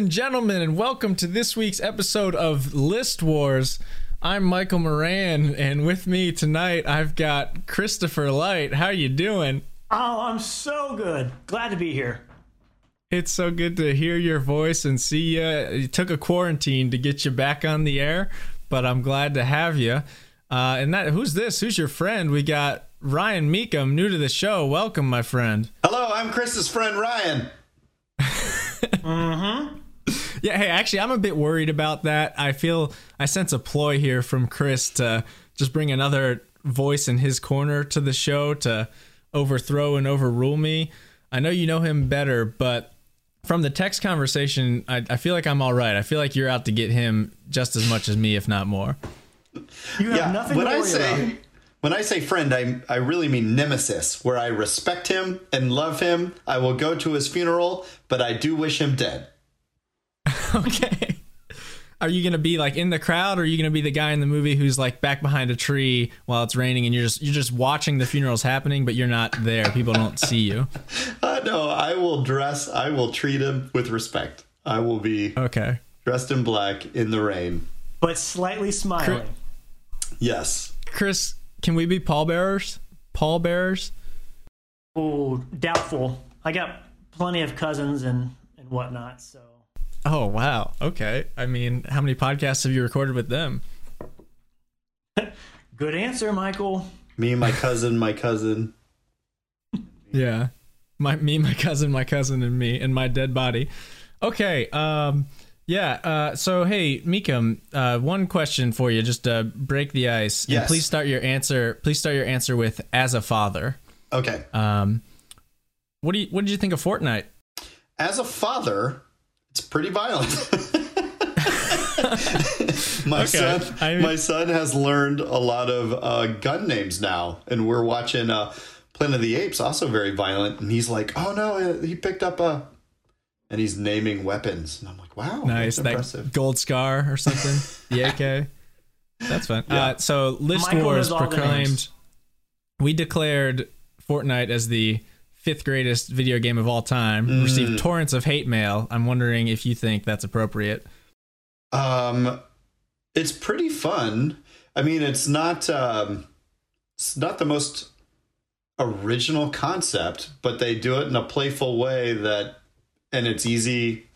and gentlemen, and welcome to this week's episode of List Wars. I'm Michael Moran, and with me tonight I've got Christopher Light. How are you doing? Oh, I'm so good. Glad to be here. It's so good to hear your voice and see you. It took a quarantine to get you back on the air, but I'm glad to have you. Uh, and that who's this? Who's your friend? We got Ryan Meekum, new to the show. Welcome, my friend. Hello, I'm Chris's friend Ryan. Mm-hmm. Yeah, hey, actually, I'm a bit worried about that. I feel I sense a ploy here from Chris to just bring another voice in his corner to the show to overthrow and overrule me. I know you know him better, but from the text conversation, I, I feel like I'm all right. I feel like you're out to get him just as much as me, if not more. You have Yeah, nothing when to I say about. when I say friend, I I really mean nemesis, where I respect him and love him. I will go to his funeral, but I do wish him dead. okay. Are you gonna be like in the crowd, or are you gonna be the guy in the movie who's like back behind a tree while it's raining, and you're just you're just watching the funerals happening, but you're not there. People don't see you. Uh, no, I will dress. I will treat him with respect. I will be Okay. dressed in black in the rain. but slightly smiling. Yes. Chris, can we be pallbearers? Pallbearers? Oh, doubtful. I got plenty of cousins and and whatnot. So Oh wow. Okay. I mean, how many podcasts have you recorded with them? good answer, Michael. Me, and my cousin, my cousin. Yeah. My me, my cousin, my cousin, and me, and my dead body. Okay. Um. Yeah. Uh. So hey, Meekum. Uh. One question for you, just to break the ice. And Yes. please start your answer. Please start your answer with "as a father." Okay. Um. What do you What did you think of Fortnite? As a father, it's pretty violent. my Okay, son, I mean- my son has learned a lot of uh, gun names now, and we're watching uh, Planet of the Apes, also very violent. And he's like, "Oh no, uh, he picked up a," and he's naming weapons, and I'm like, "Wow, Nice. that's That gold scar or something. the AK. That's fun. Yeah. Uh, so List Michael Wars knows all the proclaimed. We declared Fortnite as the fifth greatest video game of all time. Mm. Received torrents of hate mail. I'm wondering if you think that's appropriate. Um, it's pretty fun. I mean, it's not um, it's not the most original concept, but they do it in a playful way that, and it's easy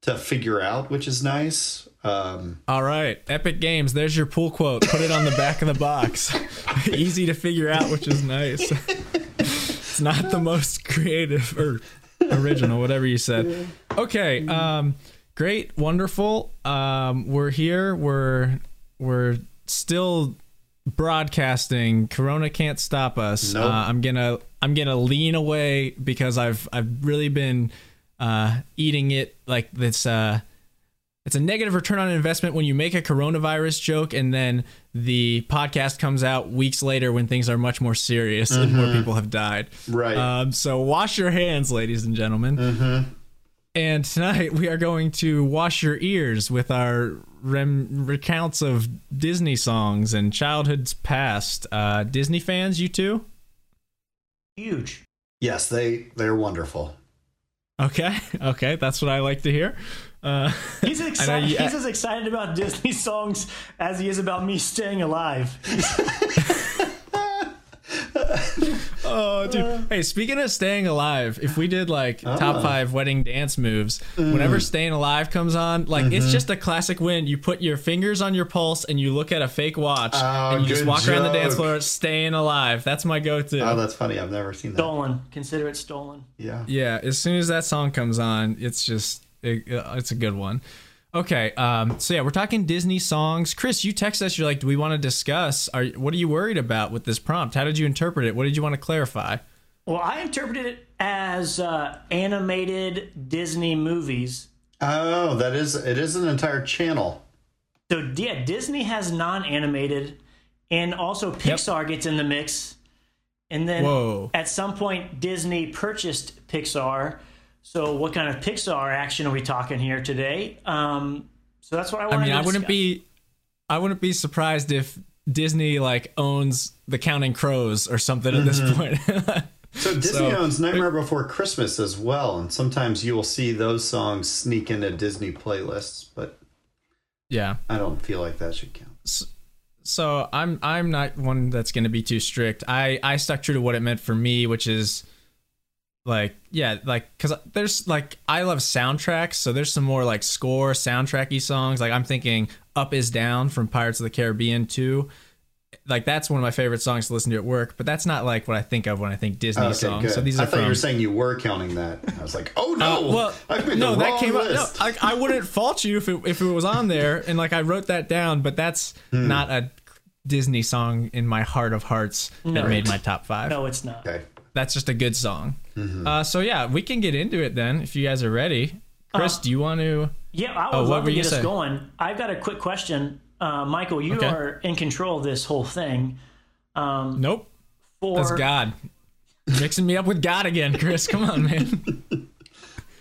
to figure out, which is nice. Um, All right, Epic Games. There's your pool quote. Put it on the back of the box. Easy to figure out, which is nice. not the most creative or original, whatever you said. Okay, um, great, wonderful. Um, we're here. We're we're still broadcasting. Corona can't stop us. Nope. Uh, I'm gonna I'm gonna lean away because I've I've really been uh, eating it like this. Uh, it's a negative return on investment when you make a coronavirus joke and then the podcast comes out weeks later when things are much more serious and more people have died. right. Um, so wash your hands, ladies and gentlemen. mm-hmm. And tonight we are going to wash your ears with our rem- recounts of Disney songs and childhood's past. Uh, Disney fans, you too? Huge. Yes, they they're wonderful. Okay, okay, that's what I like to hear. Uh, He's I know excited. you- He's uh, as excited about Disney songs as he is about me staying alive. Oh, dude. Hey, speaking of staying alive, if we did like ah. top five wedding dance moves, mm. whenever staying alive comes on, like it's mm-hmm. just a classic win. You put your fingers on your pulse and you look at a fake watch Oh, and you just good walk around the dance floor staying alive. That's my go to. Oh, that's funny. I've never seen that. Stolen. Consider it stolen. Yeah. yeah, as soon as that song comes on, it's just, it, it's a good one. Okay, um, so yeah, we're talking Disney songs. Chris, you text us. You're like, "Do we want to discuss? Are what are you worried about with this prompt? How did you interpret it? What did you want to clarify?" Well, I interpreted it as uh, animated Disney movies. Oh, that is it. Is an entire channel. So yeah, Disney has non-animated, and also Pixar gets in the mix. And then Whoa. at some point, Disney purchased Pixar. So what kind of Pixar action are we talking here today? Um, so that's what I I wanted mean, to I wouldn't discuss. be, I wouldn't be surprised if Disney like owns the Counting Crows or something at this point. So Disney So- owns Nightmare Before Christmas as well, and sometimes you will see those songs sneak into Disney playlists, but Yeah. I don't feel like that should count. So I'm I'm not one that's going to be too strict. I I stuck true to what it meant for me, which is like yeah, like cuz there's like I love soundtracks, so there's some more like score soundtracky songs. Like I'm thinking Up is Down from Pirates of the Caribbean 2. Like that's one of my favorite songs to listen to at work, but that's not like what I think of when I think Disney Okay, songs. good. So these I are thought you from were saying you were counting that. I was like, oh no, uh, well, I've been no, the that came list. up. No, I, I wouldn't fault you if it if it was on there, and like I wrote that down, but that's Hmm. not a Disney song in my heart of hearts that No. made my top five. No, it's not. okay. That's just a good song. Mm-hmm. Uh, so yeah, we can get into it then if you guys are ready. Chris, do you want to? Yeah, I would Oh, what love were to you get us saying? going. I've got a quick question. Uh, Michael, you Okay. are in control of this whole thing. Um, Nope, for that's God. Mixing me up with God again, Chris. Come on, man.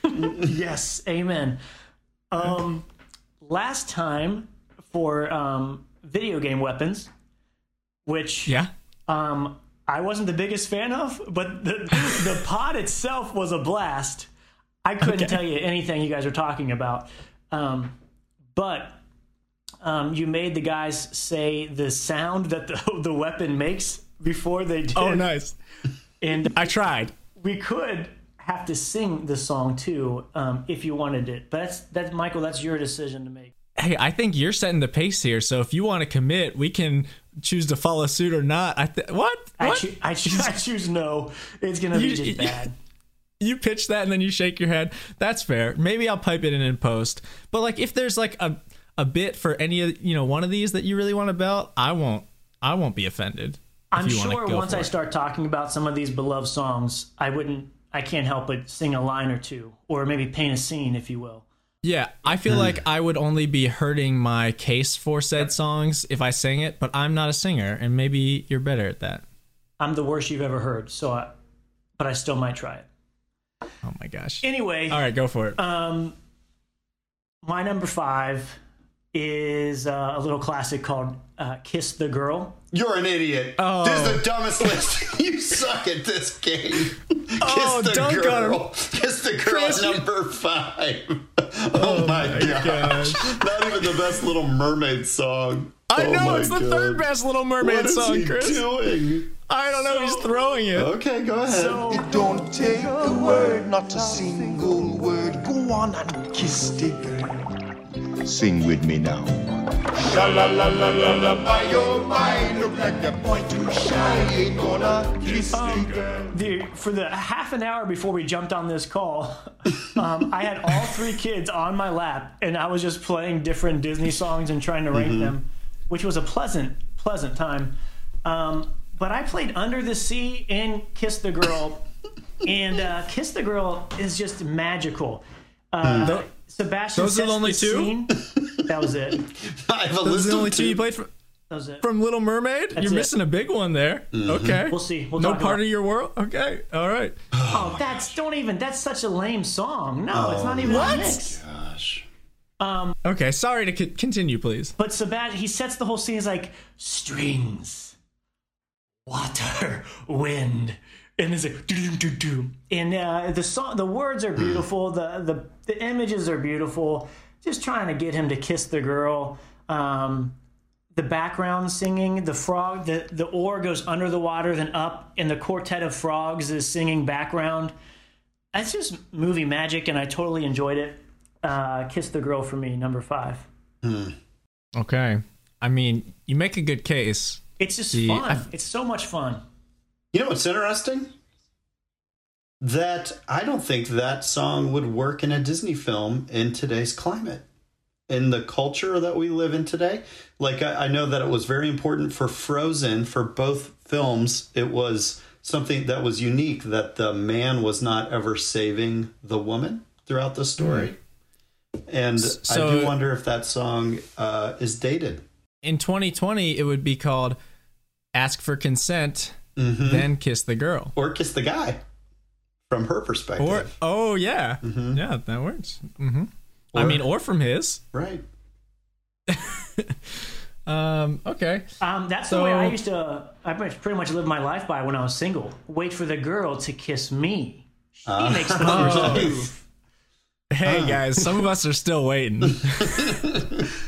Yes, amen. Um, last time for um, video game weapons, which Yeah. um, I wasn't the biggest fan of, but the the pod itself was a blast. I couldn't Okay. tell you anything you guys are talking about, um, but um, you made the guys say the sound that the the weapon makes before they did, Oh, nice. and I tried. we could have to sing the song too um, if you wanted it. But that's that's Michael. That's your decision to make. Hey, I think you're setting the pace here. So if you want to commit, we can choose to follow suit or not. I th- what? I, What? I, choo- I choose no. It's gonna be You- just you- bad. you pitch that and then you shake your head. That's fair. Maybe I'll pipe it in in post. But like if there's like a a bit for any of you know one of these that you really want to belt, I won't I won't be offended. I'm sure once I it. start talking about some of these beloved songs, I wouldn't. I can't help but sing a line or two, or maybe paint a scene, if you will. Yeah, I feel like I would only be hurting my case for said songs if I sang it, but I'm not a singer and maybe you're better at that. I'm the worst you've ever heard, so I, but I still might try it. Oh my gosh. Anyway, All right, go for it. um, my number five is uh, a little classic called uh, "Kiss the Girl." You're an idiot. Oh. This is the dumbest list. you suck at this game. Oh, Kiss the dunk on girl. Kiss the girl Chris, number five. Oh, my, gosh. Not even the best Little Mermaid song. I Oh know my it's the God. third best Little Mermaid What is song, he Chris. doing? I don't know. He's throwing it. Okay, go ahead. So It don't take a word, not a single word. Go on and kiss the girl. Sing with me now. Sha la la la la la, by your mind, look like you're point too shy. Ain't gonna kiss the girl. the, for the half an hour before we jumped on this call, um, I had all three kids on my lap, and I was just playing different Disney songs and trying to rank them, which was a pleasant, pleasant time. Um, but I played Under the Sea and Kiss the Girl, and uh, Kiss the Girl is just magical. Uh, Sebastian, those are the only two? That was it. I have a Those list are the only two you played from, That was it. from Little Mermaid? You're it. missing a big one there. Mm-hmm. Okay. We'll see. We'll no talk part about- of your world? Okay. All right. Oh, oh that's don't even. That's such a lame song. No, it's not oh, even What? a mix. Gosh. Um, okay. Sorry to c- continue, please. But Sebastian, he sets the whole scene as like strings, water, wind, and there's like doo doo doo. And uh, the song, the words are beautiful. The the the images are beautiful. Just trying to get him to kiss the girl. Um, the background singing, the frog, the the oar goes under the water, then up, and the quartet of frogs is singing background. That's just movie magic, and I totally enjoyed it. Uh, kiss the girl for me, number five. Okay. I mean, you make a good case. It's just See, fun. I- it's so much fun. You know what's interesting? That I don't think that song would work in a Disney film in today's climate. In the culture that we live in today. Like, I, I know that it was very important for Frozen, for both films. It was something that was unique that the man was not ever saving the woman throughout the story. And I do wonder if that song uh, is dated. In 2020, it would be called Ask for Consent, Mm-hmm. then Kiss the Girl. Or Kiss the Guy from her perspective. Or, oh, yeah. Yeah, that works. hmm I mean, or from his. right. Um, okay. Um, that's So- the way I used to. I pretty pretty much lived my life by when I was single. Wait for the girl to kiss me. She makes the first Oh. move. Hey guys, some of us are still waiting.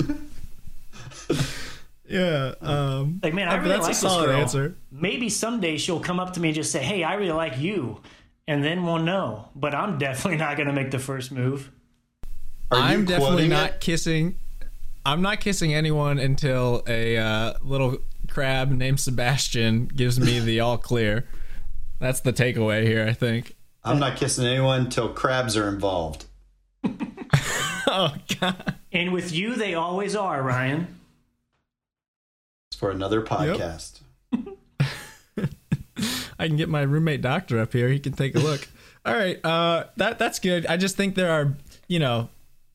yeah. Um, Like, man, I really that's like a solid this girl. answer. Maybe someday she'll come up to me and just say, "Hey, I really like you," and then we'll know. But I'm definitely not going to make the first move. Are you I'm definitely not it? kissing. I'm not kissing anyone until a uh, little crab named Sebastian gives me the all clear. That's the takeaway here, I think. I'm not kissing anyone until crabs are involved. Oh God. And with you, they always are, Ryan. It's for another podcast. I can get my roommate doctor up here. He can take a look. All right, uh, that that's good. I just think there are, you know,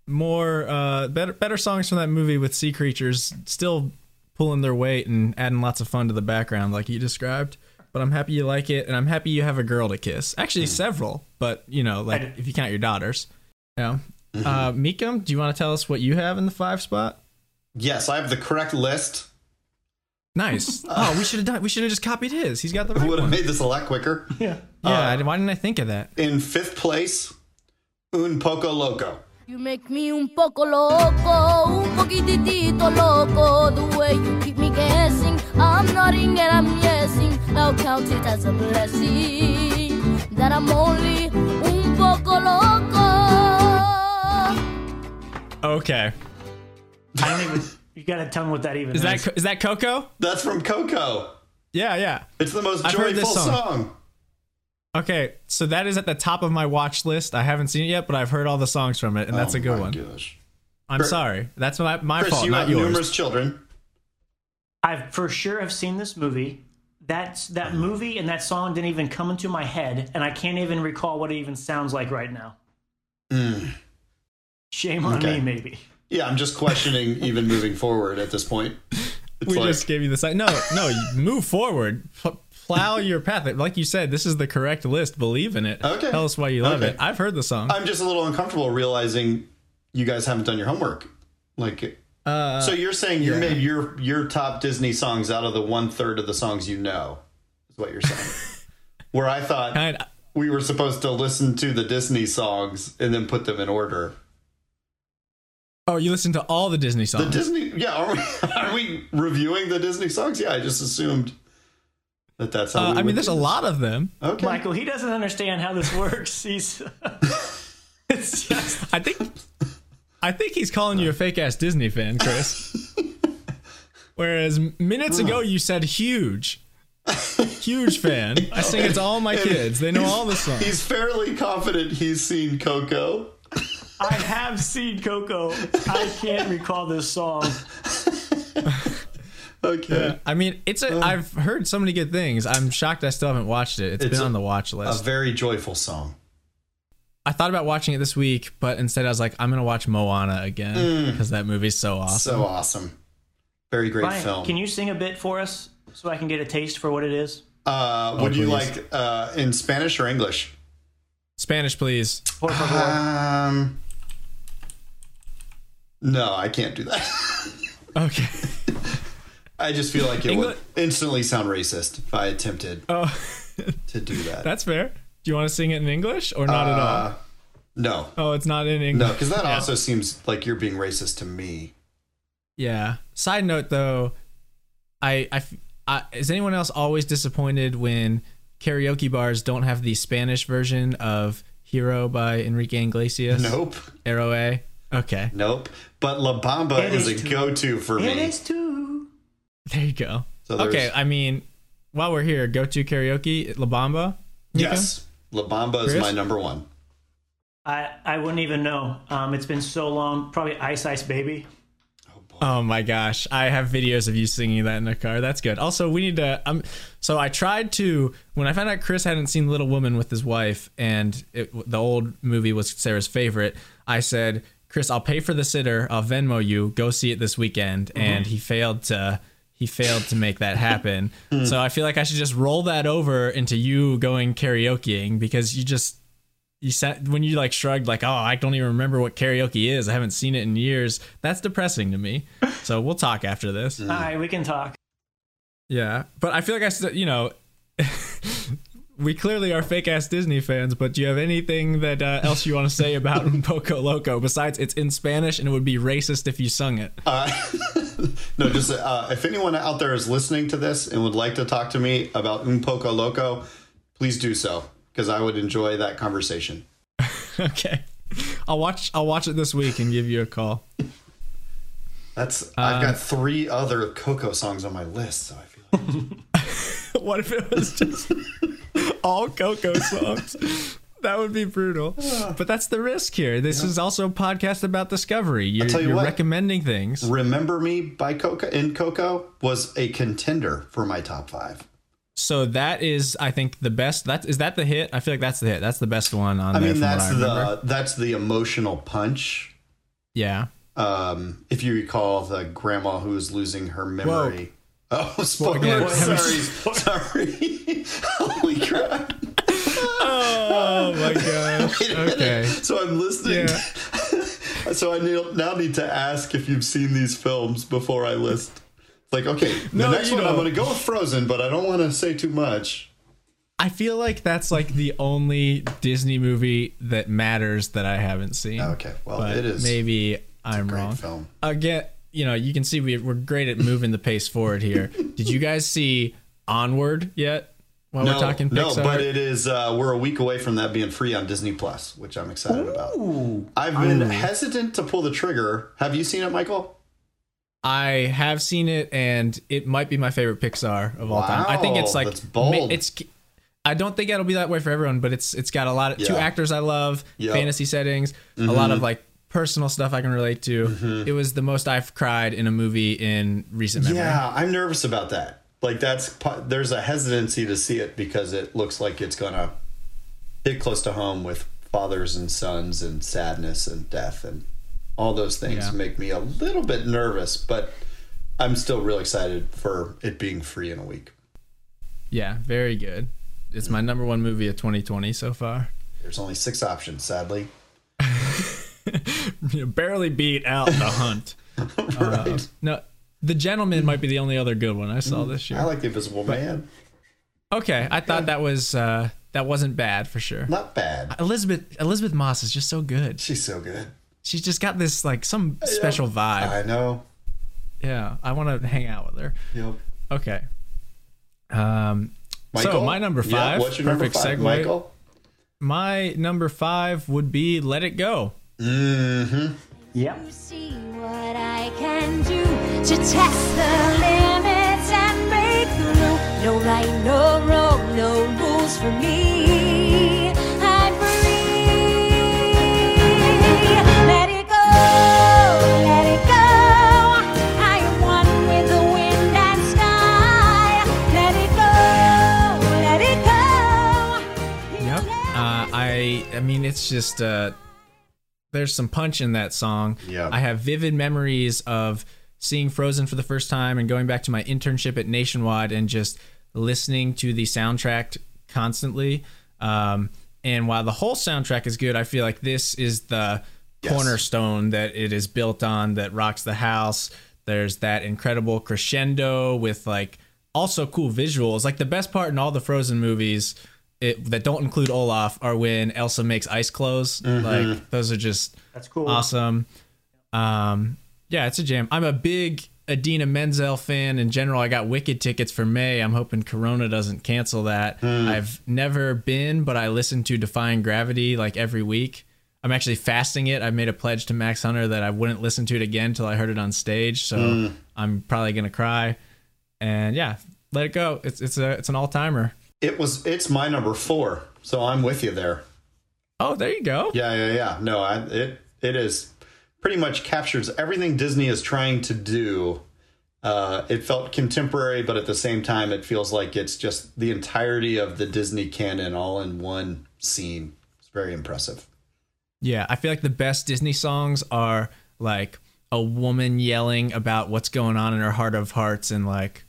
more uh, better better songs from that movie with sea creatures still pulling their weight and adding lots of fun to the background, like you described. But I'm happy you like it, and I'm happy you have a girl to kiss. Actually, several, but you know, like if you count your daughters. Yeah. Uh, Mikum, do you want to tell us what you have in the five spot? Yes, I have the correct list. Nice. Oh, we should have done. We should have just copied his. He's got the right Would have made this a lot quicker. Yeah. Yeah. I- why didn't I think of that? In fifth place, Un Poco Loco. You make me un poco loco, un poquitito loco. The way you keep me guessing, I'm nodding and I'm yesing. I'll count it as a blessing that I'm only un poco loco. Okay. I don't even. You got to tell me what that even Is is. that is that Coco? That's from Coco. Yeah, yeah. It's the most I've joyful this song. song. Okay, so that is at the top of my watch list. I haven't seen it yet, but I've heard all the songs from it, and that's Oh a good my one. Gosh. I'm Chris- sorry. That's my my Chris, fault, you not have yours. numerous children. I for sure have seen this movie. That's that mm-hmm. movie and that song didn't even come into my head, and I can't even recall what it even sounds like right now. Mm. Shame on Okay. me, maybe. Yeah, I'm just questioning even moving forward at this point. It's we like, just gave you the side. No, no, move forward. P- plow your path. Like you said, this is the correct list. Believe in it. Okay. Tell us why you love Okay. it. I've heard the song. I'm just a little uncomfortable realizing you guys haven't done your homework. Like, Uh, so you're saying you yeah. made your your top Disney songs out of the one third of the songs you know, is what you're saying. Where I thought kind we were supposed to listen to the Disney songs and then put them in order. Oh, you listen to all the Disney songs. The Disney, yeah, are we are we reviewing the Disney songs? Yeah, I just assumed that that's how. Uh, we I mean, there's do a lot of them. Okay, Michael, he doesn't understand how this works. He's it's just I think I think he's calling you a fake ass Disney fan, Chris. Whereas minutes ago you said huge. Huge fan. I sing it to all my kids. They know all the songs. he's fairly confident he's seen Coco. I have seen Coco. I can't recall this song. Okay, I mean, it's a. I've heard so many good things. I'm shocked I still haven't watched it. It's It's been a- on the watch list. a very joyful song. I thought about watching it this week, but instead I was like, I'm gonna watch Moana again because that movie's so awesome. So awesome, very great Ryan, film. can you sing a bit for us so I can get a taste for what it is? uh, would you like uh, in Spanish or English? Spanish, please. Por favor. Um, no, I can't do that. Okay. I just feel like it would instantly sound racist if I attempted Oh, to do that. that's fair. Do you want to sing it in English or not at all? Uh, no, Oh, it's not in English. no, because that Yeah. also seems like you're being racist to me. Yeah. Side note though, I, I, is anyone else always disappointed when karaoke bars don't have the Spanish version of Hero by Enrique Iglesias? Nope, Arrow A. Okay. nope. But La Bamba It is is a go-to for It me. is too. There you go. So okay. I mean, while we're here, go to karaoke La Bamba. Nico? Yes, La Bamba is Chris? my number one. I, I wouldn't even know. Um, it's been so long. Probably Ice Ice Baby. Oh my gosh, I have videos of you singing that in a car. That's good. Also, we need to. Um, so I tried to when I found out Chris hadn't seen Little Woman with his wife, and it, the old movie was Sarah's favorite. I said, Chris, I'll pay for the sitter. I'll Venmo you. Go see it this weekend. Mm-hmm. And he failed to. He failed to make that happen. Hmm. so I feel like I should just roll that over into you going karaokeing because you just you said when you like shrugged like, "Oh, I don't even remember what karaoke is. I haven't seen it in years." That's depressing to me. So we'll talk after this. All right, we can talk. Yeah, but I feel like I, st- you know, we clearly are fake ass Disney fans. But do you have anything that uh, else you want to say about Poco Loco besides it's in Spanish and it would be racist if you sung it? No, just uh, if anyone out there is listening to this and would like to talk to me about Un Poco Loco, please do so because I would enjoy that conversation. okay, I'll watch. I'll watch it this week and give you a call. That's I've got three other Coco songs on my list, so I feel like what if it was just all Coco songs? That would be brutal. But that's the risk here. This is also a podcast about discovery. You're, tell you you're what. recommending things. "Remember Me" by Coco in Coco was a contender for my top five. So that is, I think, the best. That is that the hit. I feel like that's the hit. That's the best one on I mean, that's I the that's the emotional punch. yeah. Um, if you recall, the grandma who was losing her memory. Oh, spoiler! Sorry, sorry. Holy crap! Oh my gosh. Wait a minute. Okay. So I'm listening. Yeah. so I now need to ask if you've seen these films before I list. Like, okay, the No, next one I'm going to go with Frozen, but I don't want to say too much. I feel like that's like the only Disney movie that matters that I haven't seen. Okay, well, But it is Maybe I'm great wrong. film. Again, you know, you can see we, we're great at moving the pace forward here. Did you guys see Onward yet? While No, we're talking Pixar? no, but it is. Uh, we're a week away from that being free on Disney Plus, which I'm excited about. I've been hesitant to pull the trigger. Have you seen it, Michael? I have seen it, and it might be my favorite Pixar of all time. I think it's like that's bold. ma- It's. I don't think it'll be that way for everyone, but it's it's got a lot of two actors I love, Yep. Mm-hmm. fantasy settings, a lot of like personal stuff I can relate to. Mm-hmm. It was the most I've cried in a movie in recent memory. Yeah, I'm nervous about that. Like that's there's a hesitancy to see it because it looks like it's gonna hit close to home with fathers and sons and sadness and death and all those things Yeah. make me a little bit nervous, but I'm still real excited for it being free in a week. Yeah, very good. It's my number one movie of 2020 so far. There's only six options, sadly. You barely beat out The Hunt. Uh, no, The Gentleman might be the only other good one I saw this year. I like The Invisible Man. Okay, I thought that was uh, that wasn't bad for sure. Not bad. Elizabeth Elisabeth Moss is just so good. She's so good. She's just got this like some special vibe. I know. Yeah, I want to hang out with her. Yep. Okay. Um, Michael? so my number Yeah, five. your perfect number five, segue. Michael? My number five would be "Let It Go." Mm-hmm. Yep. see what I can do to test the limits and break through. No right, no wrong, no rules for me. I'm free. Let it go, let it go. I am one with the wind and sky. Let it go, let it go. Yep. Uh, I I mean, it's just uh, there's some punch in that song. Yeah. I have vivid memories of seeing Frozen for the first time and going back to my internship at Nationwide and just listening to the soundtrack constantly. Um, and while the whole soundtrack is good, I feel like this is the Yes. cornerstone that it is built on that rocks the house. There's that incredible crescendo with like also cool visuals. Like the best part in all the Frozen movies it, that don't include Olaf are when Elsa makes ice clothes. Mm-hmm. Like those are just That's cool. awesome. Um, yeah, it's a jam. I'm a big Idina Menzel fan in general. I got Wicked tickets for May. I'm hoping Corona doesn't cancel that. Mm. I've never been, but I listen to Defying Gravity like every week. I'm actually fasting it. I made a pledge to Max Hunter that I wouldn't listen to it again until I heard it on stage. So mm. I'm probably gonna cry. And yeah, let it go. It's it's a it's an all timer. It was. It's my number four, so I'm with you there. Oh, there you go. Yeah, yeah, yeah. No, I, it it is pretty much captures everything Disney is trying to do. Uh, it felt contemporary, but at the same time, it feels like it's just the entirety of the Disney canon all in one scene. It's very impressive. Yeah, I feel like the best Disney songs are like a woman yelling about what's going on in her heart of hearts and like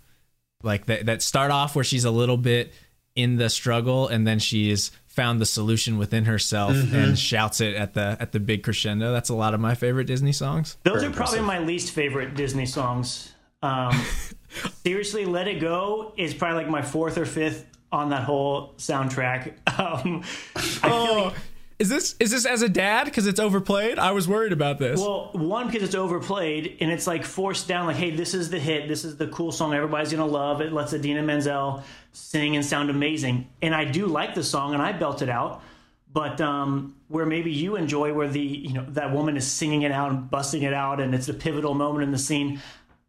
like that that start off where she's a little bit in the struggle and then she's found the solution within herself Mm-hmm. and shouts it at the at the big crescendo. That's a lot of my favorite Disney songs. Those Very are probably my least favorite Disney songs. Um, seriously, "Let It Go" is probably like my fourth or fifth on that whole soundtrack. Um, I feel like, Is this is this as a dad because it's overplayed? I was worried about this. well, one because it's overplayed and it's like forced down. Like, hey, this is the hit. This is the cool song everybody's gonna love. It lets Idina Menzel sing and sound amazing. And I do like the song, and I belt it out. But um, where maybe you enjoy where the you know that woman is singing it out and busting it out, and it's a pivotal moment in the scene.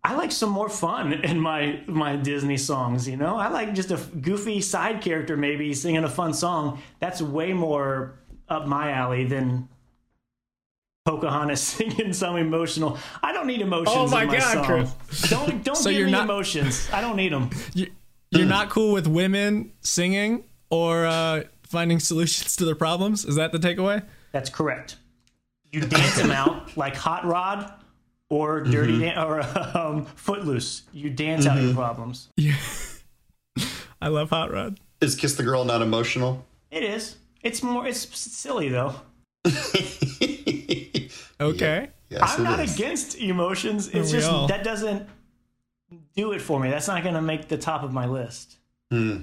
I like some more fun in my my Disney songs. You know, I like just a goofy side character maybe singing a fun song. That's way more up my alley than Pocahontas singing some emotional. I don't need emotions. Oh my my God, song. Chris. Don't don't So give me not- emotions. I don't need them. You- You're not cool with women singing or uh, finding solutions to their problems. Is that the takeaway? That's correct. You dance them out like Hot Rod or Dirty Dan- or um, Footloose. You dance out your problems. Yeah. I love Hot Rod. Is Kiss the Girl not emotional? It is. It's more. It's silly though. Okay. Yes, I'm not is. against emotions. It's just all? that doesn't do it for me. That's not going to make the top of my list. Hmm.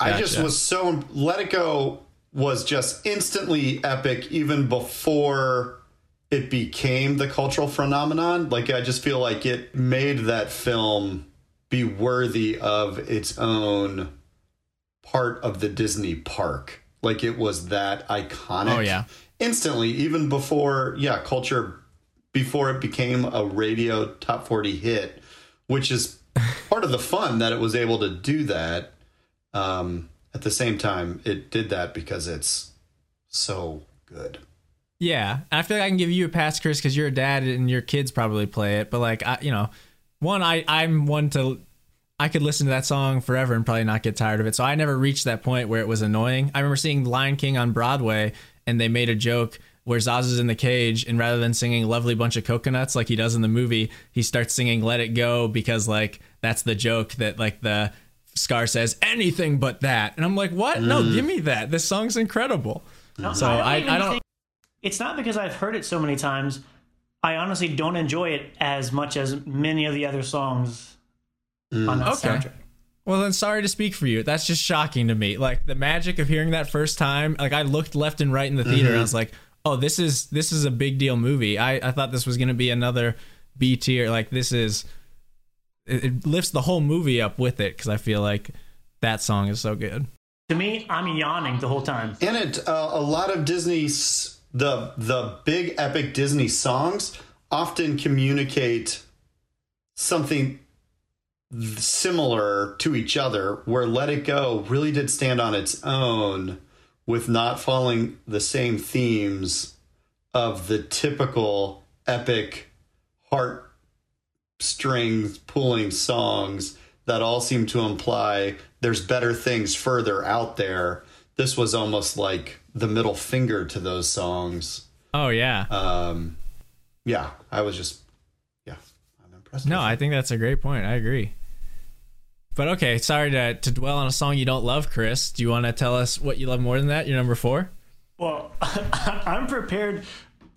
I just was so Let It Go was just instantly epic even before it became the cultural phenomenon. Like I just feel like it made that film be worthy of its own part of the Disney park. Like it was that iconic. Oh, yeah. Instantly, even before yeah, culture before it became a radio top 40 hit, which is part of the fun that it was able to do that. Um, at the same time, it did that because it's so good. Yeah, I feel like I can give you a pass, Chris, because you're a dad and your kids probably play it. But like, I, you know, one, I I'm one to, I could listen to that song forever and probably not get tired of it. So I never reached that point where it was annoying. I remember seeing Lion King on Broadway, and they made a joke where Zaz is in the cage, and rather than singing "Lovely Bunch of Coconuts" like he does in the movie, he starts singing "Let It Go" because like that's the joke that like the Scar says anything but that, and I'm like, what? No, give me that. This song's incredible. No, So don't I- I don't- think- it's not because I've heard it so many times. I honestly don't enjoy it as much as many of the other songs on that Mm. Okay. soundtrack. Well, then sorry to speak for you. That's just shocking to me. Like the magic of hearing that first time. Like I looked left and right in the theater and I was like, "Oh, this is this is a big deal movie." I I thought this was going to be another B tier. Like this is it, it lifts the whole movie up with it cuz I feel like that song is so good. To me, I'm yawning the whole time. And it uh, a lot of Disney's the the big epic Disney songs often communicate something similar to each other where Let It Go really did stand on its own with not following the same themes of the typical epic heart strings pulling songs that all seem to imply there's better things further out there. This was almost like the middle finger to those songs. Oh yeah. Um, yeah, I was just, yeah, I'm impressed. no, I think that's a great point. I agree. But okay, sorry to to dwell on a song you don't love, Chris. Do you want to tell us what you love more than that? Your number 4? Well, I'm prepared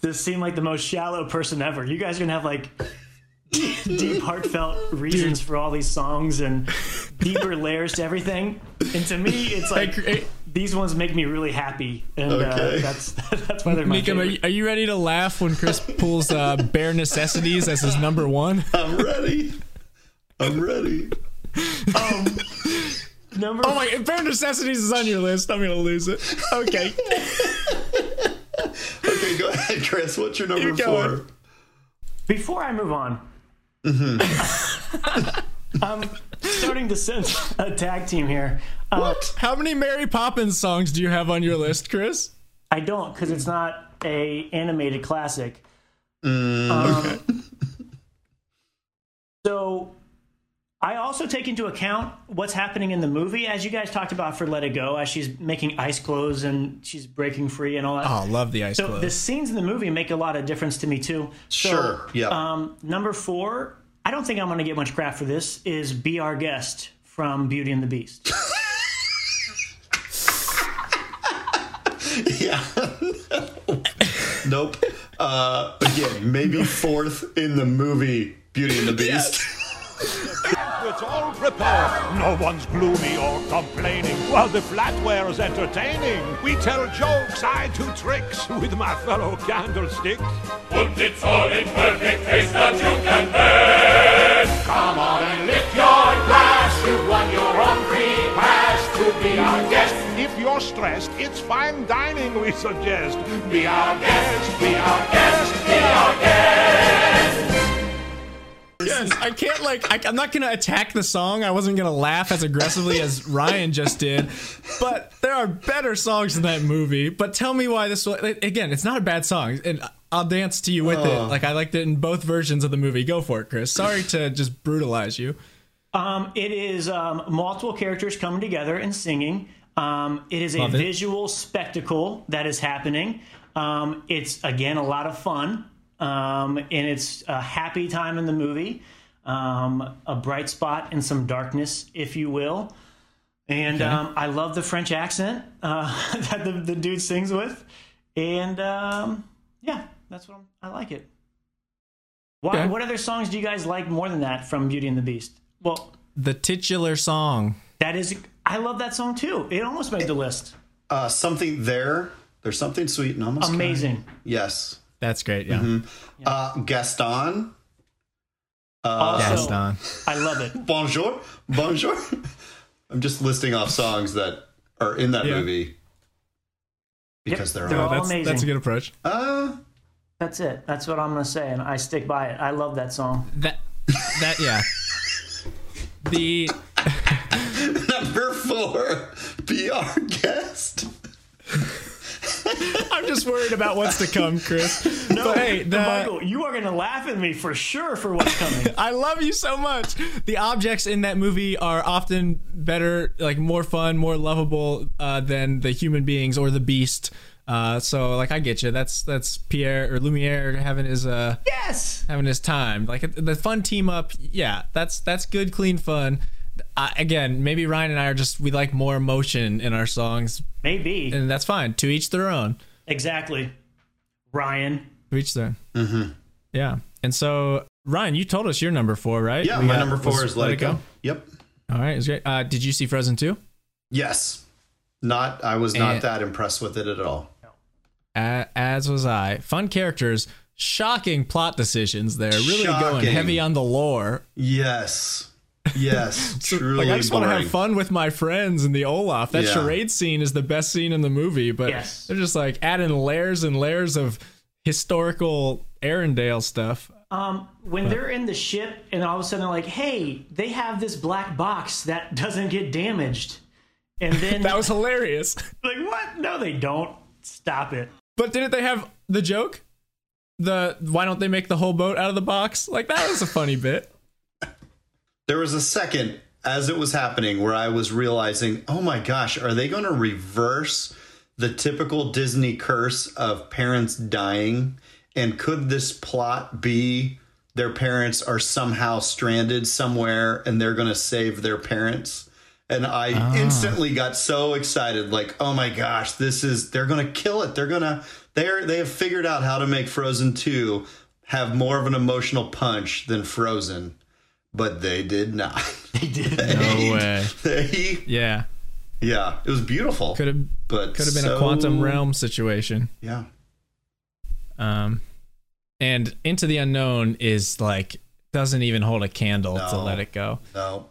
to seem like the most shallow person ever. You guys are gonna have like deep, heartfelt reasons for all these songs and deeper layers to everything. And to me, it's like these ones make me really happy, and uh, that's that's why they're my Mika, are favorite. you, are you ready to laugh when Chris pulls uh, Bare Necessities as his number one? I'm ready. I'm ready. Number Oh my! If Bare Necessities is on your list, I'm gonna lose it. Okay. Okay, go ahead, Chris. What's your number You're four? Before I move on, I'm starting to sense a tag team here. Uh, How many Mary Poppins songs do you have on your list, Chris? I don't because it's not a animated classic. Mm, Um, so I also take into account what's happening in the movie, as you guys talked about for Let It Go, as she's making ice clothes and she's breaking free and all that. Oh, I love the ice so clothes. the scenes in the movie make a lot of difference to me too. So, Sure, yeah. Um, number four, I don't think I'm going to get much crap for this. Is "Be Our Guest" from Beauty and the Beast. Yeah. nope. Uh, again, maybe fourth in the movie Beauty and the Beast. It's all prepared. No one's gloomy or complaining while the flatware's entertaining. We tell jokes, I do tricks with my fellow candlesticks. Put it's all in perfect taste that you can bear. Come on and lift your glass. You won your own free pass to be our guest. If you're stressed, it's fine dining we suggest. Be our guest. Be our guest. Be our guest. Yes, I can't like. I, I'm not gonna attack the song. I wasn't gonna laugh as aggressively as Ryan just did. But there are better songs in that movie. But tell me why this. was Again, it's not a bad song, and I'll dance to you with it. Like I liked it in both versions of the movie. Go for it, Chris. Sorry to just brutalize you. Um, it is um, multiple characters coming together and singing. Um, it is a it. visual spectacle that is happening. Um, it's again a lot of fun, um, and it's a happy time in the movie. Um, a bright spot and some darkness, if you will. And um, I love the French accent uh, that the, the dude sings with, and um, yeah, that's what I'm, I like it. Why, Okay. What other songs do you guys like more than that from Beauty and the Beast? Well, The titular song. that is, I love that song too. It almost made the list. Uh, something there. There's something sweet and almost kind. Amazing. Yes. That's great. Yeah. Mm-hmm. Uh, Gaston. Uh, Also, Gaston. I love it. Bonjour. Bonjour. I'm just listing off songs that are in that Yeah. movie because Yep, they're, they're all. all- That's amazing. that's a good approach. Uh, That's it. That's what I'm gonna say, and I stick by it. I love that song. That that yeah. The number four. Be our guest. I'm just worried about what's to come, Chris. No, but hey, the, Michael, you are gonna laugh at me for sure for what's coming. I love you so much. The objects in that movie are often better, like more fun, more lovable uh, than the human beings or the beast. Uh, so, like, I get you. That's that's Pierre or Lumiere having his uh yes. having his time. Like the fun team up. Yeah, that's that's good, clean fun. I, again, maybe Ryan and I are just we like more emotion in our songs, Maybe. and that's fine. To each their own. Exactly. Ryan. To each their. Mm-hmm. Yeah. And so, Ryan, you told us your number four, right? Yeah, We my got- number four was is Let It Go. Yep. All right, it's great. Uh, did you see Frozen 2? Yes. Not. I was not And- that impressed with it at all. Uh, as was I. Fun characters, shocking plot decisions there. Really going heavy on the lore. Yes. Yes. Truly. like I just want to have fun with my friends in the Olaf. That Yeah. charade scene is the best scene in the movie, but Yes. they're just like adding layers and layers of historical Arendelle stuff. Um, when they're in the ship and all of a sudden they're like, "Hey, they have this black box that doesn't get damaged," and then That was hilarious. like, "What? No, they don't. Stop it." But didn't they have the joke? The why don't they make the whole boat out of the box? Like that was a funny bit. There was a second as it was happening where I was realizing, oh my gosh, are they going to reverse the typical Disney curse of parents dying? And could this plot be their parents are somehow stranded somewhere and they're going to save their parents? And I ah. instantly got so excited, like, oh my gosh, this is, they're going to kill it. They're going to, they're, they have figured out how to make Frozen 2 have more of an emotional punch than Frozen but they did not. They did. No way. They, Yeah, yeah, it was beautiful. could have but could have been so- a quantum realm situation. Yeah, Um, and Into the Unknown is like doesn't even hold a candle to let it go. no,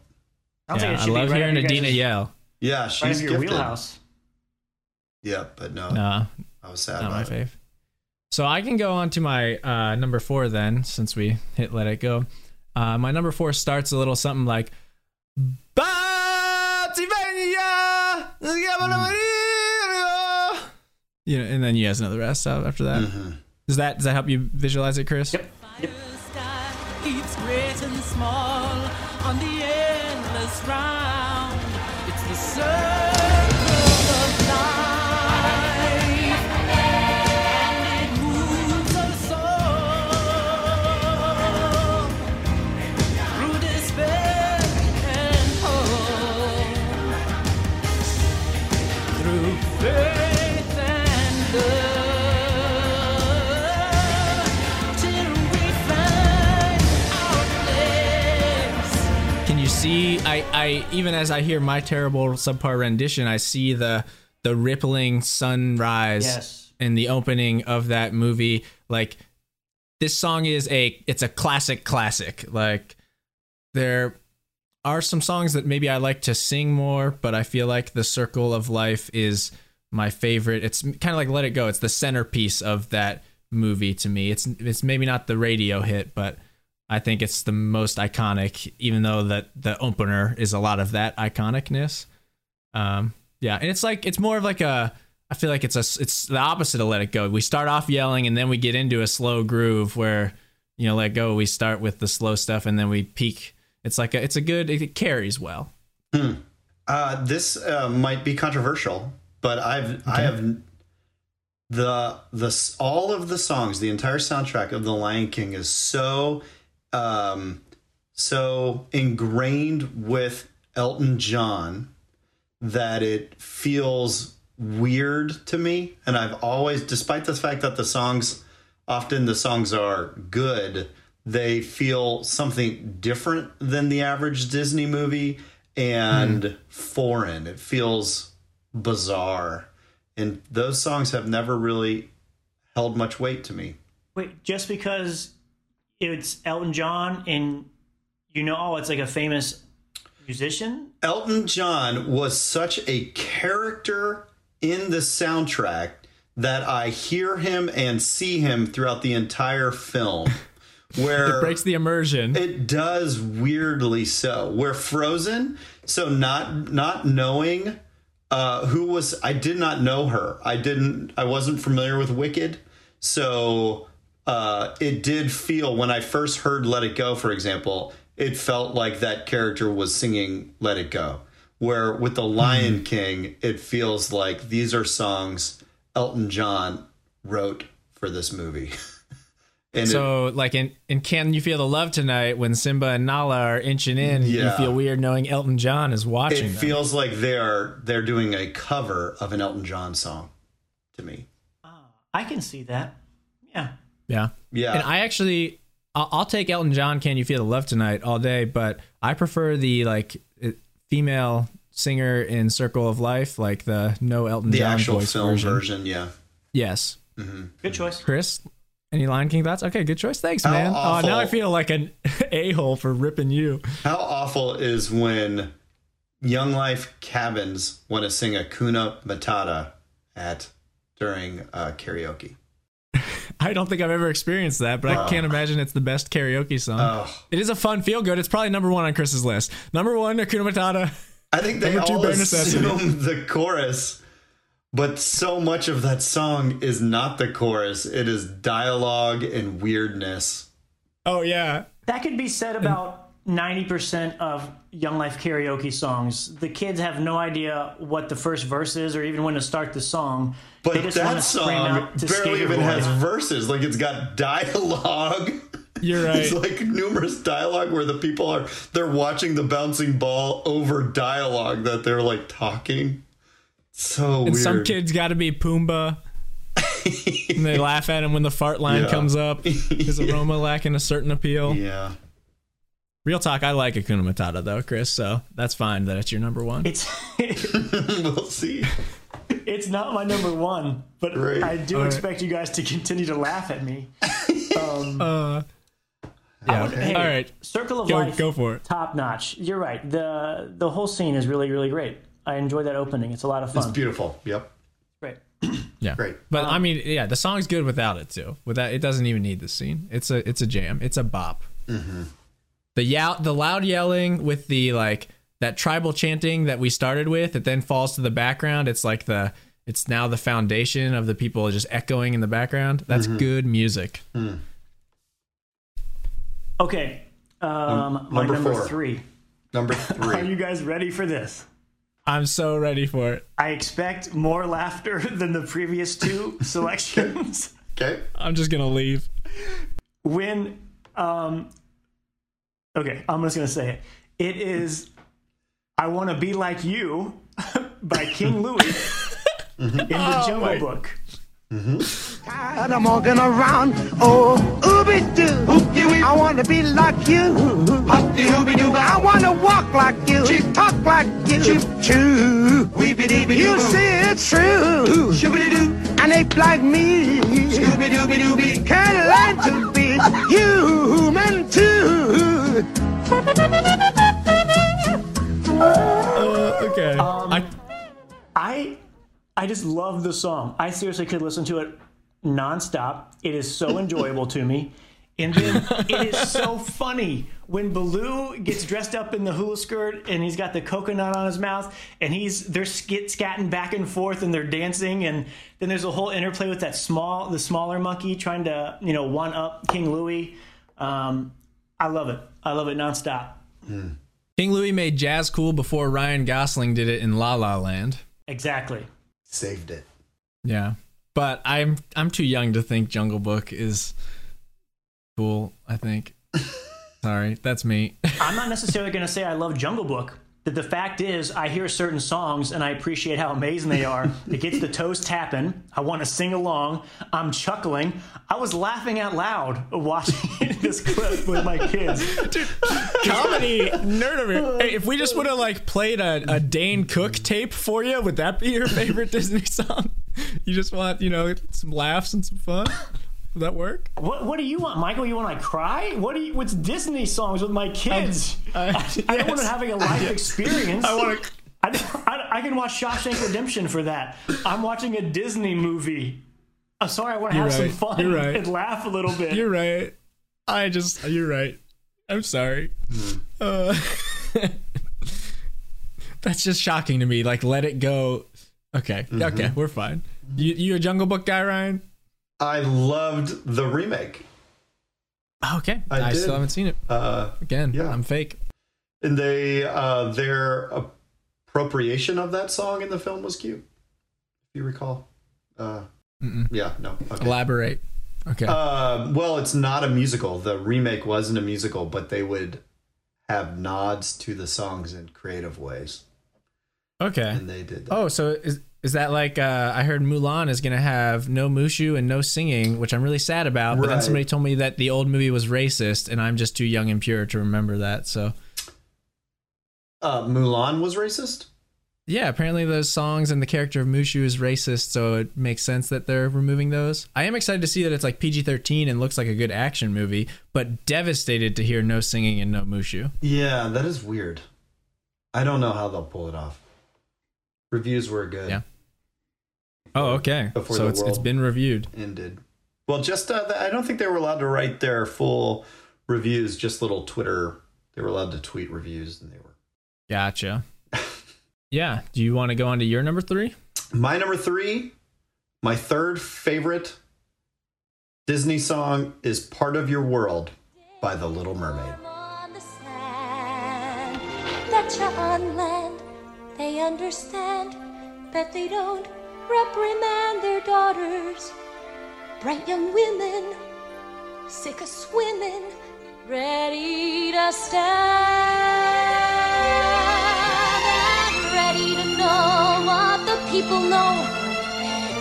Sounds Yeah, I love right hearing Idina yell. yeah, she's up your gifted. wheelhouse. Yeah, but no, Nah, I was sad not my about it. fave. So I can go on to my uh, number four then, since we hit Let It Go. Uh, my number four starts a little something like Bativenia! You know, and then you guys know the rest out after that. Mm-hmm. Does that does that help you visualize it, Chris? Yep. sky keeps great and small on the endless round. It's the circle I, I even as I hear my terrible subpar rendition, I see the the rippling sunrise Yes. in the opening of that movie. Like this song is a it's a classic classic. Like there are some songs that maybe I like to sing more, but I feel like the circle of life is my favorite. It's kind of like Let It Go. It's the centerpiece of that movie to me. It's it's maybe not the radio hit, but I think it's the most iconic, even though that the opener is a lot of that iconicness. Um, yeah, and it's like it's more of like a. I feel like it's a it's the opposite of Let It Go. We start off yelling, and then we get into a slow groove where you know Let Go. We start with the slow stuff, and then we peak. It's like a, it's a good. It carries well. Uh, this uh, might be controversial, but I've I have the the all of the songs, the entire soundtrack of The Lion King is so um, so ingrained with Elton John that it feels weird to me. And I've always, despite the fact that the songs, often the songs are good, they feel something different than the average Disney movie and foreign. It feels bizarre. And those songs have never really held much weight to me. Wait, just because it's Elton John and you know, oh, it's like a famous musician? Elton John was such a character in the soundtrack that I hear him and see him throughout the entire film. Where It breaks the immersion. it does weirdly so. Where Frozen, so not not knowing uh, who was I did not know her. I didn't. I wasn't familiar with Wicked, so uh, it did feel when I first heard "Let It Go," for example, it felt like that character was singing "Let It Go." Where with the Lion King, it feels like these are songs Elton John wrote for this movie. and it- So, like in, in Can You Feel the Love Tonight, when Simba and Nala are inching in, you feel weird knowing Elton John is watching it them. feels like they're they're doing a cover of an Elton John song to me. I can see that. Yeah. Yeah. Yeah. And I actually, I'll, I'll take Elton John, Can You Feel the Love Tonight all day, but I prefer the like uh, female singer in Circle of Life, like the no Elton the John actual voice film version. version. yeah. Yes. Good choice. Chris, any Lion King thoughts? Okay, good choice. Thanks, How man. Oh, now I feel like an a hole for ripping you. How awful is when Young Life cabins want to sing Hakuna Matata at during uh, karaoke? I don't think I've ever experienced that, but I can't imagine it's the best karaoke song. Oh. It is a fun feel good. It's probably number one on Chris's list. Number one, Hakuna Matata. I think they Number two, all Bare assume the chorus, but so much of that song is not the chorus. It is dialogue and weirdness. Oh yeah, That could be said about 90% of Young Life karaoke songs. The kids have no idea what the first verse is or even when to start the song. But they just want that song barely even Boy. has verses. Like it's got dialogue. you're right. It's like numerous dialogue where the people are they're watching the bouncing ball over dialogue that they're like talking. So and weird. some kids got to be Pumbaa. and they laugh at him when the fart line Yeah. comes up. His aroma lacking a certain appeal. Yeah. Real talk, I like Hakuna Matata though, Chris. So that's fine that it's your number one. It's we'll see. it's not my number one, but Right. I do All right. expect you guys to continue to laugh at me. Um, uh, yeah. Hey, All right. Circle of Go Life, go for it. top notch. You're right. the The whole scene is really really great. I enjoy that opening. It's a lot of fun. It's beautiful. Yep. Great. Yeah. Great. But I um, mean, yeah, the song's good without it too. Without it doesn't even need the scene. It's a it's a jam. It's a bop. Mm-hmm. The yow, the loud yelling with the like that tribal chanting that we started with, it then falls to the background. It's like the it's now the foundation of the people just echoing in the background. That's good music. Okay. Um, my number number four. three. Number Are you guys ready for this? I'm so ready for it. I expect more laughter than the previous two selections. okay. I'm just gonna leave. when um okay i'm just gonna say it it is i want to be like you by king louis in the jungle my- book mm-hmm. And I'm walking around, oh, ooby doo. I want to be like you. I want to walk like you, talk like you. Choo. You say it's true. Ooh be do. And ape like me Can't learn to be human too. Uh, okay. I, I I just love the song. I seriously could listen to it nonstop. It is so enjoyable to me. And then it is so funny when Baloo gets dressed up in the hula skirt and he's got the coconut on his mouth and he's they're skit scatting back and forth and they're dancing and then there's a whole interplay with that small the smaller monkey trying to you know one up King Louis. Um, I love it. I love it nonstop. King Louis made jazz cool before Ryan Gosling did it in La La Land. Exactly. Saved it. Yeah, but I'm I'm too young to think Jungle Book is cool. I think. Sorry, that's me. I'm not necessarily going to say I love Jungle Book. The, the fact is, I hear certain songs and I appreciate how amazing they are. It gets the toes tapping. I want to sing along. I'm chuckling. I was laughing out loud watching this clip with my kids. Comedy nerd. Hey, if we just would have like played a, a Dane Cook tape for you, would that be your favorite Disney song? You just want you know some laughs and some fun. Would that work? What, what do you want, Michael? You want to cry? What do you? What's Disney songs with my kids? I, don't want to having a life experience. I want to. I, I, I can watch Shawshank Redemption for that. I'm watching a Disney movie. I'm sorry, I want to have some fun right. and laugh a little bit. You're right. I just. You're right. I'm sorry. Uh, that's just shocking to me. Like, let it go. Okay. Okay. We're fine. You you a Jungle Book guy, Ryan? I loved the remake. Okay. I I, still haven't seen it. Uh, Again, yeah. I'm fake. and they uh, their appropriation of that song in the film was cute. If you recall. Uh, yeah, no. Okay. Elaborate. Okay. Uh, well, it's not a musical. The remake wasn't a musical, but they would have nods to the songs in creative ways, okay. and they did. That. Oh, so is is that like uh, I heard Mulan is gonna have no Mushu and no singing, which I'm really sad about. But then somebody told me that the old movie was racist, and I'm just too young and pure to remember that. So Uh, Mulan was racist. yeah, apparently those songs and the character of Mushu is racist, so it makes sense that they're removing those. I am excited to see that it's like PG-13 and looks like a good action movie, but devastated to hear no singing and no Mushu. Yeah, that is weird. I don't know how they'll pull it off. Reviews were good. Yeah. Oh, okay. Before so the it's it's world- been reviewed. ended. Well, just uh, I don't think they were allowed to write their full reviews. Just little Twitter. They were allowed to tweet reviews, and they were. Gotcha. yeah. Do you want to go on to your number three? My number three, my third favorite Disney song is "Part of Your World" by The Little Mermaid. on the that you're on land. They understand that they don't reprimand their daughters. Bright young women, sick of swimming, ready to stand and ready to know what the people know.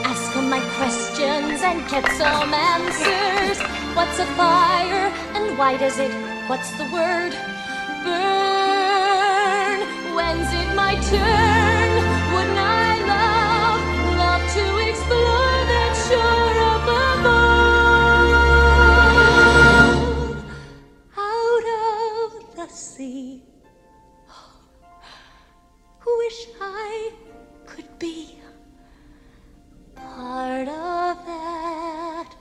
Ask them my questions and get some answers. What's a fire and why does it? What's the word? Burn. When's it my turn? Of the sea. Wish I could be part of that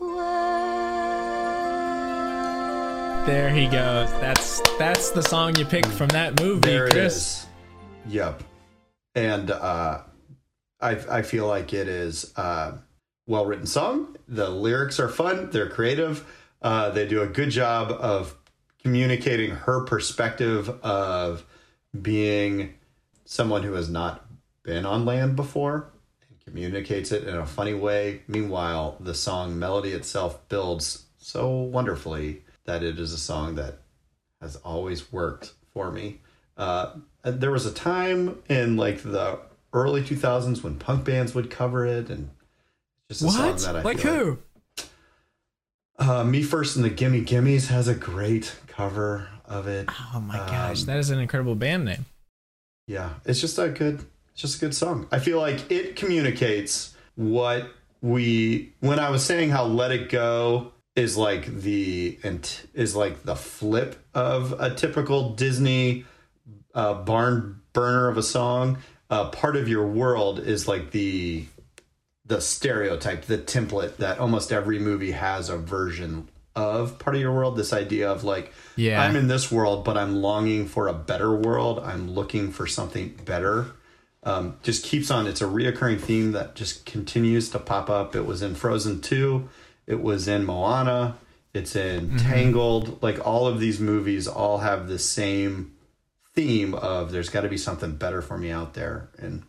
world. There he goes. That's that's the song you picked from that movie, There it Chris. is. Yep. And uh, I I feel like it is a well written song. The lyrics are fun. They're creative. Uh, they do a good job of communicating her perspective of being someone who has not been on land before and communicates it in a funny way. Meanwhile, the song melody itself builds so wonderfully that it is a song that has always worked for me. Uh, there was a time in like the early 2000s when punk bands would cover it, and Just a What? song that I Like who? Uh, Me First and the Gimme Gimmes has a great cover of it. Oh my gosh, Um, that is an incredible band name. Yeah, it's just a good, it's just a good song. I feel like it communicates what we. When I was saying how "Let It Go" is like the and is like the flip of a typical Disney uh, barn burner of a song. Uh, part of your world is like the the stereotype, the template that almost every movie has a version of part of your world. This idea of like, Yeah. I'm in this world, but I'm longing for a better world. I'm looking for something better. Um, just keeps on. It's a reoccurring theme that just continues to pop up. It was in Frozen 2, it was in Moana, it's in Tangled. Like all of these movies all have the same theme of there's got to be something better for me out there. And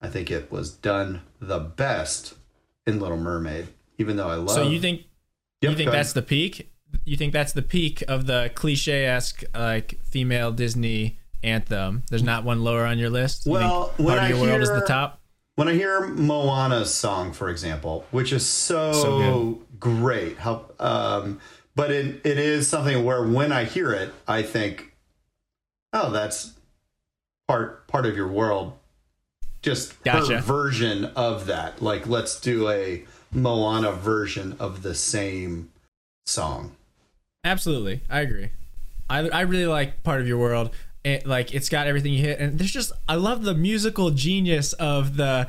I think it was done the best in Little Mermaid, even though I love. So you think Yep, you think that's the peak? You think that's the peak of the cliche esque like female Disney anthem? There's not one lower on your list. You Well, part when of I your world is the top. when I hear Moana's song, for example, which is so, So great, how um, but it it is something where when I hear it, I think, oh, that's part part of your world. Just Gotcha. version of that. Like, let's do a Moana version of the same song. Absolutely, I agree. I I really like part of your world. It, like it's got everything you hit, and there's just I love the musical genius of the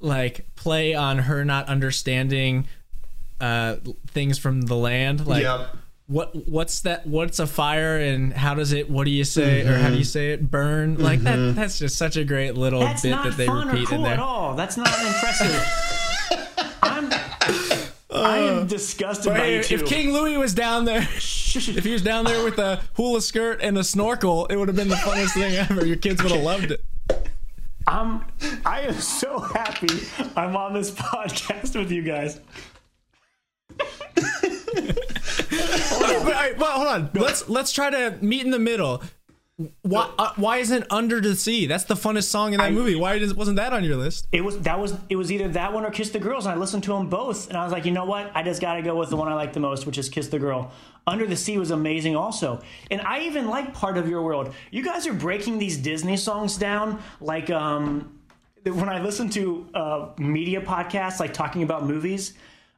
like play on her not understanding uh things from the land. Like yep. what what's that? What's a fire, and how does it? What do you say, or how do you say it? Burn. Like that. That's just such a great little That's bit not that they fun or repeat in cool there. at all. That's not impressive. I'm, um, disgusted But by hey, you two. if King Louis was down there, if he was down there with a hula skirt and a snorkel, it would have been the funniest thing ever. Your kids would have loved it. I'm, I am so happy I'm on this podcast with you guys. But, all right, well, hold on. Let's let's try to meet in the middle. Why uh, why isn't Under the Sea? That's the funnest song in that I- movie. Why does, wasn't that on your list? It was that was it was either that one or Kiss the Girls, and I listened to them both, and I was like, you know what? I just got to go with the one I like the most, which is Kiss the Girl. Under the Sea was amazing, also, and I even like Part of Your World. You guys are breaking these Disney songs down like um when I listen to uh, media podcasts, like talking about movies.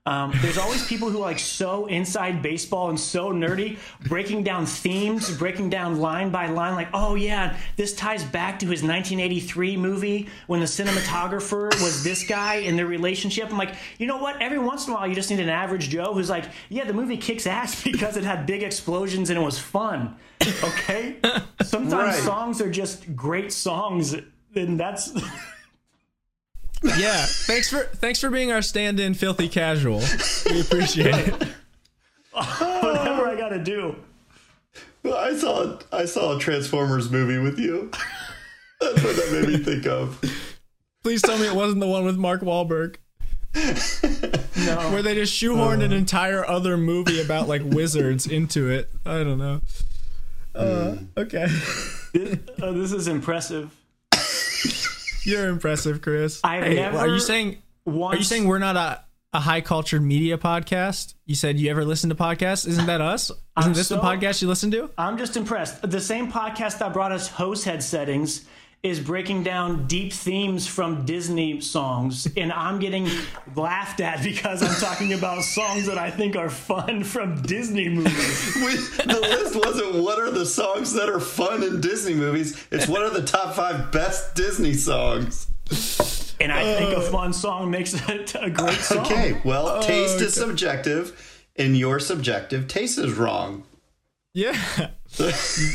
Um, there's always people who are like so inside baseball and so nerdy, breaking down themes, breaking down line by line, like, oh yeah, this ties back to his 1983 movie when the cinematographer was this guy in their relationship. I'm like, you know what? Every once in a while, you just need an average Joe who's like, yeah, the movie kicks ass because it had big explosions and it was fun. Okay? Sometimes Right. songs are just great songs, and that's. Yeah. Thanks for thanks for being our stand-in, filthy casual. We appreciate it. whatever I gotta do. I saw I saw a Transformers movie with you. That's what that made me think of. Please tell me it wasn't the one with Mark Wahlberg. No. Where they just shoehorned an entire other movie about like wizards into it. I don't know. Uh, okay. Uh, this is impressive. You're impressive, Chris. I've Hey, never Are you saying Once, Are you saying we're not a, a high cultured media podcast? You said you ever listen to podcasts? Isn't that us? Isn't I'm this the podcast you listen to? I'm just impressed. The same podcast that brought us host head settings is breaking down deep themes from Disney songs, and I'm getting laughed at because I'm talking about songs that I think are fun from Disney movies. We, the list wasn't what are the songs that are fun in Disney movies. It's what are the top five best Disney songs. And I think a uh, fun song makes it a great song. Okay, well, taste is subjective, and your subjective taste is wrong. Yeah.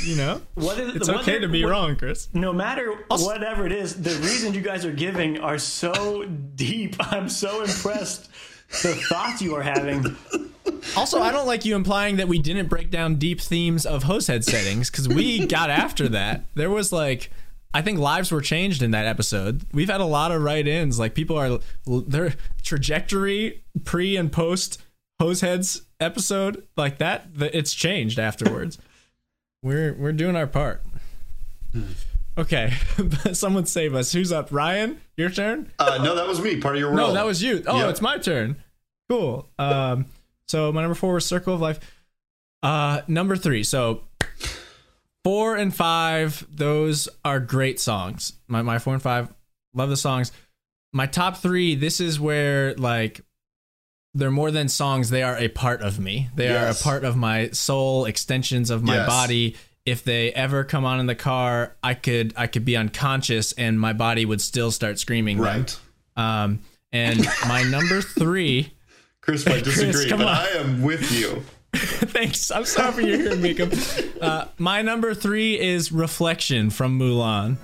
you know? What is, It's whether- okay to be what- wrong, Chris. No matter whatever it is, the reasons you guys are giving are so deep. I'm so impressed. The thoughts you are having. Also, I don't like you implying that we didn't break down deep themes of host head settings because we got after that. There was like, I think lives were changed in that episode. We've had a lot of write ins. Like people are, their trajectory pre and post hose heads episode like that, it's changed afterwards. We're we're doing our part. Okay, someone save us. Who's up? Ryan, your turn. Uh, no, that was me. Part of your role. No, that was you. Oh, Yep. it's my turn. Cool. Um, so my number four was Circle of Life. Uh, number three. So four and five, those are great songs. My my four and five, love the songs. My top three. This is where like they're more than songs. They are a part of me. They are a part of my soul, extensions of my Yes. body. If they ever come on in the car, I could I could be unconscious and my body would still start screaming. them. right. Um, and my number three. Chris might Chris, disagree, come but on. I am with you. Thanks. I'm sorry for your hearing, Mika. Uh, my number three is Reflection from Mulan.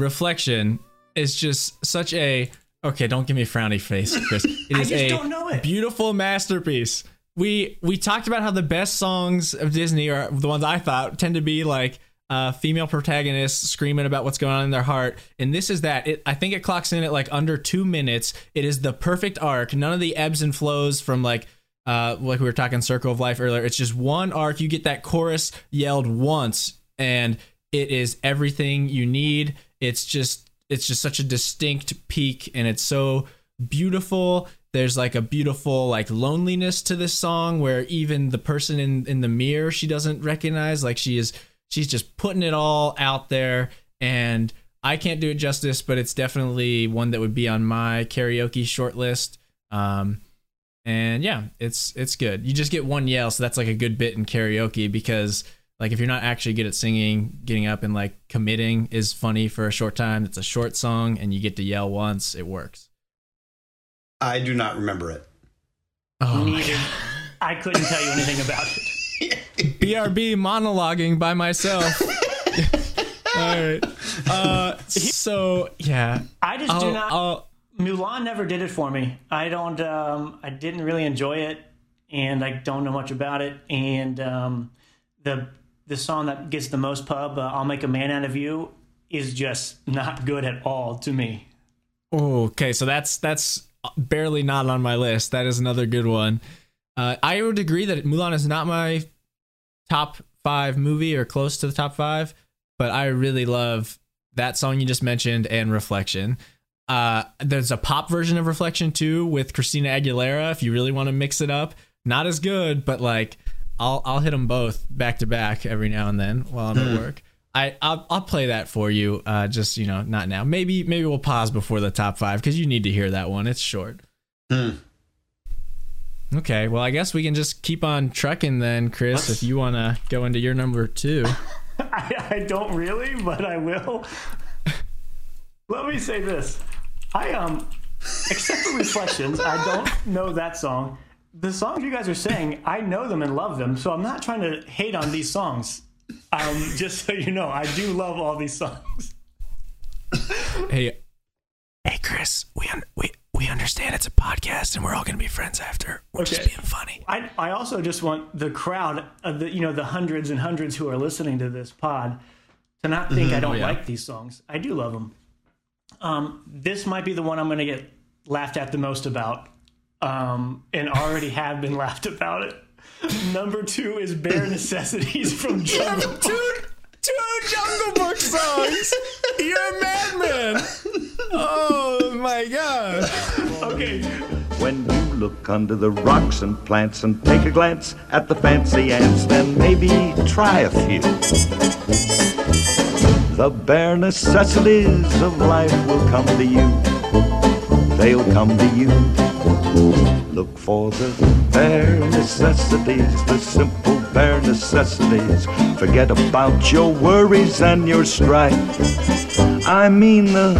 Reflection is just such a okay. Don't give me a frowny face, Chris. It I just a don't know it. beautiful masterpiece. We we talked about how the best songs of Disney are the ones I thought tend to be like uh, female protagonists screaming about what's going on in their heart, and this is that. It, I think it clocks in at like under two minutes. It is the perfect arc. None of the ebbs and flows from like uh, like we were talking Circle of Life earlier. It's just one arc. You get that chorus yelled once, and it is everything you need. It's just it's just such a distinct peak, and it's so beautiful. There's like a beautiful like loneliness to this song where even the person in in the mirror she doesn't recognize. Like she is she's just putting it all out there, and I can't do it justice, but it's definitely one that would be on my karaoke short list. Um, and yeah, it's it's good. You just get one yell, so that's like a good bit in karaoke because like if you're not actually good at singing, getting up and like committing is funny for a short time. It's a short song, and you get to yell once. It works. I do not remember it. Oh, Neither. I couldn't tell you anything about it. BRB monologuing by myself. All right. Uh, so yeah, I just I'll, do not. I'll, Mulan never did it for me. I don't. Um, I didn't really enjoy it, and I don't know much about it. And um, the the song that gets the most pub, uh, "I'll Make a Man Out of You," is just not good at all to me. Oh, okay, so that's that's barely not on my list. That is another good one. Uh, I would agree that Mulan is not my top five movie or close to the top five, but I really love that song you just mentioned and Reflection. Uh, there's a pop version of Reflection too with Christina Aguilera. If you really want to mix it up, not as good, but like I'll I'll hit them both back to back every now and then while I'm at work. I I'll, I'll play that for you. Uh, just you know, not now. Maybe maybe we'll pause before the top five because you need to hear that one. It's short. Hmm. Okay, well I guess we can just keep on trucking then, Chris. If you want to go into your number two. I, I don't really, but I will. Let me say this: I um, except for reflections, I don't know that song. The songs you guys are saying, I know them and love them, so I'm not trying to hate on these songs. Um, just so you know, I do love all these songs. Hey, hey, Chris. We un- we we understand it's a podcast and we're all gonna be friends after. We're just being funny. I, I also just want the crowd, of the you know, the hundreds and hundreds who are listening to this pod, to not think I don't Oh, yeah. like these songs. I do love them. Um, this might be the one I'm going to get laughed at the most about, um, and already have been laughed about it. Number two is Bare Necessities from Jungle Book. two two Jungle Book songs. You're a madman. Oh my god. Okay, When you look under the rocks and plants and take a glance at the fancy ants, then maybe try a few. The bare necessities of life will come to you. They'll come to you. Look for the bare necessities, the simple bare necessities. Forget about your worries and your strife. I mean the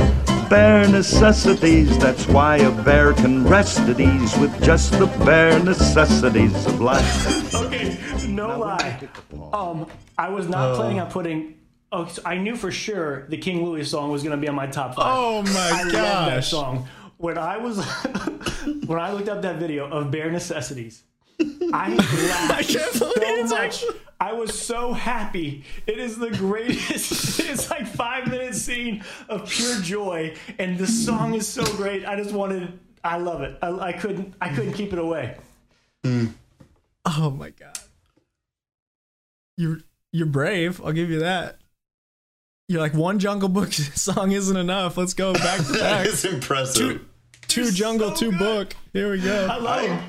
bare necessities. That's why a bear can rest at ease with just the bare necessities of life. Okay, no lie. Um, I was not Oh. planning on putting. Oh, so I knew for sure the King Louis song was going to be on my top five. Oh my I love that gosh. song. When I was when I looked up that video of bare necessities, I laughed I so much. actually- I was so happy. It is the greatest. it's like five minute scene of pure joy, and the song is so great. I just wanted. I love it. I, I couldn't. I couldn't keep it away. Hmm. Oh my god. You're you're brave. I'll give you that. You're like one Jungle Book song isn't enough. Let's go back to That back. is impressive. Two Jungle, two Book. Here we I go. love I- it.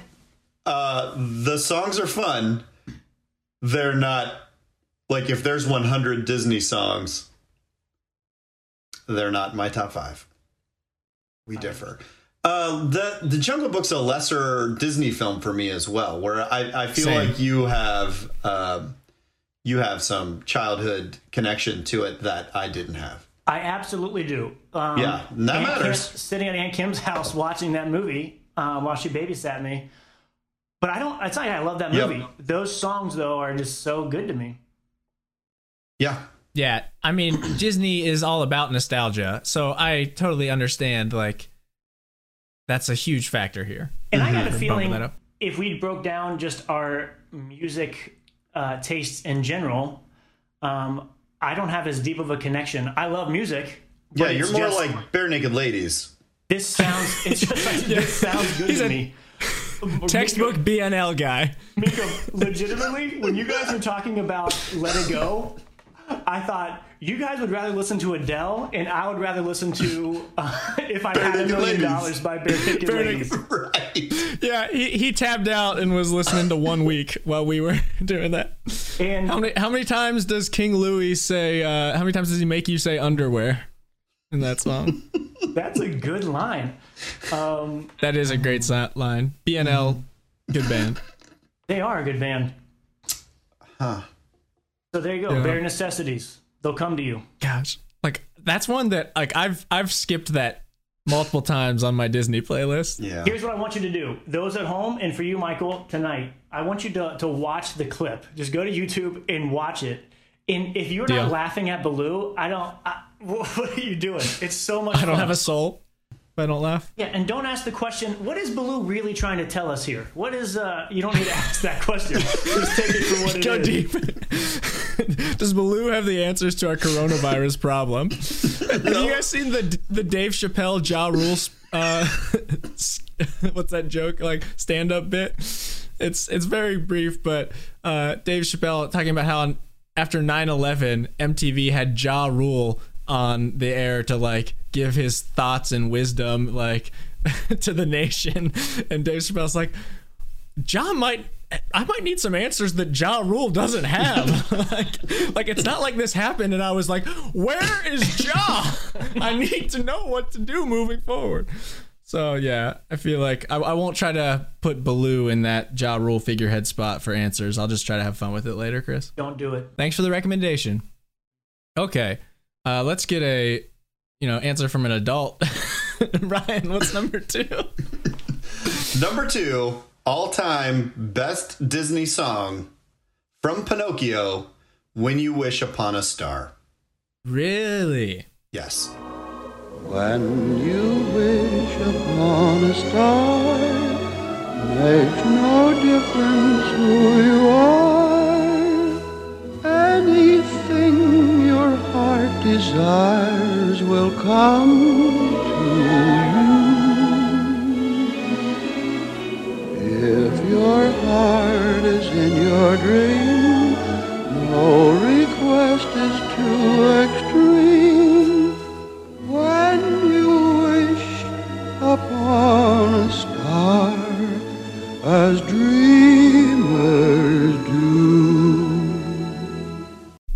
Uh, the songs are fun. They're not like if there's 100 Disney songs, they're not my top five. We differ. Uh, the the Jungle Book's a lesser Disney film for me as well, where I, I feel Same. like you have um, you have some childhood connection to it that I didn't have. I absolutely do. Um, Yeah, that Aunt matters. Kim- sitting at Aunt Kim's house watching that movie um, while she babysat me. But I don't. I tell you, I love that Yep. movie. Those songs though are just so good to me. Yeah, Yeah, I mean Disney is all about nostalgia, so I totally understand. Like, that's a huge factor here. And I got a feeling that up. if we broke down just our music uh, tastes in general, um, I don't have as deep of a connection. I love music. yeah, you're more just- like Barenaked Ladies. this sounds. It's just like this sounds good He's to a me. Textbook BNL guy. Miko, legitimately, when you guys were talking about Let It Go, I thought you guys would rather listen to Adele, and I would rather listen to uh, If I Had a Million Ladies. Dollars by Barenaked Bare Ladies. Right. Yeah, he, he tabbed out and was listening to one week while we were doing that. And How many how many times does King Louis say? Uh, how many times does he make you say underwear in that song? that's a good line. Um, that is a great line. BNL, good band. they are a good band. Huh. So there you go. Yeah. Bare necessities. They'll come to you. Gosh, like that's one that like I've I've skipped that multiple times on my Disney playlist. Yeah. Here's what I want you to do. Those at home, and for you, Michael, tonight, I want you to, to watch the clip. Just go to YouTube and watch it. And if you're Deal. not laughing at Baloo, I don't. I, what are you doing? It's so much. I don't fun. have a soul. If I don't laugh. Yeah, and don't ask the question. What is Baloo really trying to tell us here? What is? uh You don't need to ask that question. Just take it for what it is. Go deep. Does Baloo have the answers to our coronavirus problem? Have you guys seen the the Dave Chappelle Ja Rules? uh, what's that joke like stand up bit? It's it's very brief, but uh, Dave Chappelle talking about how after 9/11, MTV had Ja Rule on the air to like give his thoughts and wisdom like to the nation, and Dave Chappelle's like. Ja might I might need some answers that Ja Rule doesn't have. like, like it's not like this happened and I was like, where is Ja? I need to know what to do moving forward. So yeah, I feel like I, I won't try to put Baloo in that Ja Rule figurehead spot for answers. I'll just try to have fun with it later, Chris. Don't do it. Thanks for the recommendation. Okay, uh, let's get a you know answer from an adult. Ryan, what's number two? Number two, all time best Disney song from Pinocchio, When You Wish Upon a Star. Really? Yes. When you wish upon a star, makes no difference who you are. Anything your heart desires will come to you. If your heart is in your dream, no request is too extreme. When you wish upon a star, as dreamers do.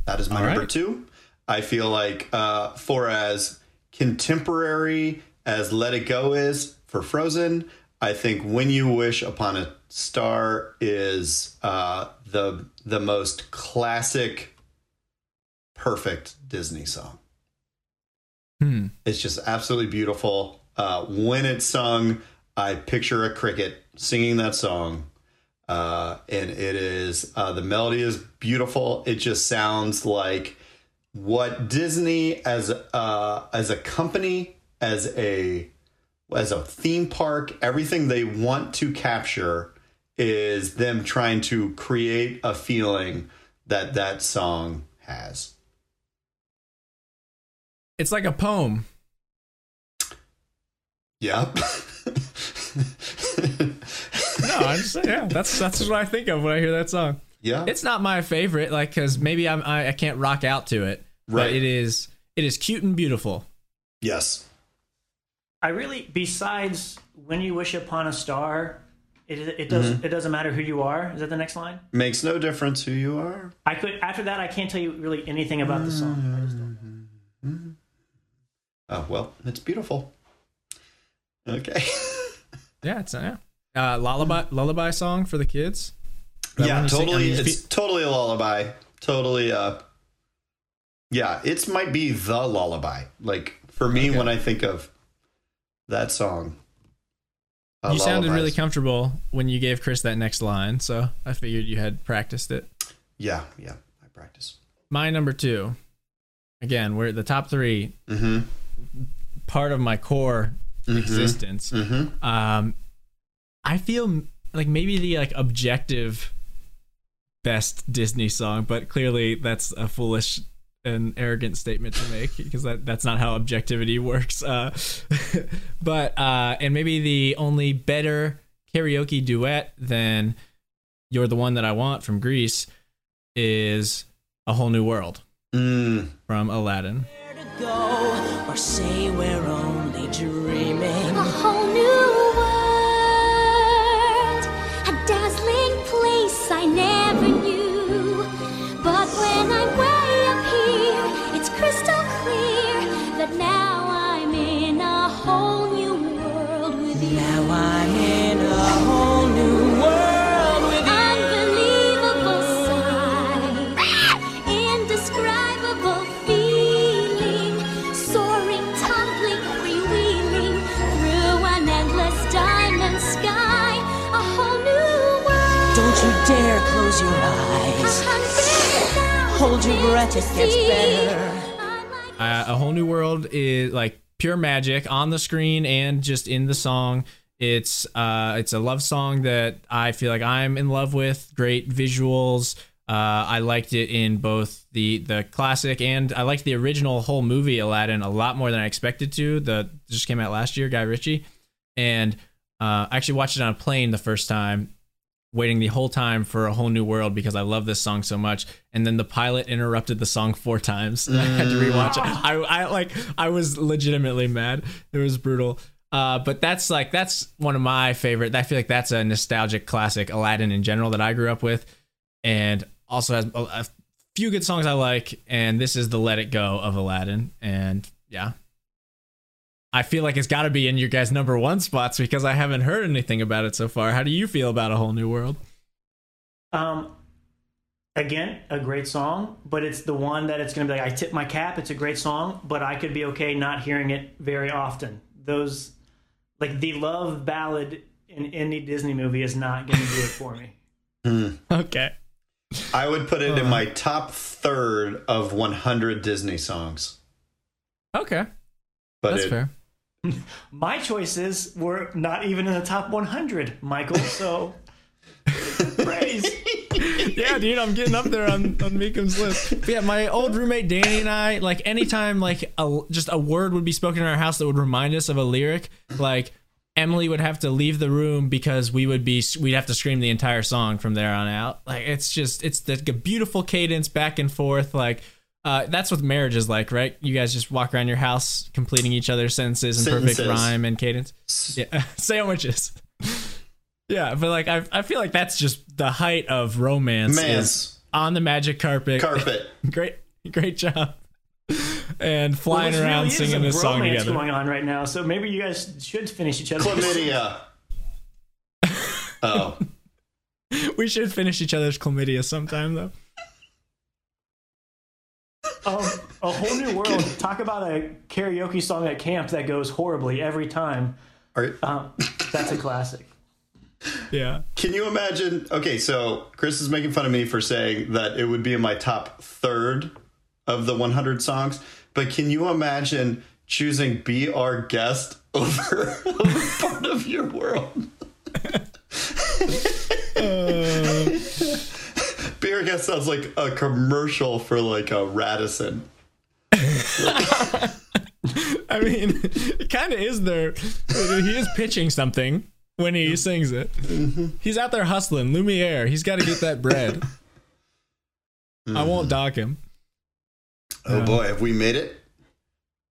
That is my All number right. two. I feel like uh, for as contemporary as Let It Go is for Frozen, I think "When You Wish Upon a Star" is uh, the the most classic, perfect Disney song. Hmm. It's just absolutely beautiful. Uh, when it's sung, I picture a cricket singing that song. Uh, and it is, uh, the melody is beautiful. It just sounds like what Disney as, uh, as a company, as a, as a theme park, everything they want to capture is them trying to create a feeling that that song has. It's like a poem. Yep. No, I'm just yeah, that's that's what I think of when I hear that song. Yeah. It's not my favorite, like, because maybe I'm I, I can't rock out to it, but Right. it is it is cute and beautiful. yes. I really, besides when you wish upon a star, it it does Mm-hmm. it doesn't matter who you are. Is that the next line? Makes no difference who you are. I could after that I can't tell you really anything about the song. I just don't. Oh, well, it's beautiful. Okay. Yeah, it's yeah. Uh, lullaby lullaby song for the kids. That yeah, you sing- I totally. mean, it's totally a lullaby. Totally. Uh, yeah, it might be the lullaby. Like for me, Okay. when I think of that song, uh, you sounded really comfortable when you gave Chris that next line, so I figured you had practiced it. Yeah, yeah. I practice. My number two. Again, we're the top three. Mm-hmm. Part of my core existence. Mm-hmm. Um, I feel like maybe the like objective best Disney song, but clearly that's a foolish and arrogant statement to make because that that's not how objectivity works. Uh, but uh, and maybe the only better karaoke duet than "You're the One That I Want" from Grease is "A Whole New World" Mm. from Aladdin. Dare close your eyes. Hold your breath, it gets better. Uh, a whole new world is like pure magic on the screen and just in the song. It's uh, it's a love song that I feel like I'm in love with. Great visuals. Uh, I liked it in both the the classic and I liked the original whole movie Aladdin a lot more than I expected to. The just came out last year, Guy Ritchie, and uh, I actually watched it on a plane the first time waiting the whole time for a whole new world because I love this song so much. And then the pilot interrupted the song four times. I had to rewatch it. I, I like I was legitimately mad. It was brutal. Uh, but that's like that's one of my favorite. I feel like that's a nostalgic classic Aladdin in general that I grew up with, and also has a, a few good songs I like. And this is the Let It Go of Aladdin. And yeah, I feel like it's got to be in your guys' number one spots because I haven't heard anything about it so far. How do you feel about a whole new world? Um, again, a great song, but it's the one that it's going to be like, I tip my cap. It's a great song, but I could be okay not hearing it very often. Those, like the love ballad in any Disney movie is not going to do it for me. Mm. Okay. I would put it in Uh. my top third of 100 Disney songs. Okay. But That's it, fair. My choices were not even in the top 100, Michael. So, praise. yeah, dude, I'm getting up there on, on Meekum's list. But yeah, my old roommate Danny and I, like anytime like a, just a word would be spoken in our house that would remind us of a lyric, like Emily would have to leave the room because we would be we'd have to scream the entire song from there on out. Like it's just it's the beautiful cadence back and forth. Like uh, that's what marriage is like, right? You guys just walk around your house completing each other's sentences in perfect rhyme and cadence. Yeah, sandwiches. Yeah, but like I, I feel like that's just the height of romance. Man. is on the magic carpet. Carpet. great, great job. And flying this around really is singing a this song bromance together. going on right now, so maybe you guys should finish each other. Chlamydia. Oh, We should finish each other's chlamydia sometime though. Um, a whole new world. Talk about a karaoke song at camp that goes horribly every time. Are- Um, that's a classic. Yeah. Can you imagine? Okay, so Chris is making fun of me for saying that it would be in my top third of the 100 songs, but can you imagine choosing "Be Our Guest" over, over part of your world? "Be Our Guest" sounds like a commercial for like a Radisson. I mean, it kind of is there. He is pitching something when he sings it. Mm-hmm. He's out there hustling. Lumiere. He's got to get that bread. I mm-hmm. won't dock him. Oh um, boy, have we made it?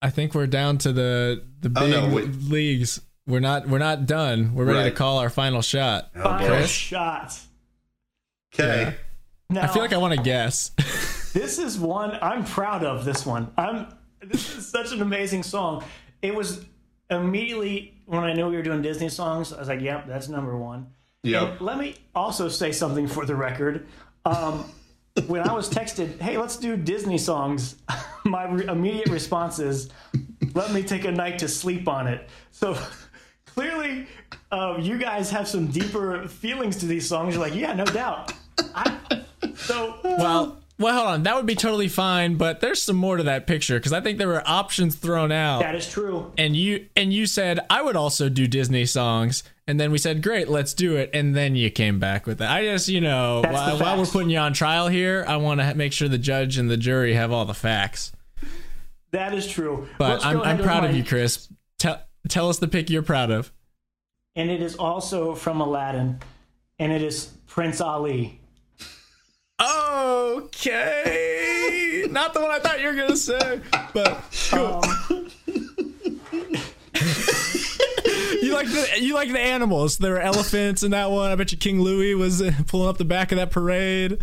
I think we're down to the the Oh, big no, leagues. We're not we're not done. We're ready Right. to call our final shot. Final shot. Okay. Now, I feel like I want to guess. this is one I'm proud of. This one, I'm. This is such an amazing song. It was immediately when I knew we were doing Disney songs. I was like, "Yep, that's number one." Yep. And let me also say something for the record. Um, when I was texted, "Hey, let's do Disney songs," my re- immediate response is, "Let me take a night to sleep on it." So clearly, uh, you guys have some deeper feelings to these songs. You're like, "Yeah, no doubt." I, so well, well, hold on. That would be totally fine, but there's some more to that picture because I think there were options thrown out. that is true. and you and you said I would also do Disney songs, and then we said, "Great, let's do it," and then you came back with that. I just, you know, while, while we're putting you on trial here, I want to make sure the judge and the jury have all the facts. That is true. But Let's I'm, I'm proud of my- you, Chris. Tell tell us the pick you're proud of. And it is also from Aladdin, and it is Prince Ali. Okay, not the one I thought you were gonna say, but cool. Um, you like the you like the animals. There were elephants in that one. I bet you King Louis was pulling up the back of that parade.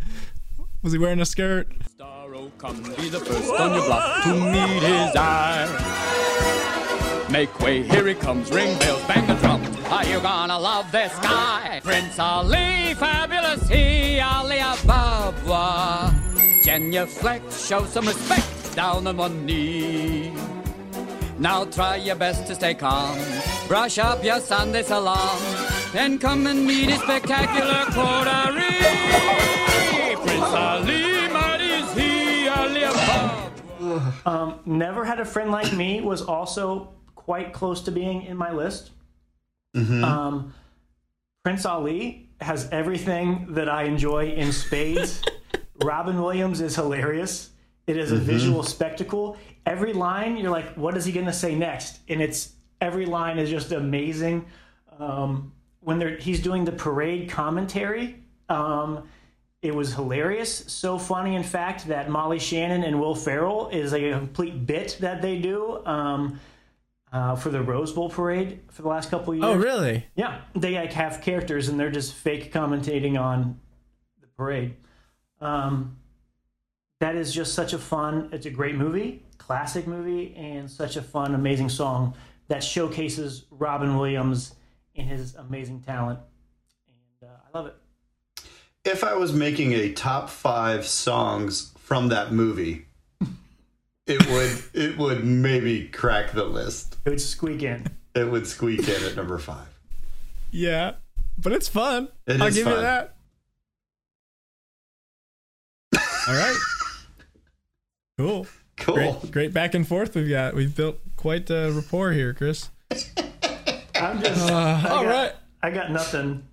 Was he wearing a skirt? Starro, come be the first on your block to meet his eye. Make way, here he comes, ring bells, bang the drum. Are you gonna love this guy? Prince Ali, fabulous he, Ali Ababa. Genuflect, show some respect, down on one knee. Now try your best to stay calm. Brush up your Sunday salon. Then come and meet his spectacular coterie. Prince Ali, mighty is he, Ali Ababa. Um, Never Had a Friend Like Me was also quite close to being in my list. Um, Prince Ali has everything that I enjoy in spades. Robin Williams is hilarious. It is a visual spectacle. Every line, you're like, what is he going to say next? And it's every line is just amazing. Um, when they're, he's doing the parade commentary, um, it was hilarious. So funny, in fact, that Molly Shannon and Will Ferrell is a complete bit that they do um, uh, for the Rose Bowl parade for the last couple of years. Oh, really? Yeah, they like have characters and they're just fake commentating on the parade. Um, that is just such a fun. It's a great movie, classic movie, and such a fun, amazing song that showcases Robin Williams and his amazing talent. And uh, I love it. If I was making a top five songs from that movie, it would it would maybe crack the list. It would squeak in. It would squeak in at number five. Yeah, but it's fun. It I'll is give you that. All right. Cool. Cool. Great, great back and forth we've got. We've built quite a rapport here, Chris. I'm just. Uh, I all got, right. I got nothing.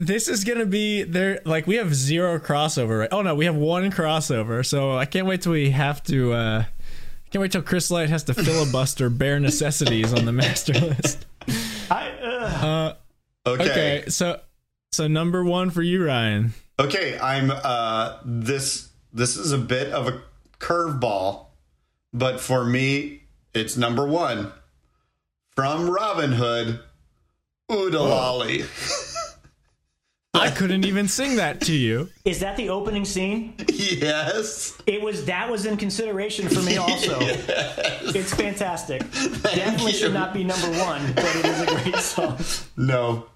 This is gonna be there. Like we have zero crossover. Right? Oh no, we have one crossover. So I can't wait till we have to. uh I can't wait till Chris Light has to filibuster bare necessities on the master list. I. Uh, Uh, Okay. okay, so so number one for you, Ryan. Okay, I'm uh this this is a bit of a curveball, but for me it's number 1 from Robin Hood, Oodalali. I couldn't even sing that to you. is that the opening scene? yes. It was. That was in consideration for me also. It's fantastic. Definitely should not be number one, but it is a great song. No.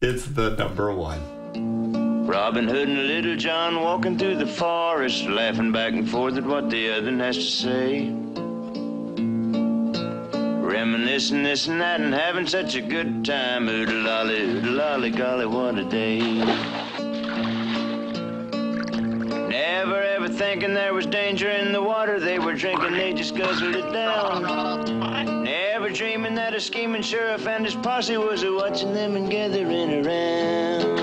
It's the number one. Robin Hood and Little John walking through the forest, laughing back and forth at what the other has to say. Reminiscing this and that and having such a good time. Oodle lolly, oodle lolly, golly, what a day. Never ever thinking there was danger in the water they were drinking, they just guzzled it down. Never dreaming that a scheming sheriff and his posse was a watching them and gathering around.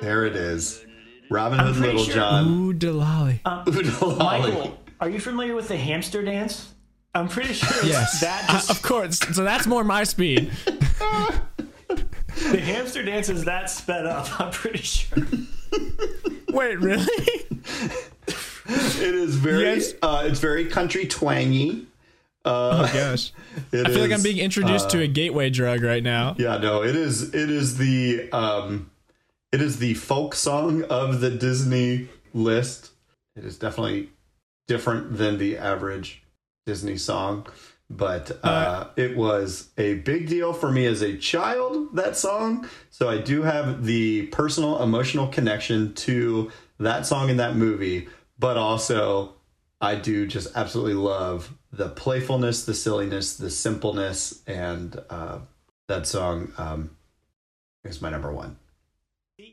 There it is. Robin Hood and Little sure- John. Ooh, Delali. Oodle lolly. Michael, are you familiar with the hamster dance? I'm pretty sure it's Yes. that Uh, of course. So that's more my speed. the hamster dance is that sped up. I'm pretty sure. Wait, really? It is very. Yes. Uh, it's very country twangy. Uh, Oh gosh. I feel like I'm being introduced to uh, a gateway drug right now. Yeah, no, it is. It is the. Um, it is the folk song of the Disney list. It is definitely different than the average Disney song, but uh, it was a big deal for me as a child. That song, so I do have the personal emotional connection to that song in that movie, but also I do just absolutely love the playfulness, the silliness, the simpleness, and uh, that song um, is my number one.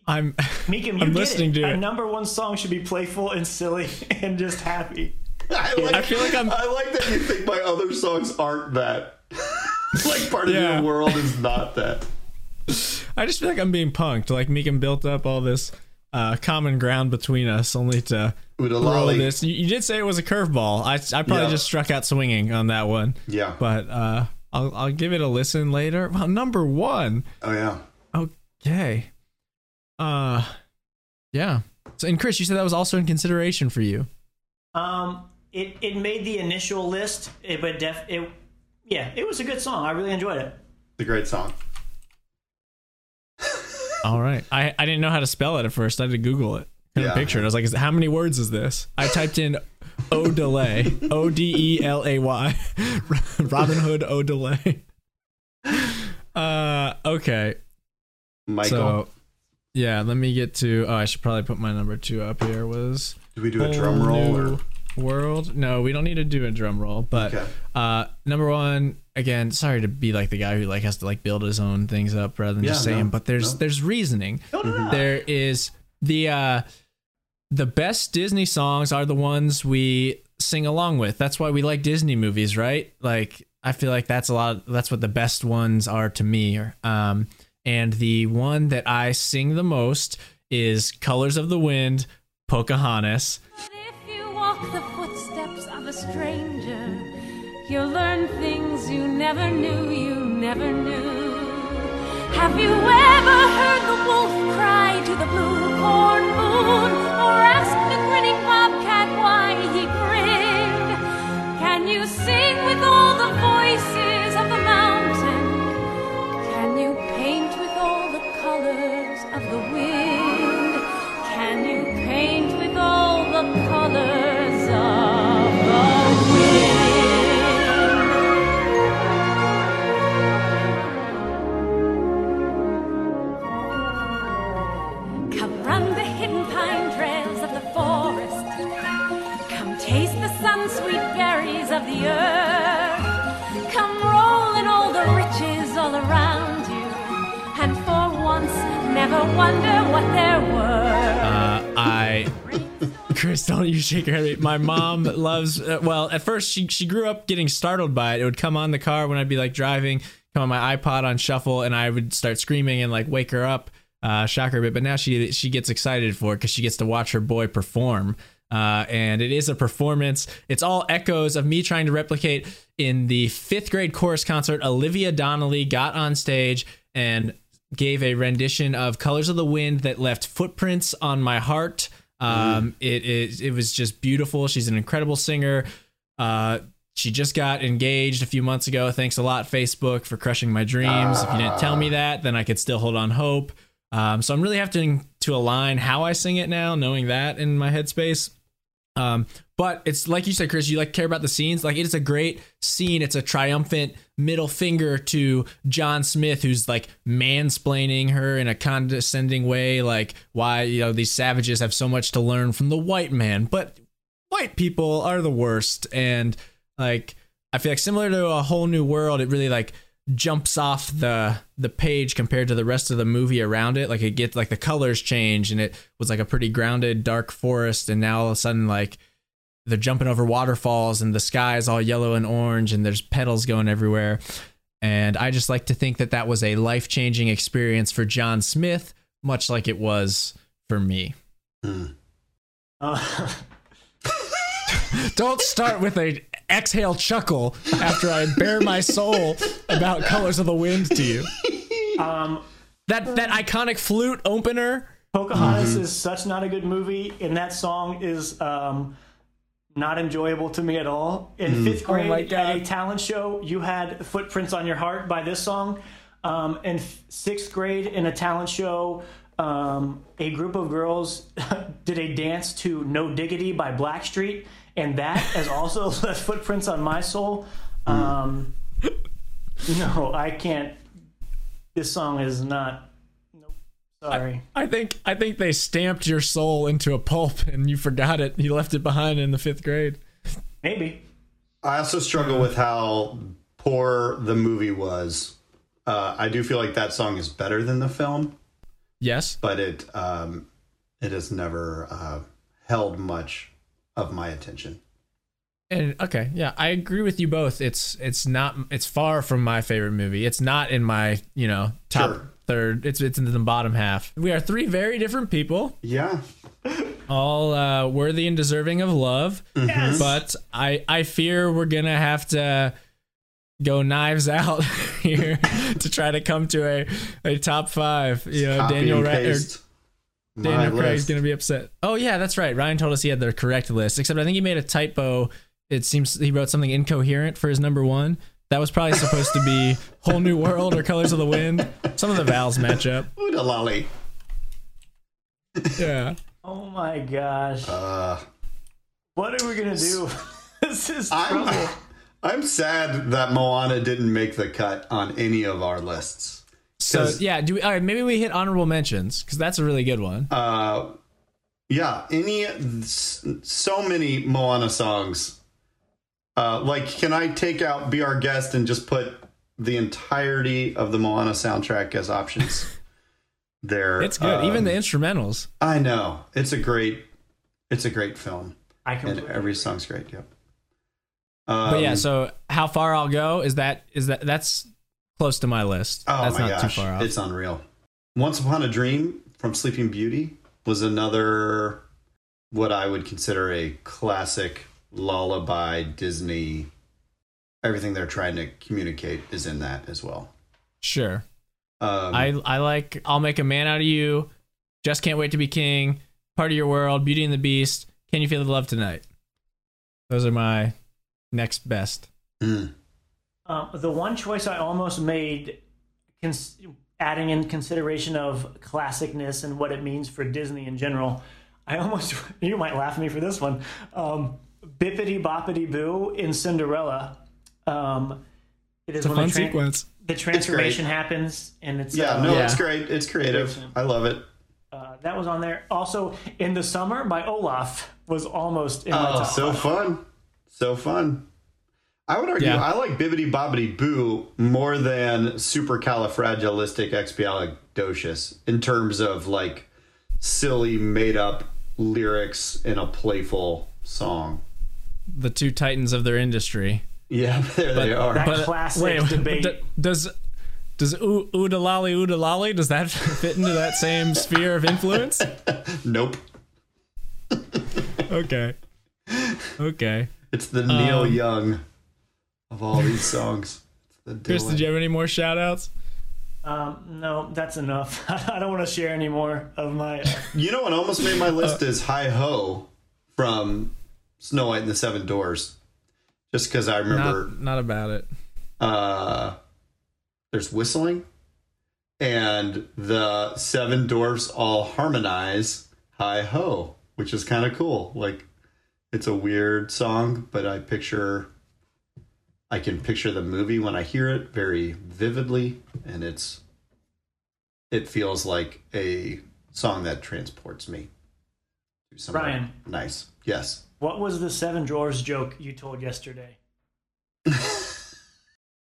I'm Meekum, you I'm get listening it. to A it. number one song should be playful and silly and just happy. I, like, I feel like I'm- I like that you think my other songs aren't that. like part of Yeah. your world is not that. I just feel like I'm being punked. Like Meekum built up all this uh, common ground between us, only to throw this. You, you did say it was a curveball. I, I probably Yeah. just struck out swinging on that one. Yeah. But uh, I'll I'll give it a listen later. Well, number one. Oh yeah. Okay. Uh, yeah. So, and Chris, you said that was also in consideration for you. Um, it it made the initial list, it, but def it yeah, it was a good song. I really enjoyed it. It's a great song. All right. I, I didn't know how to spell it at first. I had to Google it. Couldn't Yeah. picture it. I was like, is, how many words is this? I typed in O delay. O D E L A Y. Robin Hood O delay. Uh okay. Michael, So yeah, let me get to oh I should probably put my number two up here was do we do a drum roll or World? No, we don't need to do a drum roll. But Okay. uh number one, again, sorry to be like the guy who like has to like build his own things up rather than just saying, no, but there's no. there's reasoning. Mm-hmm. There is the uh the best Disney songs are the ones we sing along with. That's why we like Disney movies, right? Like I feel like that's a lot that's what the best ones are to me. Um and the one that I sing the most is Colors of the Wind, Pocahontas. The footsteps of a stranger, you'll learn things you never knew, you never knew. Have you ever heard the wolf cry to the blue corn moon, or asked the grinning bobcat why he grinned? Can you sing with all the voices of the mountain? Can you paint with all the colors of the wind? Can you paint with all the colors taste the sun sweet berries of the earth. Come roll in all the riches all around you. And for once, never wonder what there were. Uh, I, Chris, don't you shake your head. My mom loves. Uh, well, at first she she grew up getting startled by it. It would come on the car when I'd be like driving, come on my iPod on shuffle, and I would start screaming and like wake her up, uh, shock her a bit. But now she she gets excited for it because she gets to watch her boy perform. Uh, and it is a performance. It's all echoes of me trying to replicate in the fifth grade chorus concert. Olivia Donnelly got on stage and gave a rendition of Colors of the Wind that left footprints on my heart. Um, it, it it was just beautiful. She's an incredible singer. Uh, she just got engaged a few months ago. Thanks a lot, Facebook, for crushing my dreams. If you didn't tell me that, then I could still hold on hope. Um, so I'm really having to align how I sing it now, knowing that in my headspace. Um, but it's like you said, Chris, you like care about the scenes. Like it is a great scene. It's a triumphant middle finger to John Smith, who's like mansplaining her in a condescending way, like why you know these savages have so much to learn from the white man, but white people are the worst. And like I feel like similar to a whole new world, it really like jumps off the the page compared to the rest of the movie around it. Like it gets like the colors change and it was like a pretty grounded dark forest and now all of a sudden like they're jumping over waterfalls and the sky is all yellow and orange and there's petals going everywhere. And I just like to think that that was a life-changing experience for John Smith, much like it was for me. Uh, Don't start with a exhale chuckle after I bare my soul about Colors of the Wind to you. um, that that iconic flute opener. Pocahontas is such not a good movie, and that song is um, not enjoyable to me at all. In Mm. fifth Oh grade my at a talent show, you had "Footprints on Your Heart" by this song. Um, in f- sixth grade, in a talent show, um, a group of girls did a dance to "No Diggity" by Blackstreet, and that has also left footprints on my soul. Um, no, I can't. This song is not. Nope. Sorry. I think I think they stamped your soul into a pulp and you forgot it. You left it behind in the fifth grade. Maybe. I also struggle with how poor the movie was. Uh, I do feel like that song is better than the film. Yes, but it um, it has never uh, held much of my attention. And okay, yeah, I agree with you both. It's it's not it's far from my favorite movie. It's not in my, you know, top Sure. third. It's it's in the bottom half. We are three very different people. Yeah. All uh, worthy and deserving of love. Yes. But I I fear we're going to have to go knives out here to try to come to a, a top 5. You know, Copy Daniel and Ra- my Daniel Craig's list. going to be upset. Oh yeah, that's right. Ryan told us he had the correct list, except I think he made a typo. It seems he wrote something incoherent for his number one. That was probably supposed to be Whole New World or Colors of the Wind. Some of the vowels match up. Ooh, the lolly. Yeah. Oh my gosh. Uh, What are we gonna do? this is trouble. I'm, I'm sad that Moana didn't make the cut on any of our lists. So 'Cause, yeah, do we, all right, maybe we hit honorable mentions because that's a really good one. uh, yeah, any so many Moana songs. Uh, like, can I take out "Be Our Guest" and just put the entirety of the Moana soundtrack as options? there, It's good. Even the um, instrumentals. I know it's a great, it's a great film, I and every song's great. Yep. But yeah, Um, so how far I'll go is that is that that's close to my list. Oh that's my not gosh, too far off. it's unreal. Once Upon a Dream from Sleeping Beauty was another what I would consider a classic lullaby Disney. Everything they're trying to communicate is in that as well. Sure. Um, I I like I'll make a man out of you. Just can't wait to be king. Part of your world. Beauty and the Beast. Can you feel the love tonight? Those are my next best. mm, Um, the one choice I almost made, cons- adding in consideration of classicness and what it means for Disney in general, I almost you might laugh at me for this one. Um, Bippity Boppity Boo in Cinderella. Um, it is It's a when fun the, tran- sequence. the transformation happens, and it's yeah, uh, no, Yeah. it's great. It's creative. I love it. uh, that was on there. Also, in the summer by Olaf was almost in my Oh, top so five. fun, so fun. I would argue Yeah. I like Bibbidi Bobbidi Boo more than "Super Califragilistic Supercalifragilisticexpialidocious in terms of like silly made up lyrics in a playful song. The two titans of their industry. Yeah, there they are. That classic debate. d- does does oo- Oodalali Oodalali does that fit into that same sphere of influence? nope. Okay. Okay. It's the Neil Um, Young of all these songs. The Chris, did you have any more shout outs? Um, no, that's enough. I don't want to share any more of my. Uh, You know what almost made my list Uh, is Hi Ho from Snow White and the Seven Doors. Just because I remember Not, not about it. uh, there's whistling, and the seven dwarfs all harmonize "Hi Ho," which is kind of cool. Like it's a weird song, but I picture I can picture the movie when I hear it very vividly and it's it feels like a song that transports me to somewhere Brian. nice. Yes. What was the seven drawers joke you told yesterday?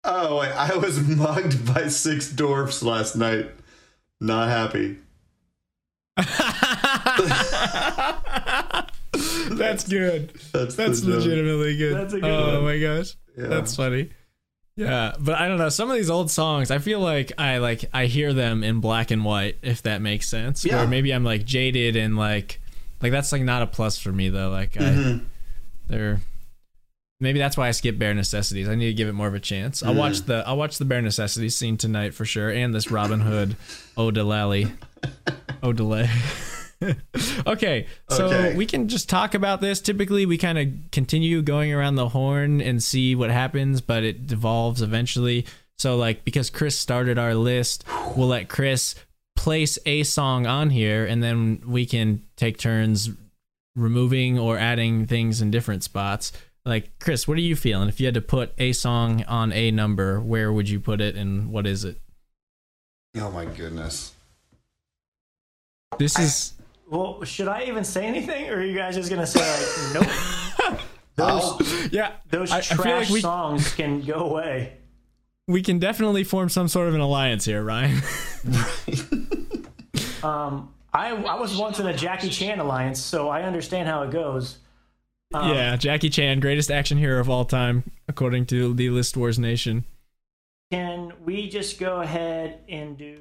Oh, wait, I was mugged by six dwarfs last night. Not happy. That's good. That's, That's the joke. legitimately good. That's a good oh one. my gosh. Yeah. That's funny. Yeah, but I don't know. Some of these old songs, I feel like I like I hear them in black and white, if that makes sense. Yeah. Or maybe I'm like jaded and like like that's like not a plus for me though. Like I Mhm. they're maybe that's why I skip bare necessities. I need to give it more of a chance. I'll watch the I'll watch the bare necessities scene tonight for sure, and this Robin Hood Odelally. Odelay. okay, so Okay. we can just talk about this. Typically, we kind of continue going around the horn and see what happens, but it devolves eventually. So, like, because Chris started our list, we'll let Chris place a song on here, and then we can take turns removing or adding things in different spots. Like, Chris, what are you feeling? If you had to put a song on a number, where would you put it, and what is it? Oh my goodness. This is. Well, should I even say anything, or are you guys just gonna say like, nope? I'll- Yeah, Those I- I trash feel like we- songs can go away. we can definitely form some sort of an alliance here, Ryan. Um, I I was once in a Jackie Chan alliance, so I understand how it goes. Um, yeah, Jackie Chan, greatest action hero of all time, according to the List Wars Nation. Can we just go ahead and do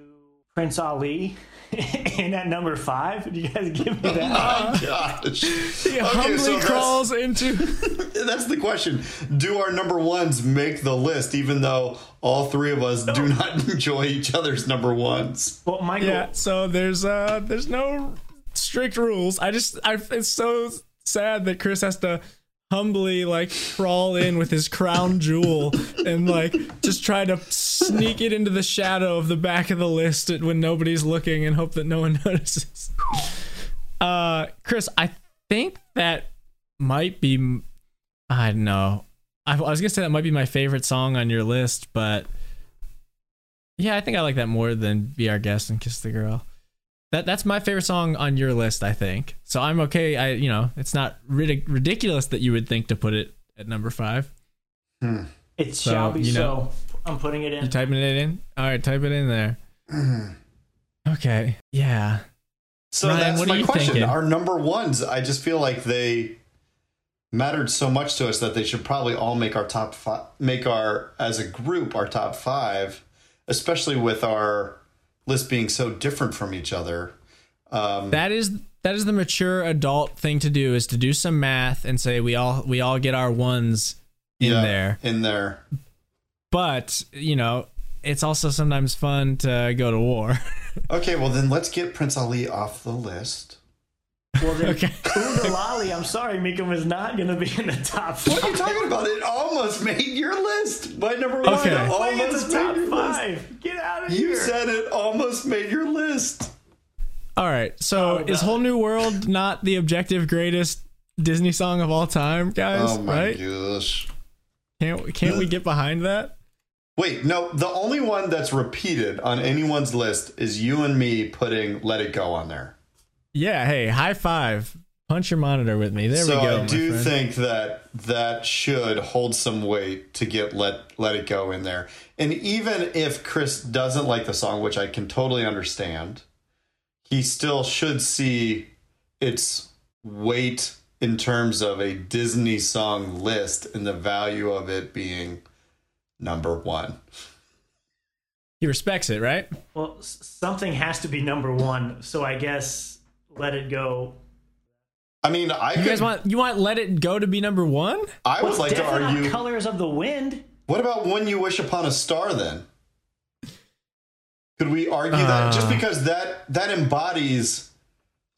Prince Ali in at number five? Do you guys give me that? Oh that? Gosh. He Okay, humbly so crawls into. That's the question. Do our number ones make the list, even though all three of us do not enjoy each other's number ones? well, Michael, yeah, so there's uh there's no strict rules. I just I it's so sad that Chris has to humbly like crawl in with his crown jewel and like just try to sneak it into the shadow of the back of the list when nobody's looking and hope that no one notices. Uh Chris, I think that might be I don't know. I, I was gonna say that might be my favorite song on your list, but yeah, I think I like that more than "Be Our Guest" and "Kiss the Girl." That that's my favorite song on your list, I think. So I'm okay. I you know it's not ridic- ridiculous that you would think to put it at number five. Hmm. it So, shall be you know- so. I'm putting it in. You in. typing it in? All right, type it in there. Hmm. Okay. Yeah. So Ryan, that's what are my you question. thinking? Our number ones, I just feel like they mattered so much to us that they should probably all make our top five, make our as a group our top five, especially with our list being so different from each other. Um, That is that is the mature adult thing to do is to do some math and say we all we all get our ones in yeah, there. in there. But, you know, it's also sometimes fun to go to war. Okay, well then let's get Prince Ali off the list. Well, then, Okay. Oodalali, I'm sorry, Mika is not going to be in the top five. What are you talking about? It almost made your list. My number one Okay. Why it's almost the top made your list. Get out of You here. You said it almost made your list. All right. So Oh, is. Whole New World not the objective greatest Disney song of all time, guys? Oh my right? gosh. Can't can't we get behind that? Wait, no, the only one that's repeated on anyone's list is you and me putting Let It Go on there. Yeah. Hey, high five. Punch your monitor with me. There so we go. So I do friend. think that that should hold some weight to get Let Let It Go in there. And even if Chris doesn't like the song, which I can totally understand, he still should see its weight in terms of a Disney song list and the value of it being number one. he respects it, right? Well, something has to be number one, so I guess let it go. I mean, I You could, guys want you want Let It Go to be number one? I would Well, like to definitely not argue. Colors of the Wind. What about when you wish upon a star then? Could we argue that just Uh. because that that embodies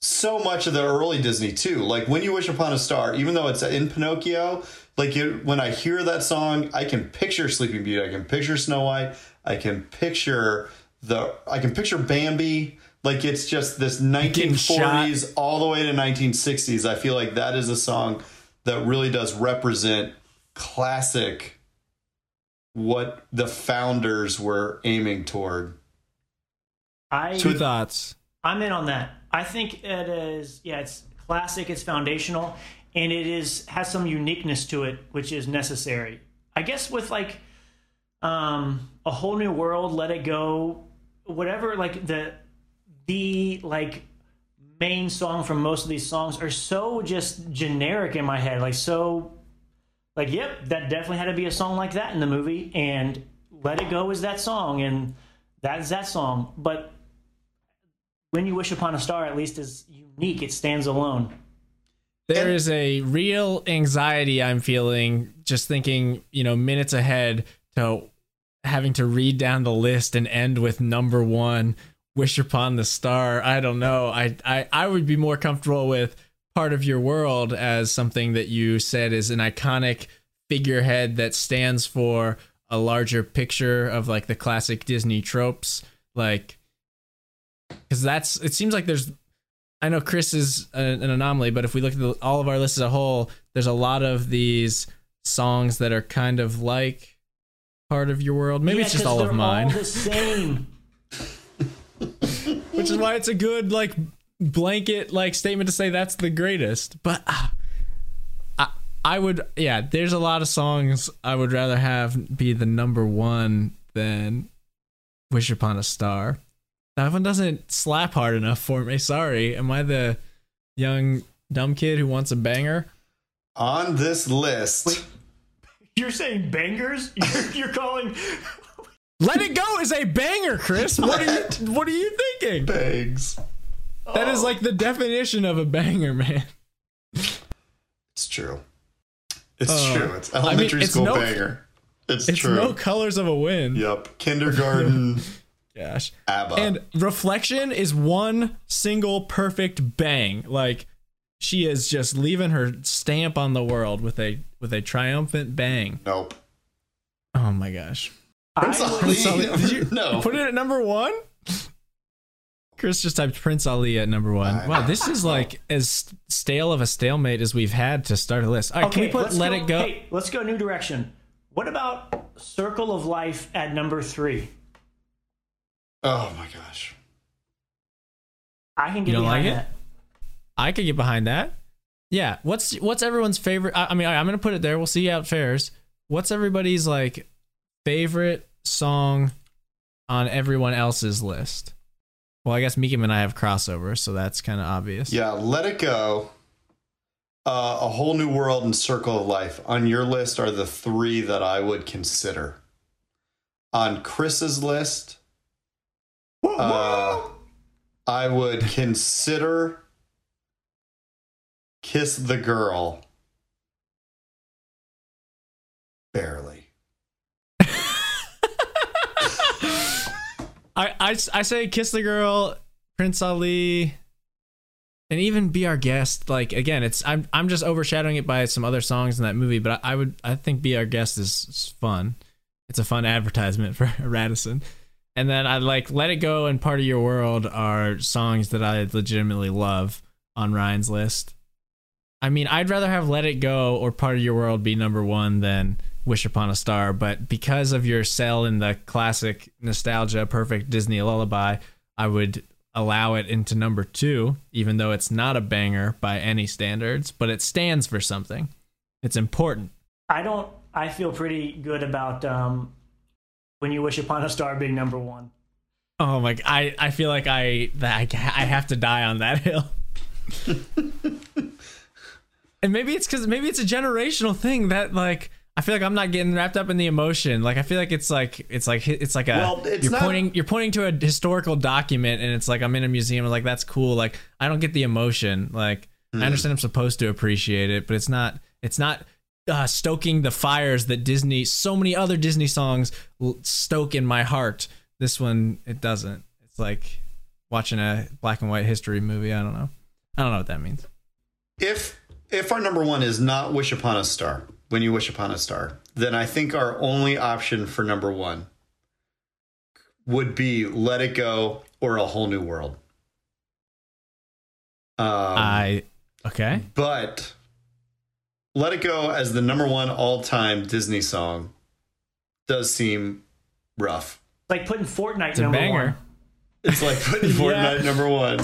so much of the early Disney too? Like when you wish upon a star, even though it's in Pinocchio, like it, when I hear that song, I can picture Sleeping Beauty, I can picture Snow White, I can picture the I can picture Bambi. Like it's just this 1940s all the way to 1960s. I feel like that is a song that really does represent classic what the founders were aiming toward. I Two thoughts. I'm in on that. I think it is yeah, it's classic, it's foundational, and it is has some uniqueness to it, which is necessary. I guess with like um a whole new world, let it go, whatever like the the like main song from most of these songs are so just generic in my head, like so like yep, that definitely had to be a song like that in the movie and Let It Go is that song and that's that song. But when you wish upon a star at least is unique. It stands alone. There is a real anxiety I'm feeling just thinking, you know, minutes ahead to having to read down the list and end with number one, Wish Upon the Star. I don't know. I, I, I would be more comfortable with part of your world as something that you said is an iconic figurehead that stands for a larger picture of like the classic Disney tropes. Like, because that's, it seems like there's I know Chris is an, an anomaly, but if we look at the, all of our lists as a whole, there's a lot of these songs that are kind of like part of your world. Maybe Yeah, it's just all of mine, all the same which is why it's a good like blanket like statement to say that's the greatest. But uh, I I would yeah, there's a lot of songs I would rather have be the number one than Wish Upon a Star. That one doesn't slap hard enough for me. Sorry. Am I the young dumb kid who wants a banger? On this list, you're saying bangers you're, you're calling Let It Go is a banger, Chris. What are you what are you thinking? Bangs. That is like the definition of a banger, man. It's true. It's Uh, true. It's I mean, elementary it's school no- banger. It's, It's true. no colors of a win. Yep. Kindergarten. Gosh. ABBA. And Reflection is one single perfect bang. Like she is just leaving her stamp on the world with a with a triumphant bang. Nope. Oh my gosh. Prince Ali. Prince Ali. Did you no. put it at number one? Chris just typed Prince Ali at number one. Wow, this is like as stale of a stalemate as we've had to start a list. All right, can we put Let It Go? Hey, let's go new direction. What about Circle of Life at number three? Oh my gosh. I can get You behind like it? that. I could get behind that. Yeah. What's what's everyone's favorite? I, I mean, I, I'm gonna put it there. We'll see how it fares. What's everybody's like favorite song on everyone else's list? Well, I guess Meekum and I have crossover, so that's kind of obvious. Yeah, Let It Go, uh, A Whole New World, and Circle of Life on your list are the three that I would consider. On Chris's list, uh, I would consider Kiss the Girl. Barely. I, I I say Kiss the Girl, Prince Ali, and even Be Our Guest. Like again, it's I'm I'm just overshadowing it by some other songs in that movie, but I, I would I think Be Our Guest is, is fun. It's a fun advertisement for Radisson. And then I like Let It Go and Part of Your World are songs that I legitimately love on Ryan's list. I mean, I'd rather have Let It Go or Part of Your World be number one than Wish Upon a Star, but because of your sell in the classic nostalgia, perfect Disney lullaby, I would allow it into number two, even though it's not a banger by any standards, but it stands for something. It's important. I don't. I feel pretty good about um, when you wish upon a star being number one. Oh my! I I feel like I I, I have to die on that hill. and maybe it's because maybe it's a generational thing that like I feel like I'm not getting wrapped up in the emotion. Like I feel like it's like it's like it's like a Well, it's you're not- pointing you're pointing to a historical document and it's like I'm in a museum. Like that's cool. Like I don't get the emotion. Like Hmm. I understand I'm supposed to appreciate it, but it's not it's not uh, stoking the fires that Disney so many other Disney songs stoke in my heart. This one it doesn't. It's like watching a black and white history movie. I don't know. I don't know what that means. if if our number one is not wish upon a star when you wish upon a star then i think our only option for number one would be let it go or a whole new world um, I okay. but Let It Go as the number one all time Disney song does seem rough. Like putting Fortnite It's a number banger. one. It's like putting Fortnite number one.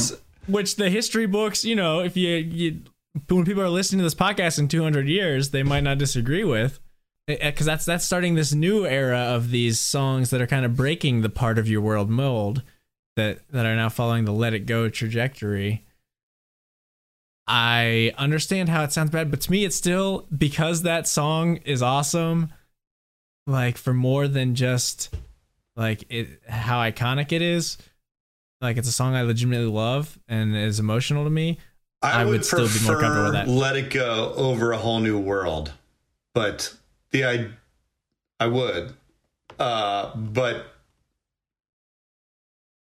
Which the history books, you know, if you, you when people are listening to this podcast in 200 years, they might not disagree with, eh, eh, because that's that's starting this new era of these songs that are kind of breaking the part of your world mold that that are now following the Let It Go trajectory. I understand how it sounds bad, but to me, it's still because that song is awesome. Like for more than just like it, how iconic it is. Like it's a song I legitimately love and is emotional to me. I, I would, would still be more comfortable with prefer that. Let It Go over a whole new world, but the I, I would, uh, but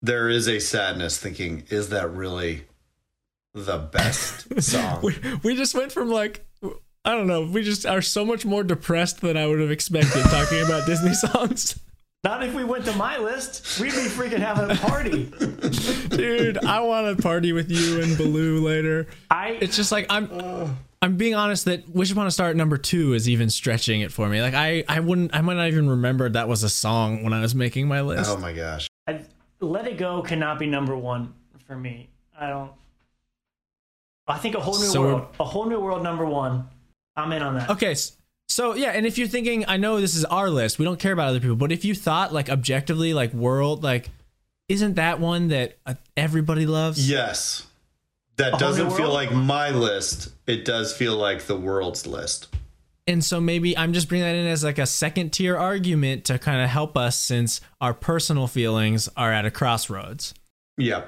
there is a sadness thinking, is that really the best song? we, we just went from like I don't know, we just are so much more depressed than I would have expected talking about Disney songs. Not if we went to my list. We'd be freaking having a party. Dude, I want to party with you and Baloo later. I It's just like I'm I'm being honest that Wish Upon a Star at number 2 is even stretching it for me. Like I I wouldn't I might not even remember that was a song when I was making my list. oh my gosh! I, Let It Go cannot be number one for me. I don't. I think a whole new So world, a whole new world, number one. I'm in on that. Okay, s- so yeah, and if you're thinking, I know this is our list, we don't care about other people, but if you thought like objectively, like world, like, isn't that one that uh, everybody loves? Yes, that A doesn't feel world? like my list. It does feel like the world's list. And so maybe I'm just bringing that in as like a second tier argument to kind of help us since our personal feelings are at a crossroads. Yeah,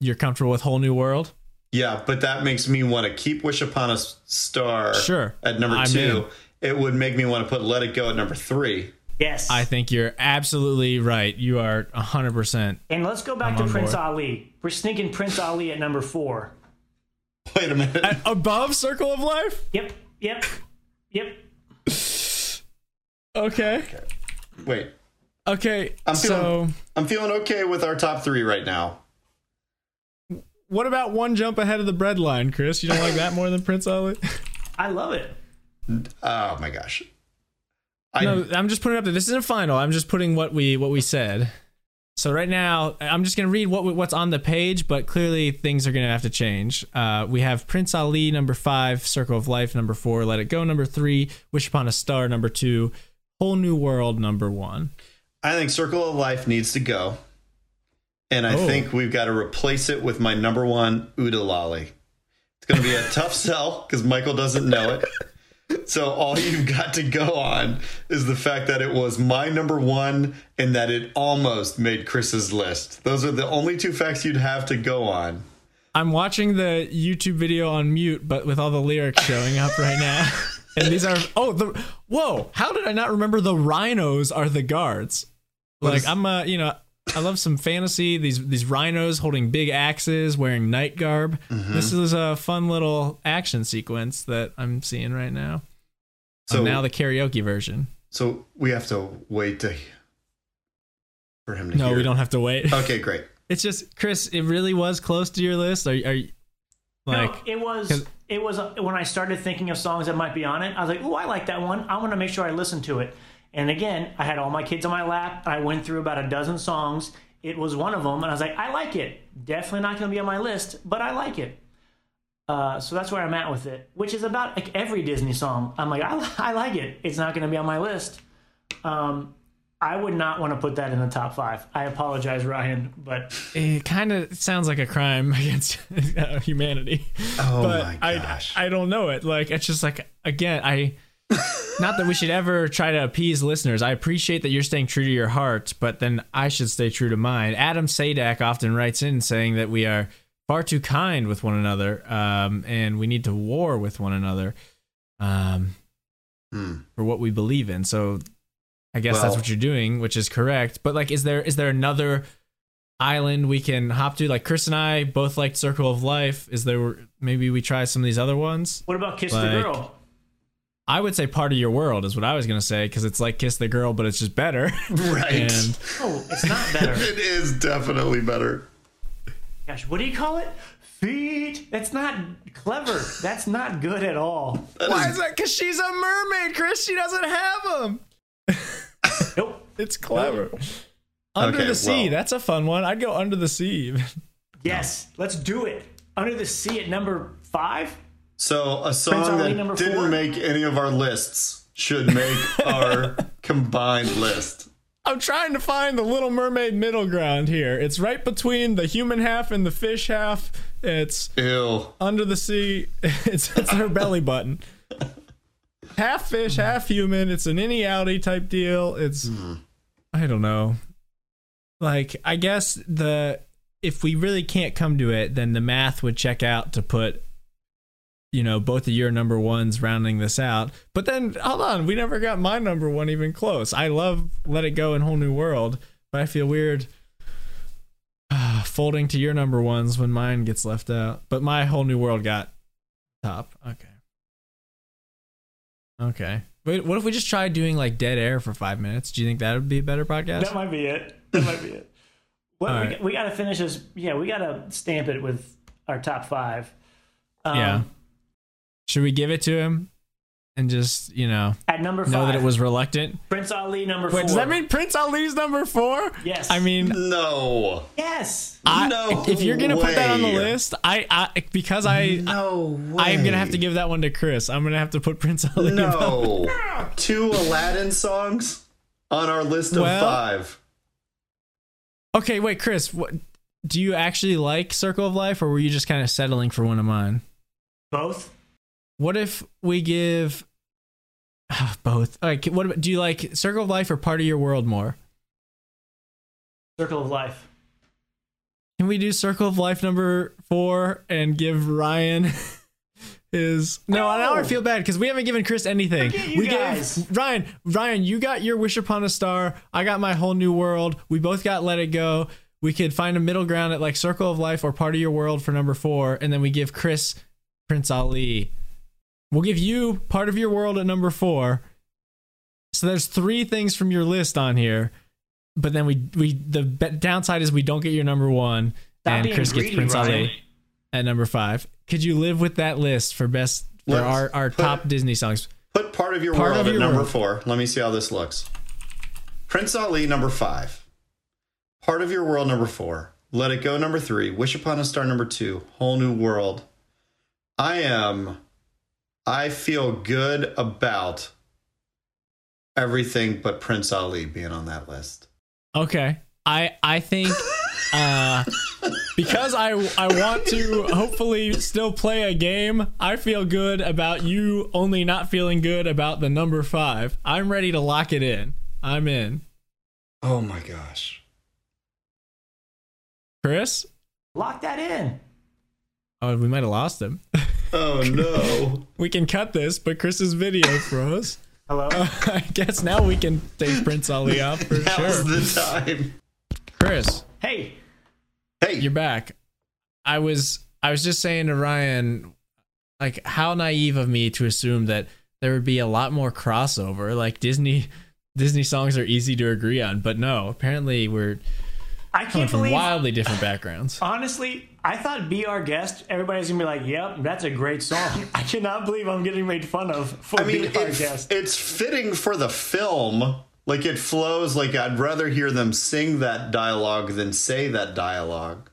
You're comfortable with Whole New World? yeah, but that makes me want to keep Wish Upon a Star. Sure. at number I'm two. It would make me want to put Let It Go at number three. Yes. I think you're absolutely right. You are 100%. and let's go back I'm to Prince board. Ali. We're sneaking Prince Ali at number four. Wait a minute. At- above Circle of Life? Yep. Yep. Yep. Okay. Wait, Okay. I'm so feeling I'm feeling okay with our top three right now. what about one jump ahead of the bread line, Chris? You don't like that more than Prince Ali? I love it. Oh my gosh. I, no, I'm just putting it up there. This isn't final. I'm just putting what we what we said. So right now, I'm just gonna read what what's on the page, but clearly things are gonna have to change. Uh, we have Prince Ali number five, Circle of Life number four, Let It Go number three, Wish Upon a Star number two, Whole New World number one. I think Circle of Life needs to go. And I Oh. think we've got to replace it with my number one Uda Lolly. It's going to be a tough sell because Michael doesn't know it. So all you've got to go on is the fact that it was my number one and that it almost made Chris's list. Those are the only two facts you'd have to go on. I'm watching the YouTube video on mute, but with all the lyrics showing up right now. And these are oh the whoa! How did I not remember the rhinos are the guards? Like is- I'm a you know I love some fantasy. These these rhinos holding big axes, wearing night garb. Mm-hmm. This is a fun little action sequence that I'm seeing right now. So So now the karaoke version. so we have to wait to for him to No, hear we it. don't have to wait. Okay, great. It's just Chris. It really was close to your list. Are, are you like? no, it was. it was uh, when I started thinking of songs that might be on it. I was like, "Oh, I like that one. I want to make sure I listen to it." And again, I had all my kids on my lap. I went through about a dozen songs. It was one of them, and I was like, "I like it. Definitely not going to be on my list, but I like it." Uh, so that's where I'm at with it, which is about like every Disney song. I'm like, I, I like it. It's not going to be on my list. Um, I would not want to put that in the top five. I apologize, Ryan, but it kind of sounds like a crime against uh, humanity. Oh but my I, gosh. I don't know it. Like it's just like again, I not that we should ever try to appease listeners. I appreciate that you're staying true to your heart, but then I should stay true to mine. Adam Sadak often writes in saying that we are far too kind with one another, um, and we need to war with one another um, Hmm. for what we believe in. So I guess that's what you're doing, which is correct. But like, is there is there another island we can hop to? Like Chris and I both liked Circle of Life. Is there maybe we try some of these other ones? what about Kiss the Girl? I would say part of your world is what I was gonna say because it's like Kiss the Girl, but it's just better. Right. And Oh, it's not better. It is definitely better. Gosh, what do you call it? Feet. that's not clever. That's not good at all. Why is that? Because she's a mermaid, Chris. She doesn't have them. Nope. It's clever. Under Okay, the sea. well- That's a fun one. I'd go under the sea. Yes, let's do it. Under the Sea at number five. So a song that didn't four? make any of our lists should make our combined list. I'm trying to find the Little Mermaid middle ground here. It's right between the human half and the fish half. It's Ew. under the sea. It's it's her belly button. Half fish, half human. It's an innie outie type deal. It's hmm. I don't know. Like I guess the if we really can't come to it, then the math would check out to put you know both of your number ones rounding this out. But then hold on, we never got my number one even close. I love Let It Go and Whole New World, but I feel weird folding to your number ones when mine gets left out. But my Whole New World got top. Okay. Okay. Wait, what if we just tried doing like dead air for five minutes? Do you think that would be a better podcast? That might be it. That might be it. Well, All we, we got to finish this. Yeah, we got to stamp it with our top five. Um, yeah. Should we give it to him and just you know At number know that it was reluctant? Prince Ali number four. Wait, does that mean Prince Ali's number four? Yes. I mean, No. yes? I, No if you're gonna put that on the list, I, I because I No I'm gonna have to give that one to Chris. I'm gonna have to put Prince Ali. No. Two Aladdin songs on our list of Well- five. Okay, wait, Chris. What do you actually like Circle of Life, or were you just kind of settling for one of mine? Both. What if we give ah, both? All right, what about, do you like Circle of Life or Part of Your World more? Circle of Life. Can we do Circle of Life number four and give Ryan his? No, now I feel bad because we haven't given Chris anything. We guys. gave Ryan. Ryan, you got your Wish Upon a Star. I got my Whole New World. We both got Let It Go. We could find a middle ground at like Circle of Life or Part of Your World for number four, and then we give Chris Prince Ali. We'll give you Part of Your World at number four. So there's three things from your list on here, but then we we the be- downside is we don't get your number one, Stop and being Chris gets Prince Ryan. Ali at number five. Could you live with that list for best for Let's our our put- top Disney songs? Put part of your Part world of at number World. four. Let me see how this looks. Prince Ali number five. Part of your world number four. Let it go number three. Wish upon a star number two. Whole new world. I am. I feel good about everything but Prince Ali being on that list. Okay. I I think uh because I I want to hopefully still play a game, I feel good about you only not feeling good about the number 5. I'm ready to lock it in. I'm in. Oh my gosh. Chris? Lock that in. Oh, we might have lost him. Oh no. we can cut this, but Chris's video froze. Hello. I guess now we can take Prince Ali off for Now's sure. the time. Chris, Hey, Hey, you're back. I was I was just saying to Ryan, like how naive of me to assume that there would be a lot more crossover. Like Disney Disney songs are easy to agree on, but no, apparently we're I can't from believe. wildly different backgrounds. Honestly, I thought "Be Our Guest." Everybody's gonna be like, "Yep, that's a great song." I cannot believe I'm getting made fun of for I mean, "Be Our Guest." it's fitting for the film. Like it flows. Like I'd rather hear them sing that dialogue than say that dialogue.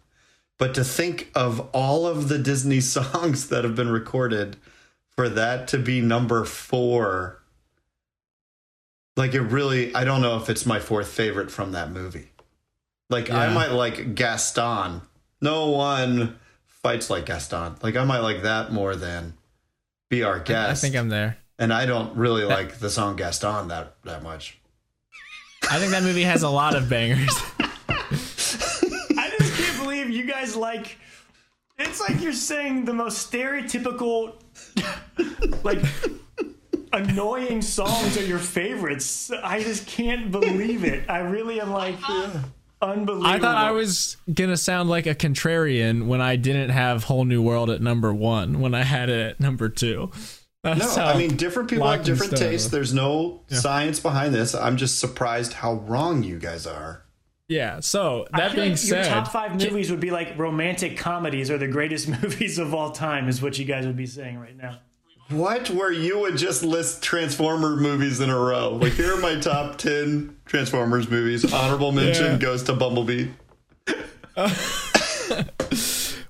But to think of all of the Disney songs that have been recorded for that to be number four, like it really, I don't know if it's my fourth favorite from that movie. Like I might like Gaston. No one fights like Gaston. Like I might like that more than Be Our Guest. I think I'm there. And I don't really like the song Gaston that that much. I think that movie has a lot of bangers. I just can't believe you guys like. It's like you're saying the most stereotypical, like, annoying songs are your favorites. I just can't believe it. I really am like, unbelievable. I thought I was gonna sound like a contrarian when I didn't have Whole New World at number one when I had it at number two. No, That's how I mean different people have different tastes. There's no Yeah. science behind this. I'm just surprised how wrong you guys are. Yeah. So I that feel being like your top five movies would be like romantic comedies or the greatest movies of all time, is what you guys would be saying right now. What? Where you would just list Transformer movies in a row? Like here are my top ten Transformers movies. Honorable mention Yeah. goes to Bumblebee.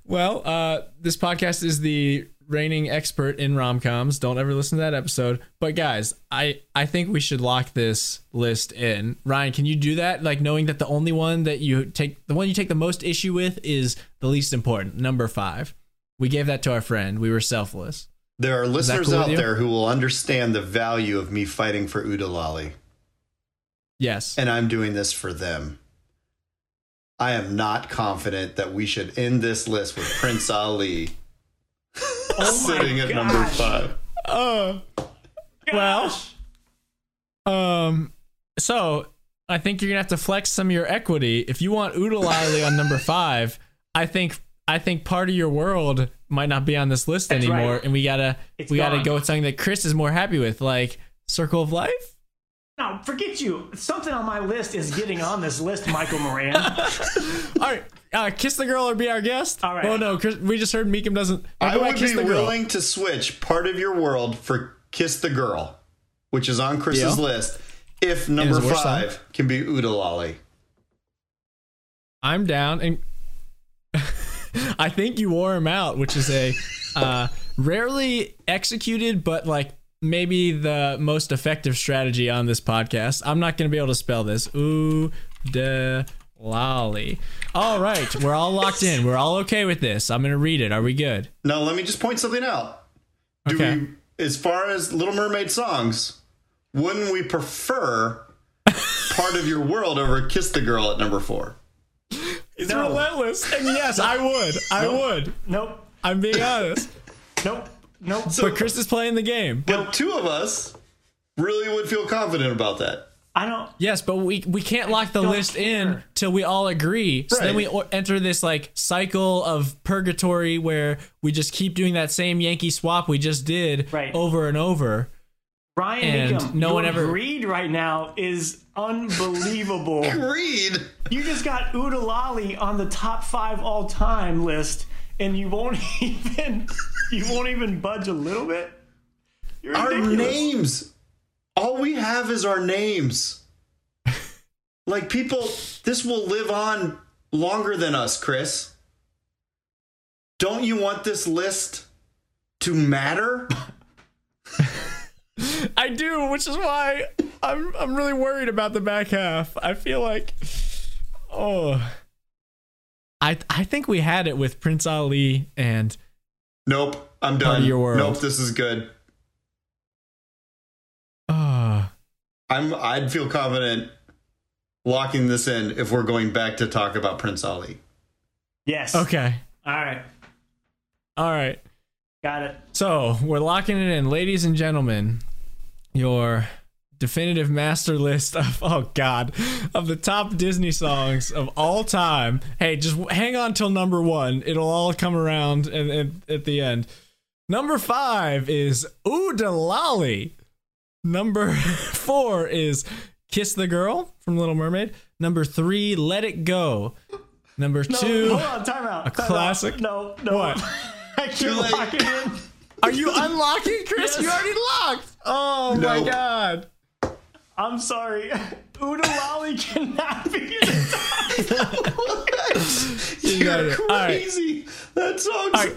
Well, uh, this podcast is the reigning expert in rom coms. Don't ever listen to that episode. But guys, I I think we should lock this list in. Ryan, can you do that? Like knowing that the only one that you take, the one you take the most issue with, is the least important, number five. We gave that to our friend. We were selfless. There are listeners cool out there who will understand the value of me fighting for Oo-De-Lally, Yes. and I'm doing this for them. I am not confident that we should end this list with Prince Ali sitting at number gosh. five. Oh. Well. Um. So I think you're gonna have to flex some of your equity if you want Oo-De-Lally on number five. I think I think part of your world might not be on this list That's anymore, right. and we gotta It's we gotta go with something that Chris is more happy with, like Circle of Life. No, forget you. Something on my list is getting on this list, Michael Moran. All right, uh, kiss the girl or be our guest. All right. Oh no, Chris, we just heard Meekum doesn't. I Go back, would kiss be the girl. willing to switch part of your world for Kiss the Girl, which is on Chris's Deal. list, if number five song. can be Oo-De-Lally. I'm down, and I think you wore him out, which is a uh, rarely executed, but like maybe the most effective strategy on this podcast. I'm not going to be able to spell this. Ooh, de lolly. All right, we're all locked in. We're all okay with this. I'm going to read it. Are we good? Now, let me just point something out. Do Okay. we, as far as Little Mermaid songs, wouldn't we prefer part of your world over Kiss the Girl at number four? It's No. relentless, and yes, I would. I would. nope. I'm being honest. Nope. Nope. But Chris is playing the game. But two of us really would feel confident about that. I don't. Yes, but we we can't lock the don't list in till we all agree. So then we enter this like cycle of purgatory where we just keep doing that same Yankee swap we just did Right. over and over. Ryan And Hickam, no your one ever- greed right now is unbelievable. Agreed. you just got Oo-De-Lally on the top five all time list, and you won't even you won't even budge a little bit. You're Our ridiculous. names. All we have is our names. like people, this will live on longer than us, Chris. Don't you want this list to matter? I do, which is why I'm I'm really worried about the back half. I feel like oh I I think we had it with Prince Ali and Nope, I'm done. your world. Nope, this is good. uh I'm I'd feel confident locking this in if we're going back to talk about Prince Ali. Yes. okay. All right. All right. Got it. So we're locking it in, ladies and gentlemen. Your definitive master list of oh god of the top Disney songs of all time. Hey, just hang on till number one. It'll all come around and, and at the end. Number five is Ooh Lolly. Number four is Kiss the Girl from Little Mermaid. Number three, Let It Go. Number No, two, hold on. Time out. a time out. classic. No, no. What? I can't late. lock it in. Are you unlocking, Chris? Yes. You already locked. Oh my god. I'm sorry. Uda Oo-De-Lally cannot be in the. You're it. All right. crazy. That song's right.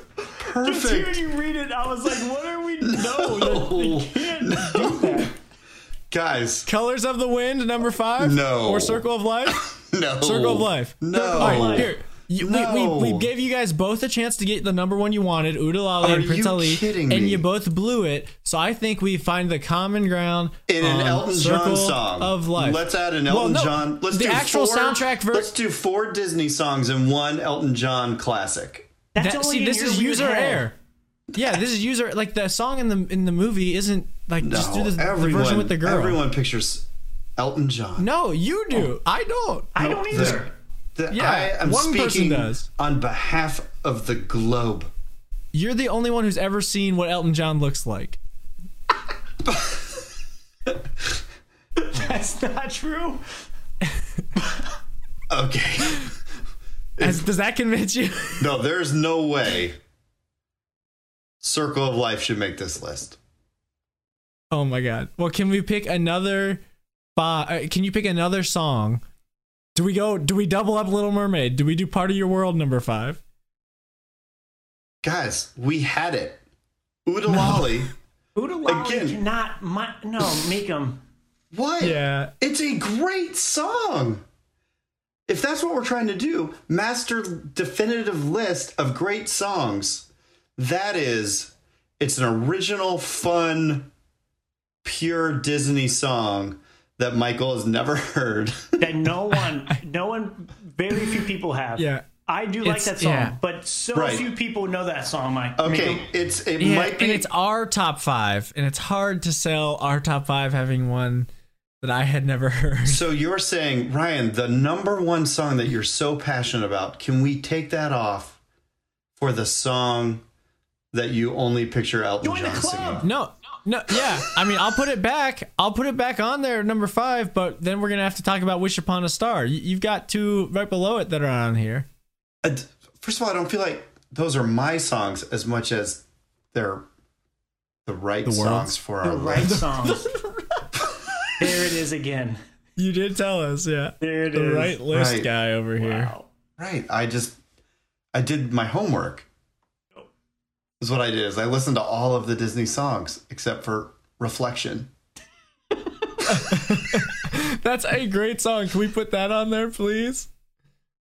Just hearing you read it, I was like, what are we? No, No. they, they can't do that. Guys, Colors of the Wind, number five? No. Or Circle of Life? no. Circle of Life. No. All right, here. You, No. we, we, we gave you guys both a chance to get the number one you wanted, Oo-De-Lally Are and Prince you Ali, kidding and me? you both blew it. So I think we find the common ground in an Elton John song. of Life. Let's add an Well, Elton no, John. Let's the do actual four, soundtrack version. Let's do four Disney songs and one Elton John classic. That's That, only see, this is user head. error. Yeah, this is user like the song in the in the movie isn't like No, just do the, the everyone, version with the girl. everyone pictures Elton John. No, you do. Oh. I don't. I don't the- either. The- Yeah, I am one person speaking does. on behalf of the globe. You're the only one who's ever seen what Elton John looks like. That's not true. Okay. As- does that convince you? No, there's no way Circle of Life should make this list. Oh my god. Well, can we pick another five? Uh, can you pick another song? Do we go? Do we double up Little Mermaid? Do we do Part of Your World number five? Guys, we had it. Oo-De-Lally. Oo-De-Lally Again. cannot. My, no, make them. What? Yeah. It's a great song. If that's what we're trying to do, master definitive list of great songs. That is, it's an original, fun, pure Disney song that Michael has never heard. that no one, no one, very few people have. Yeah. I do like It's- that song, yeah. but so Right. few people know that song, Mike. Okay, Make 'em- it's it Yeah, might be and it's our top five, and it's hard to sell our top five having one that I had never heard. So you're saying, Ryan, the number one song that you're so passionate about, can we take that off for the song that you only picture Elton Join the John club. singing? No, no, yeah. I mean, I'll put it back. I'll put it back on there, number five. But then we're gonna have to talk about "Wish Upon a Star." You, you've got two right below it that are on here. Uh, First of all, I don't feel like those are my songs as much as they're the right The songs for our the right list. songs. there it is again. You did tell us, yeah. There it the is. right list Right. guy over here. Right. I just I did my homework. Is what I did is I listened to all of the Disney songs except for Reflection. That's a great song. Can we put that on there, please?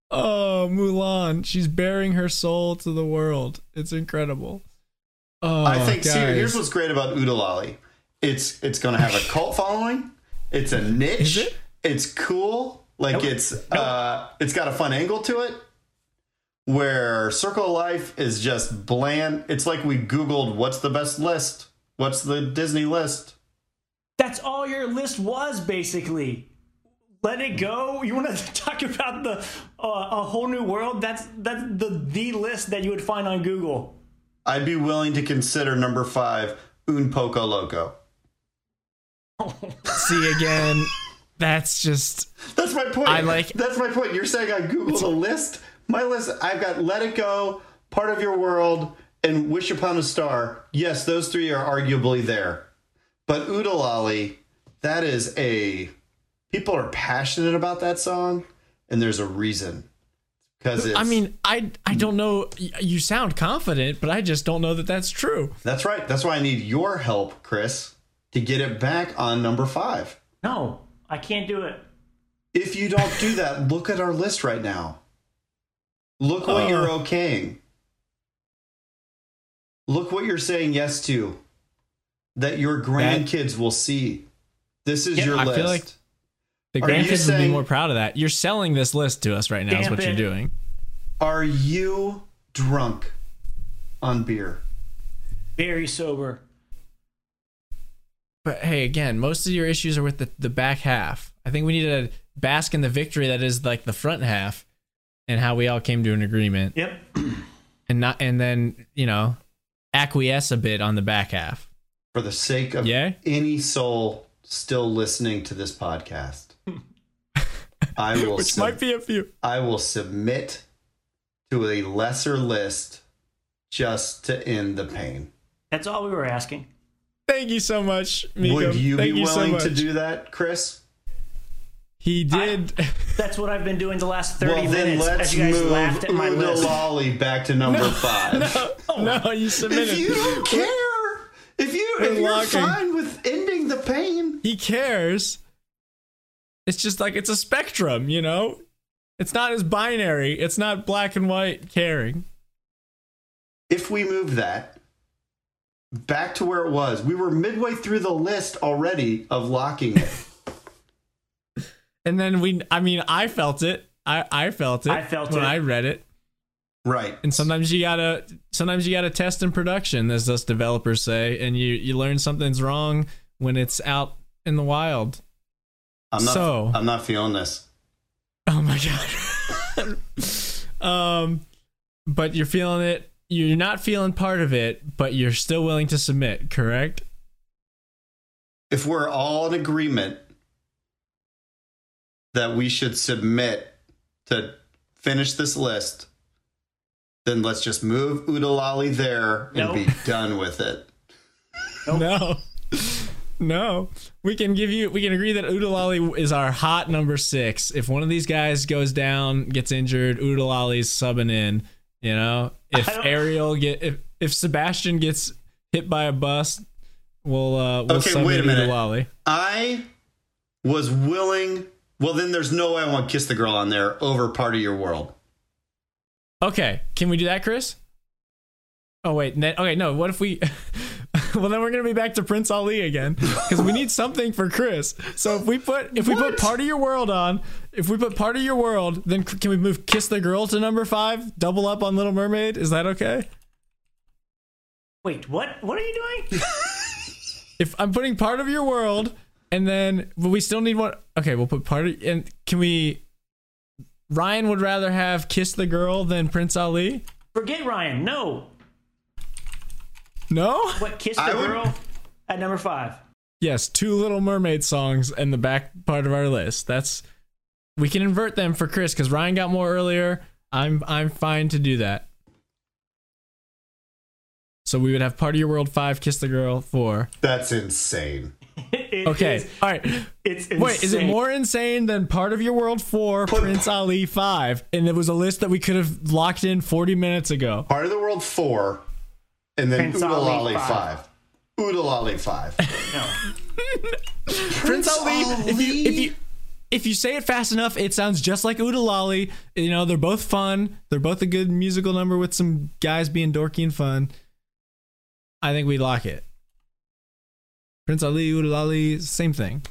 Oh, Mulan. She's bearing her soul to the world. It's incredible. Oh, I think see, here's what's great about Oo-De-Lally. It's it's going to have a cult following. It's a niche. It? It's cool. Like it's uh it's got a fun angle to it. Where Circle of Life is just bland. It's like we googled what's the best list? What's the Disney list? That's all your list was, basically. Let it go. You want to talk about the uh, a whole new world? That's that's the the list that you would find on Google. I'd be willing to consider number 5 Un Poco Loco. See again. That's just That's my point. I like- That's my point. You're saying I googled a list. My list. I've got Let It Go, Part of Your World, and Wish Upon a Star. Yes, those three are arguably there. But Oo-De-Lally, that is a people are passionate about that song, and there's a reason. Because I mean, I I don't know. You sound confident, but I just don't know that that's true. that's right. That's why I need your help, Chris, to get it back on number five. No, I can't do it. If you don't do that, look at our list right now. Look what you're Uh. okaying. Look what you're saying yes to. That your grandkids will see. This is Yeah, your I list. feel like The Are you grandkids would be more proud of that. You're selling this list to us right now. Is Damn what you're doing. Are you drunk on beer? Very sober. But hey, again, most of your issues are with the, the back half. I think we need to bask in the victory that is like the front half and how we all came to an agreement. Yep. And not and then, you know, acquiesce a bit on the back half. For the sake of Yeah? any soul still listening to this podcast, I will Which sub- might be a few. I will submit to a lesser list just to end the pain. That's all we were asking. Thank you so much, Miko. Would you Thank be you so willing to do that, Chris? He did. That's what I've been doing the last 30 well, then minutes let's as you guys move laughed at my list. Lolly back to number five. no, you submitted. If you don't care, if you We're if you're locking. fine with ending the pain, he cares. It's just like it's a spectrum, you know? It's not as binary. It's not black and white caring. if we move that back to where it was, we were midway through the list already of locking it. And then we I mean, I felt it. I I felt it. I felt when it. I read it. right. And sometimes you gotta sometimes you gotta test in production, as us developers say, and you you learn something's wrong when it's out in the wild. I'm not So- I'm not feeling this. Oh my god. um, but you're feeling it. You're not feeling part of it, but you're still willing to submit. Correct? If we're all in agreement that we should submit to finish this list, then let's just move Oo-De-Lally there and Nope. be done with it. No. No. We can give you we can agree that Oo-De-Lally is our hot number six. If one of these guys goes down, gets injured, Oo-De-Lally's subbing in. You know? If Ariel get if if Sebastian gets hit by a bus, we'll uh we'll Okay, sub wait a minute. Oo-De-Lally. I was willing. Well, then there's no way I want Kiss the Girl on there over Part of Your World. Okay, can we do that, Chris? Oh wait, ne- okay, no. What if we? well, then we're gonna be back to Prince Ali again because we need something for Chris. So if we put if we put part of your world on, if we put part of your world, then can we move Kiss the Girl to number five? Double up on Little Mermaid. Is that okay? Wait, what? What are you doing? If I'm putting part of your world, and then but we still need one. Okay, we'll put part of. And can we? Ryan would rather have Kiss the Girl than Prince Ali. Forget Ryan. No. No. What? Kiss the I would- girl at number five. Yes, two Little Mermaid songs in the back part of our list. That's we can invert them for Chris because Ryan got more earlier. I'm I'm fine to do that. So we would have Part of Your World five, Kiss the Girl four. That's insane. It Okay, is- all right. it's Wait, is it more insane than Part of Your World four, Prince Ali five? And it was a list that we could have locked in 40 minutes ago. Part of the World four, and then Prince Ali Oo-De-Lally five. five. Oo-De-Lally five. Prince Ali, if you if you if you say it fast enough, it sounds just like Oo-De-Lally. You know, they're both fun. They're both a good musical number with some guys being dorky and fun. I think we lock it. Prince Ali, Oo-De-Lally, same thing.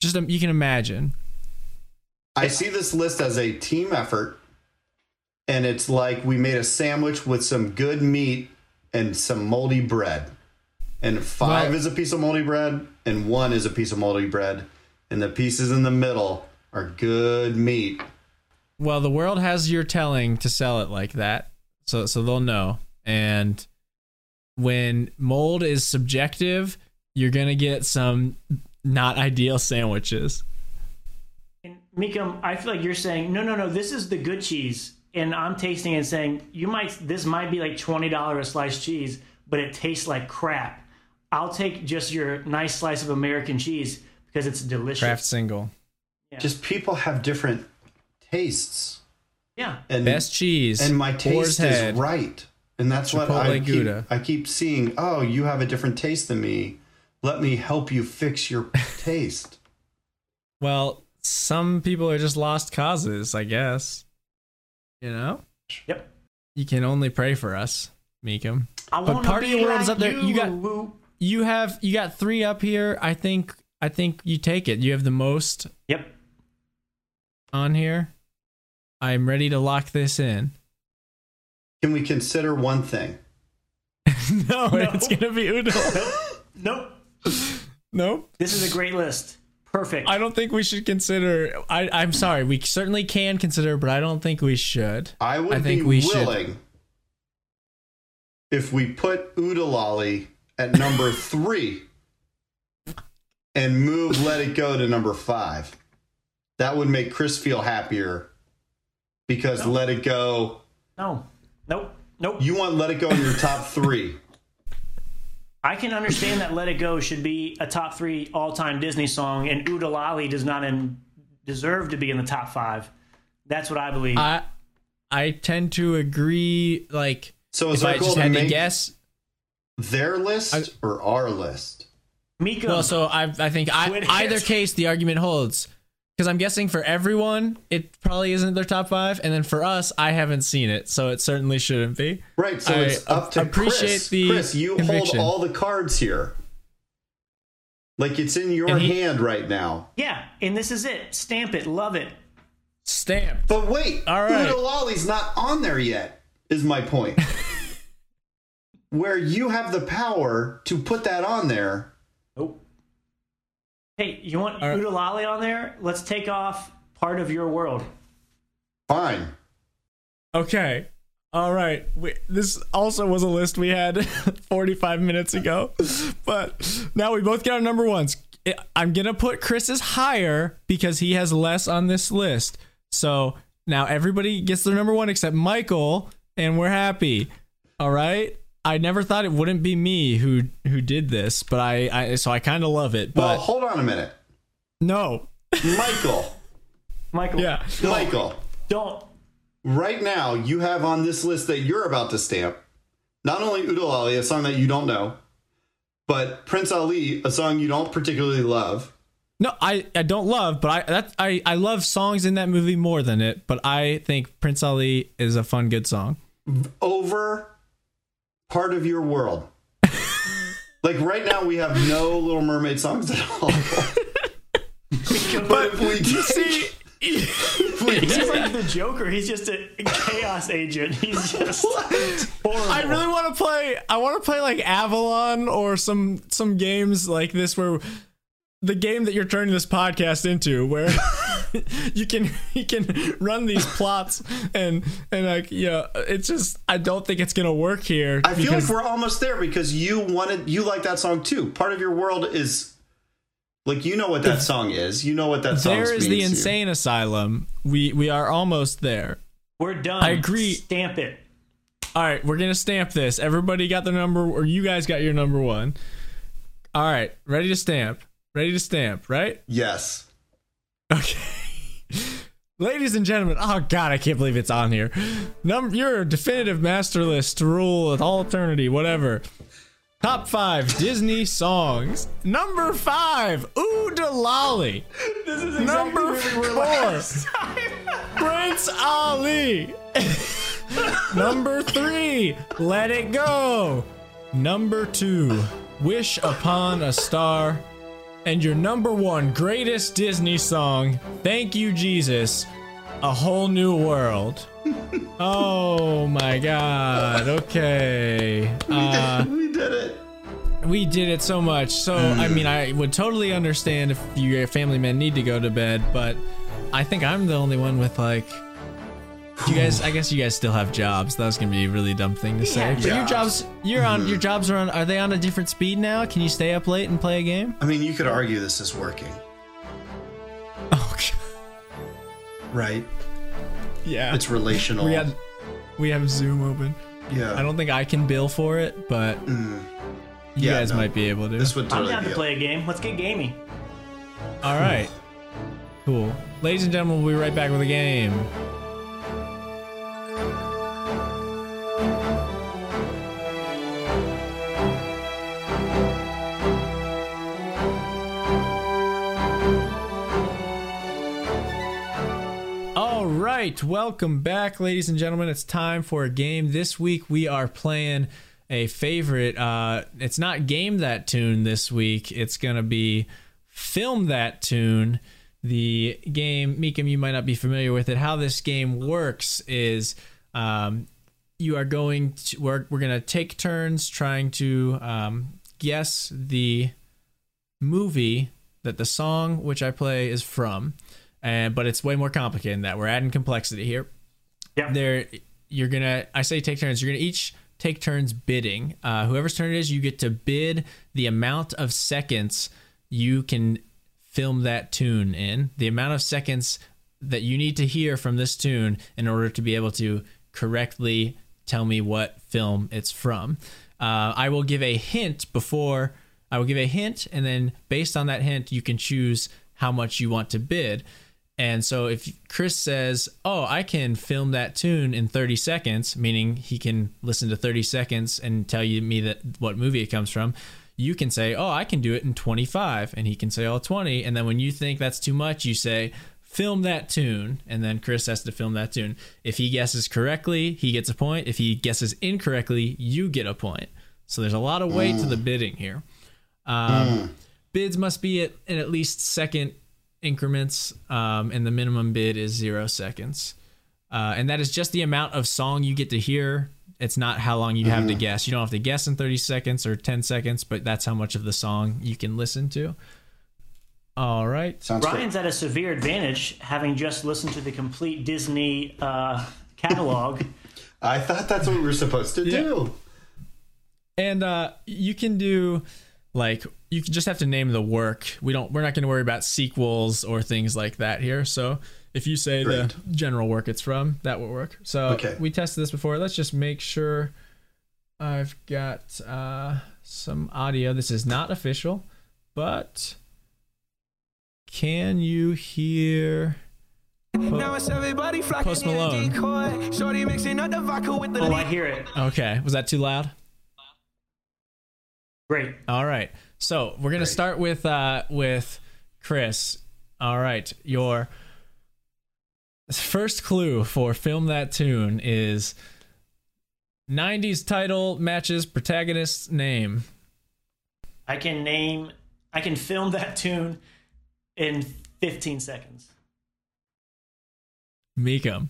Just um, you can imagine. I see this list as a team effort, and it's like we made a sandwich with some good meat and some moldy bread. And five Well- is a piece of moldy bread, and one is a piece of moldy bread, and the pieces in the middle are good meat. Well, the world has your telling to sell it like that, so so they'll know. And when mold is subjective, you're gonna get some not ideal sandwiches. And Mika, I feel like you're saying no, no, no. This is the good cheese, and I'm tasting and saying you might. This might be like twenty dollar a slice cheese, but it tastes like crap. I'll take just your nice slice of American cheese because it's delicious. Kraft single. Just people have different tastes. Yeah. And Best cheese. and my Boar's taste is right. And that's what I keep, I keep seeing. Oh, you have a different taste than me. Let me help you fix your taste. Well, some people are just lost causes, I guess. You know? Yep. You can only pray for us, Meekum. I But wanna of be your world is up there. You got you. you have you got three up here. I think I think you take it. You have the most Yep. on here. I'm ready to lock this in. Can we consider one thing? no, it's gonna be Udo. Nope. nope. This is a great list. Perfect. I don't think we should consider. I, I'm sorry. We certainly can consider, but I don't think we should. I would I think be we should. willing if we put Oo-De-Lally at number three and move Let It Go to number five. That would make Chris feel happier because Let It Go. No. Nope. Nope. You want Let It Go in your top three. I can understand that "Let It Go" should be a top three all-time Disney song, and "Oo-De-Lally" does not in, deserve to be in the top five. That's what I believe. I I tend to agree. Like, So is if our I goal just to had to make guess, their list or our list? Miko. well, so I I think I, either case the argument holds because I'm guessing for everyone it probably isn't their top five, and then for us I haven't seen it, so it certainly shouldn't be. Right. So I it's up to appreciate Chris. the Chris, you conviction. hold all the cards here. Like it's in your he- hand right now. yeah, and this is it. Stamp it. Love it. Stamp. But wait, All right. Lolly's not on there yet, is my point. Where you have the power to put that on there. Nope. Hey, you want All right. Oo-De-Lally on there? Let's take off part of your world. Fine. Okay. All right. We, this also was a list we had 45 minutes ago. But now we both get our number ones. I'm gonna put Chris's higher because he has less on this list. So now everybody gets their number one except Michael, and we're happy. All right. I never thought it wouldn't be me who who did this, but I, I so I kind of love it. But well, hold on a minute. no, Michael. Michael. yeah, Michael. Don't. Right now, you have on this list that you're about to stamp not only Udal Ali, a song that you don't know, but Prince Ali, a song you don't particularly love. no, I I don't love, but I that I I love songs in that movie more than it. But I think Prince Ali is a fun, good song. over part of your world. like right now, we have no Little Mermaid songs at all. but if we You see, if we He's did- like the Joker. He's just a chaos agent. He's just horrible. I really want to play. I want to play like Avalon or some some games like this where the game that you're turning this podcast into, where you can you can run these plots and and like yeah, it's just I don't think it's gonna work here. I feel like we're almost there because you wanted you like that song too. Part of your world is like you know what that song is. You know what that song there is to the you. insane asylum. We we are almost there. We're done. I agree. Stamp it. All right, we're gonna stamp this. Everybody got their number, or you guys got your number one. All right, ready to stamp. Ready to stamp. Right. Yes. Okay. Ladies and gentlemen, oh god, I can't believe it's on here. Number your definitive master list rule with all eternity, whatever. Top five Disney songs. Number five, Ooh Delali. This is exactly Number four, Prince Ali. Number three, Let It Go. Number two, Wish Upon a Star. And your number one greatest Disney song, Thank You Jesus, A Whole New World. oh my god, okay. Uh, we did it. we did it so much. So, I mean, I would totally understand if your family men need to go to bed, but I think I'm the only one with like. You guys, I guess you guys still have jobs. That was gonna be a really dumb thing to say. have But your jobs. jobs, you're on. Your jobs are on. Are they on a different speed now? Can you stay up late and play a game? I mean, you could argue this is working, Oh, God. right? yeah. It's relational. we had, we have Zoom open. yeah. I don't think I can bill for it, but you Mm. Yeah, guys no. might be able to. This would I'm totally down be to play a game. Let's get gamey. All right. Cool. Ladies and gentlemen, we'll be right back with a game. Right, welcome back, ladies and gentlemen. It's time for a game. This week we are playing a favorite. Uh, it's not game that tune this week. It's gonna be film that tune. The game, Meekum, you might not be familiar with it. How this game works is um, you are going to we're, we're gonna take turns trying to um, guess the movie that the song which I play is from, and but it's way more complicated than that. We're adding complexity here. Yeah. There, you're gonna. I say take turns. You're gonna each take turns bidding. Uh, whoever's turn it is, you get to bid the amount of seconds you can film that tune in. The amount of seconds that you need to hear from this tune in order to be able to correctly tell me what film it's from. Uh, I will give a hint before. I will give a hint, and then based on that hint, you can choose how much you want to bid. And so if Chris says, "Oh, I can film that tune in 30 seconds," meaning he can listen to 30 seconds and tell you me that what movie it comes from, you can say, "Oh, I can do it in 25," and he can say, "Oh, 20." And then when you think that's too much, you say, "Film that tune," and then Chris has to film that tune. If he guesses correctly, he gets a point. If he guesses incorrectly, you get a point. So there's a lot of weight to the bidding here. Um, Bids must be at, in at least second increments, um, and the minimum bid is zero seconds. Uh, and that is just the amount of song you get to hear. It's not how long you have to guess. You don't have to guess in 30 seconds or 10 seconds, but that's how much of the song you can listen to. All right. Sounds great. Ryan's at a severe advantage, having just listened to the complete Disney uh, catalog. I thought that's what we were supposed to do. And uh, you can do like you just have to name the work. We don't we're not going to worry about sequels or things like that here. So if you say Great. the general work it's from, that will work. So Okay. we tested this before. Let's just make sure I've got uh, some audio. This is not official, but can you hear Now it's everybody flocking Post in a Malone? decoy. Shorty mixing up the vodka with the Oh, I hear it. Okay, was that too loud? Great. All right. So we're gonna start with uh with Chris. All right. Your first clue for film that tune is 90s title matches protagonist's name. I can name. I can film that tune in 15 seconds. Meekum.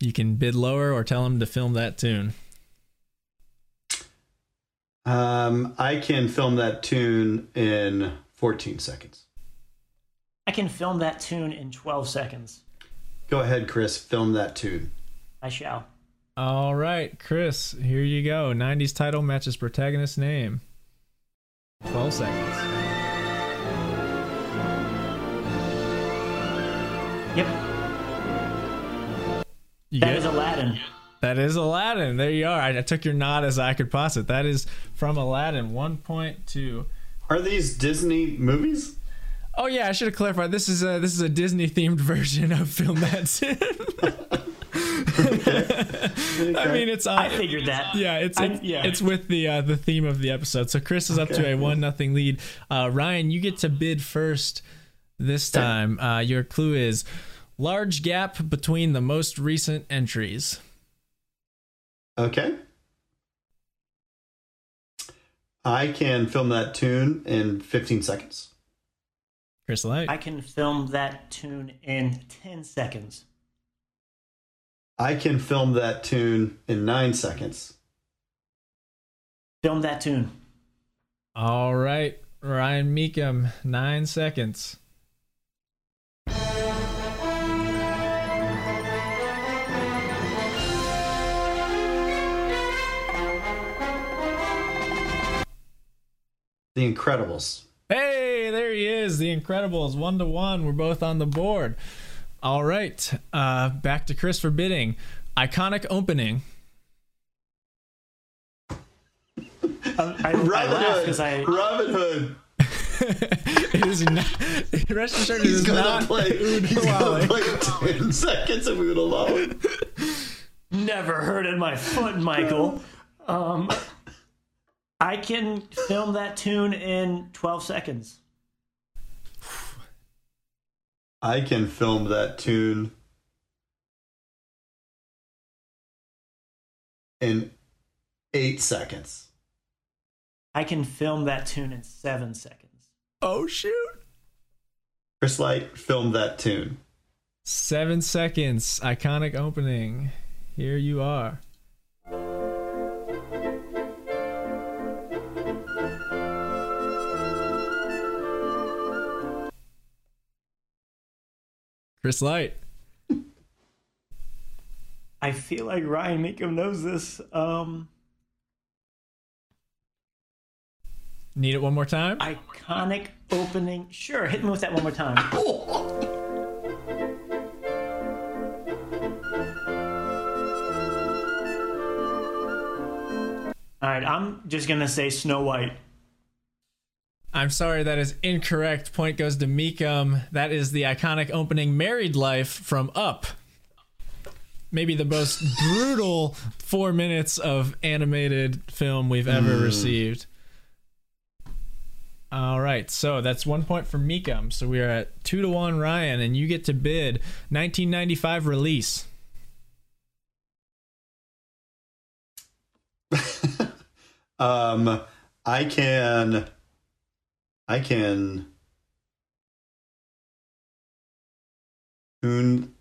You can bid lower or tell him to film that tune. Um, I can film that tune in 14 seconds. I can film that tune in 12 seconds. Go ahead, Chris. Film that tune. I shall. All right, Chris, here you go. 90s title matches protagonist's name. 12 seconds. Yep. You That get- is Aladdin. That is Aladdin. There you are. I, I took your nod as I could pass it. That is from Aladdin 1.2. Are these Disney movies? Oh yeah, I should have clarified. This is a this is a Disney themed version of Film That Sin. I mean, it's I figured that. Yeah, it's I- it's, yeah. it's with the uh, the theme of the episode. So Chris is up to a one nothing lead. Uh, Ryan, you get to bid first this time. Uh, your clue is large gap between the most recent entries. Okay. I can film that tune in 15 seconds. Chris Light. I can film that tune in 10 seconds. I can film that tune in nine seconds. Film that tune. All right, Ryan Meekum, nine seconds. The Incredibles. Hey, there he is. The Incredibles, one to one. We're both on the board. All right, uh, back to Chris for bidding. Iconic opening. I, I, I Robin laugh Hood. because I. Robin Hood. It is not. Rest assured, it He's is gonna not play. Oud He's gonna play 10 seconds of Oud Huale. Never hurted my foot, Michael. Um, I can film that tune in 12 seconds. I can film that tune in eight seconds. I can film that tune in seven seconds. Oh shoot! Chris Light filmed that tune. Seven seconds. Iconic opening. Here you are. Chris Light. I feel like Ryan Meekum knows this. Um, Need it one more time? iconic opening. Sure, hit me with that one more time. All right, I'm just gonna say Snow White. I'm sorry, that is incorrect. Point goes to Meekum. That is the iconic opening Married Life from Up. Maybe the most brutal four minutes of animated film we've ever Mm. received. All right, so that's one point for Meekum. So we are at two to one, Ryan, and you get to bid 1995 release. Um, I can, I can tune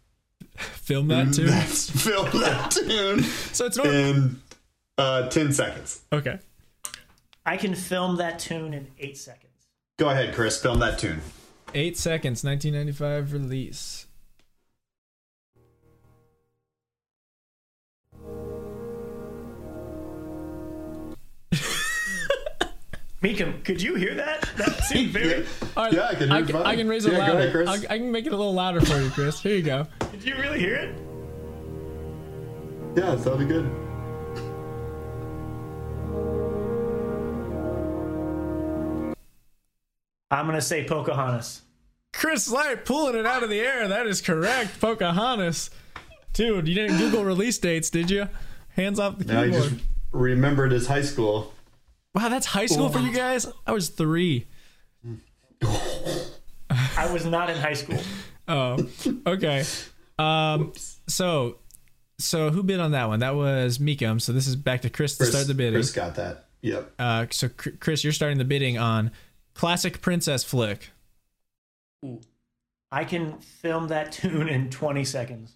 Film that tune. That's film that tune. So it's not- in uh, ten seconds. Okay. I can film that tune in eight seconds. Go ahead, Chris. Film that tune. Eight seconds, 1995 release. Meekum, could you hear that? That seemed very. All right, Yeah, I can hear I, it can. I can raise it Yeah, go louder. ahead, Chris. I'll- I can make it a little louder for you, Chris. Here you go. Did you really hear it? Yeah, it sounded good. I'm gonna say Pocahontas. Chris Light pulling it out of the air. That is correct. Pocahontas. Dude, you didn't Google release dates, did you? Hands off the keyboard. Now he just remembered his high school. Wow, that's high school for you guys? I was three. I was not in high school. Oh, okay. Um, so, so who bid on that one? That was Meekum. So this is back to Chris to start the bidding. Chris got that. Yep. Uh, so Chris, you're starting the bidding on classic princess flick. I can film that tune in 20 seconds.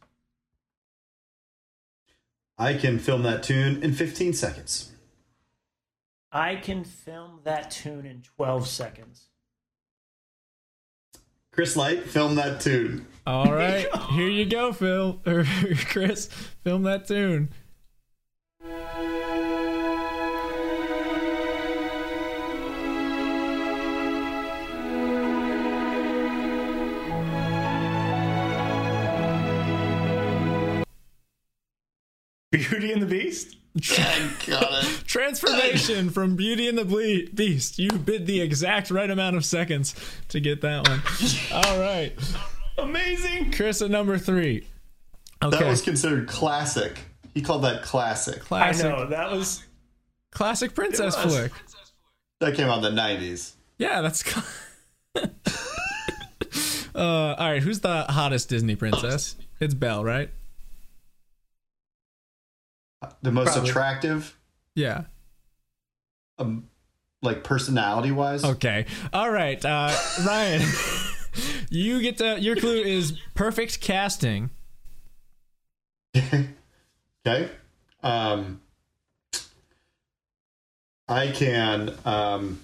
I can film that tune in 15 seconds. I can film that tune in 12 seconds. Chris Light, film that tune. All right, here you go, Phil or Chris. Film that tune. Beauty and the Beast? Got it. Transformation from Beauty and the Ble- Beast. You bid the exact right amount of seconds to get that one. All right, Amazing. Chris at number three. Okay, That was considered classic. He called that classic. classic, I know. That was. classic princess It was. flick. That came out in the 90s. Yeah, that's. uh, all right, who's the hottest Disney princess? It's Belle, right? The most Probably. attractive, Yeah. um, like personality wise. Okay. All right, uh, Ryan. you get to your clue is perfect casting. Okay. Um, I can um,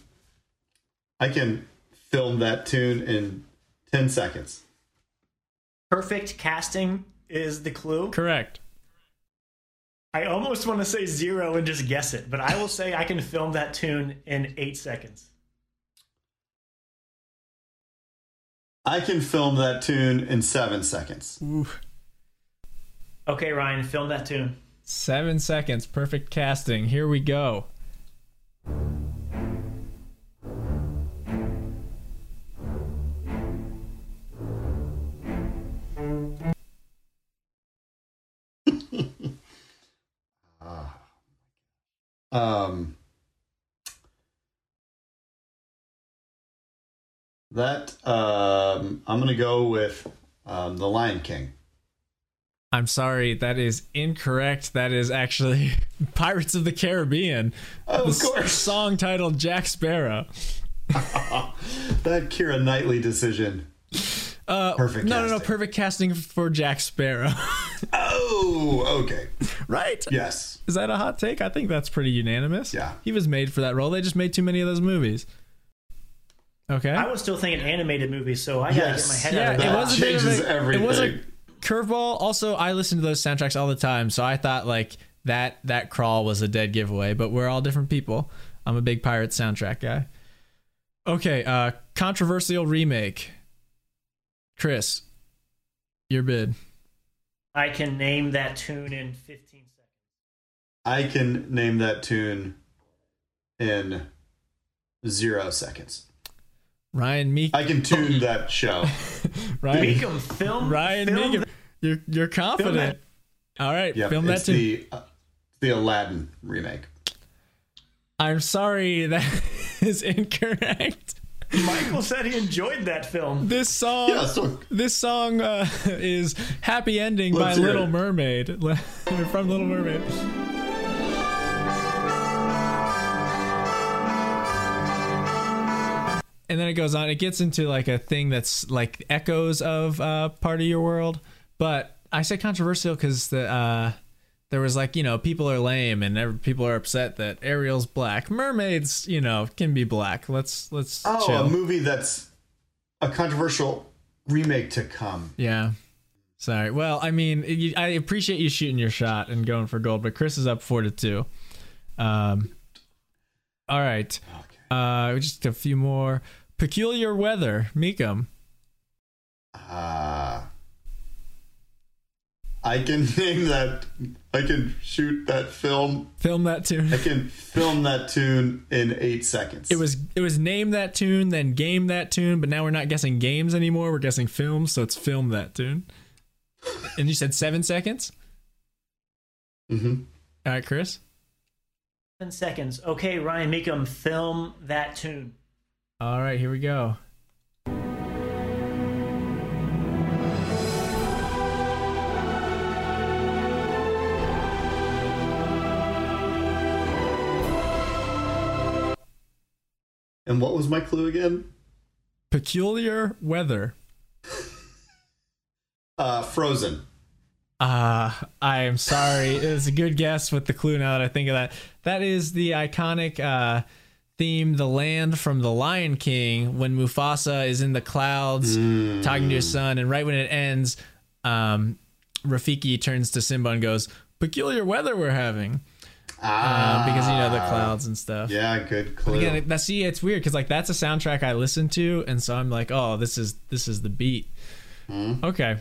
I can film that tune in 10 seconds. Perfect casting is the clue. Correct. I almost want to say zero and just guess it, but I will say I can film that tune in eight seconds. I can film that tune in 7 seconds. Ooh. Okay, Ryan, film that tune. Seven seconds. Perfect casting. Here we go. Um, that um, I'm gonna go with um, the Lion King. I'm sorry, that is incorrect. That is actually Pirates of the Caribbean. Oh, of course. song titled Jack Sparrow. that Keira Knightley decision. Uh, Perfect No, no, no. Perfect casting for Jack Sparrow. Oh, okay. right? Yes. Is that a hot take? I think that's pretty unanimous. Yeah. He was made for that role. They just made too many of those movies. Okay. I was still thinking animated movies, so I gotta Yes. get my head yeah, out of it that. was a changes a, everything. It was a curveball. Also, I listen to those soundtracks all the time, so I thought like that that crawl was a dead giveaway. But we're all different people. I'm a big pirate soundtrack guy. Okay, uh, controversial remake. Chris, your bid. I can name that tune in 15 seconds. I can name that tune in zero seconds. Ryan Meek. I can tune that show. Ryan. Meekum, film. Ryan film Meek. You're you're confident. All right, Yep, film that it's the uh, the Aladdin remake. I'm sorry, that is incorrect. Michael said he enjoyed that film. This song, Yeah, so- this song uh, is "Happy Ending" by Let's hear Little it. Mermaid from Little Mermaid. And then it goes on. It gets into like a thing that's like echoes of uh, part of your world. But I say controversial because the uh, there was like you know people are lame and ev- people are upset that Ariel's black. Mermaids, you know, can be black. Let's let's Oh, chill. a movie that's a controversial remake to come. Yeah. Sorry. Well, I mean, you, I appreciate you shooting your shot and going for gold, but Chris is up four to two. Um. All right. Okay. Uh, just a few more. Peculiar weather, Meekum. Ah. I can name that. I can shoot that film. Film that tune. I can film that tune in eight seconds. It was it was name that tune, then game that tune, but now we're not guessing games anymore. We're guessing films, so it's film that tune. And you said seven seconds. Mm-hmm. All right, Chris. Seven seconds. Okay, Ryan Meekum, film that tune. All right, here we go. And what was my clue again? Peculiar weather. Uh, Frozen. Uh, I am sorry. It was a good guess with the clue now that I think of that. That is the iconic uh, theme, The Land from The Lion King, when Mufasa is in the clouds talking to his son. And right when it ends, um, Rafiki turns to Simba and goes, Peculiar weather we're having. Ah. Um, because, you know, the clouds and stuff. Yeah, good But clue. again, that see, it's weird because like that's a soundtrack I listen to, and so I'm like, oh, this is this is the beat. Okay.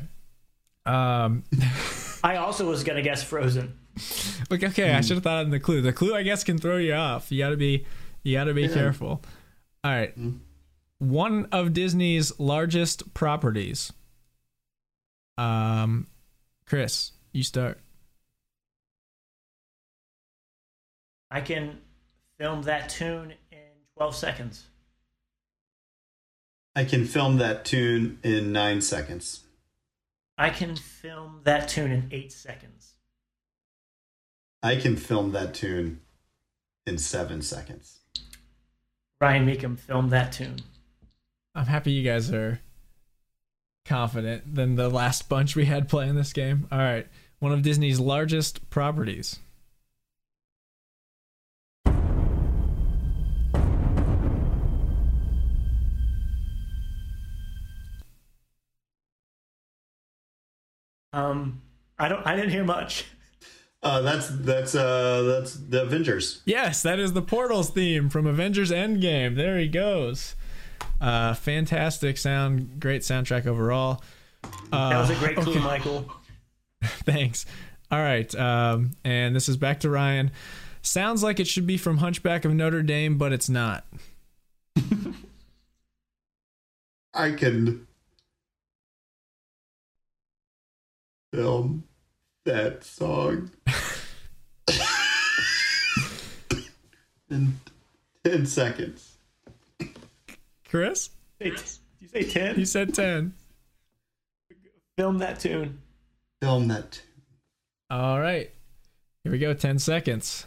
Um. I also was gonna guess Frozen. Like, okay, I should have thought of the clue. The clue, I guess, can throw you off. You gotta be, you gotta be Yeah. careful. All right. One of Disney's largest properties. Um, Chris, you start. I can film that tune in 12 seconds. I can film that tune in nine seconds. I can film that tune in 8 seconds. I can film that tune in seven seconds. Ryan Meekum, film that tune. I'm happy you guys are confident than the last bunch we had playing this game. All right. One of Disney's largest properties. Um, I don't. I didn't hear much. Uh, that's that's uh that's the Avengers. Yes, that is the Portals theme from Avengers Endgame. There he goes. Uh, fantastic sound, great soundtrack overall. Uh, That was a great clue, okay. Michael. Thanks. All right, um, and this is back to Ryan. Sounds like it should be from Hunchback of Notre Dame, but it's not. I can film that song in ten seconds. Chris, Did you say 10? you said ten. Film that tune. Film that. Tune. All right, here we go. Ten seconds.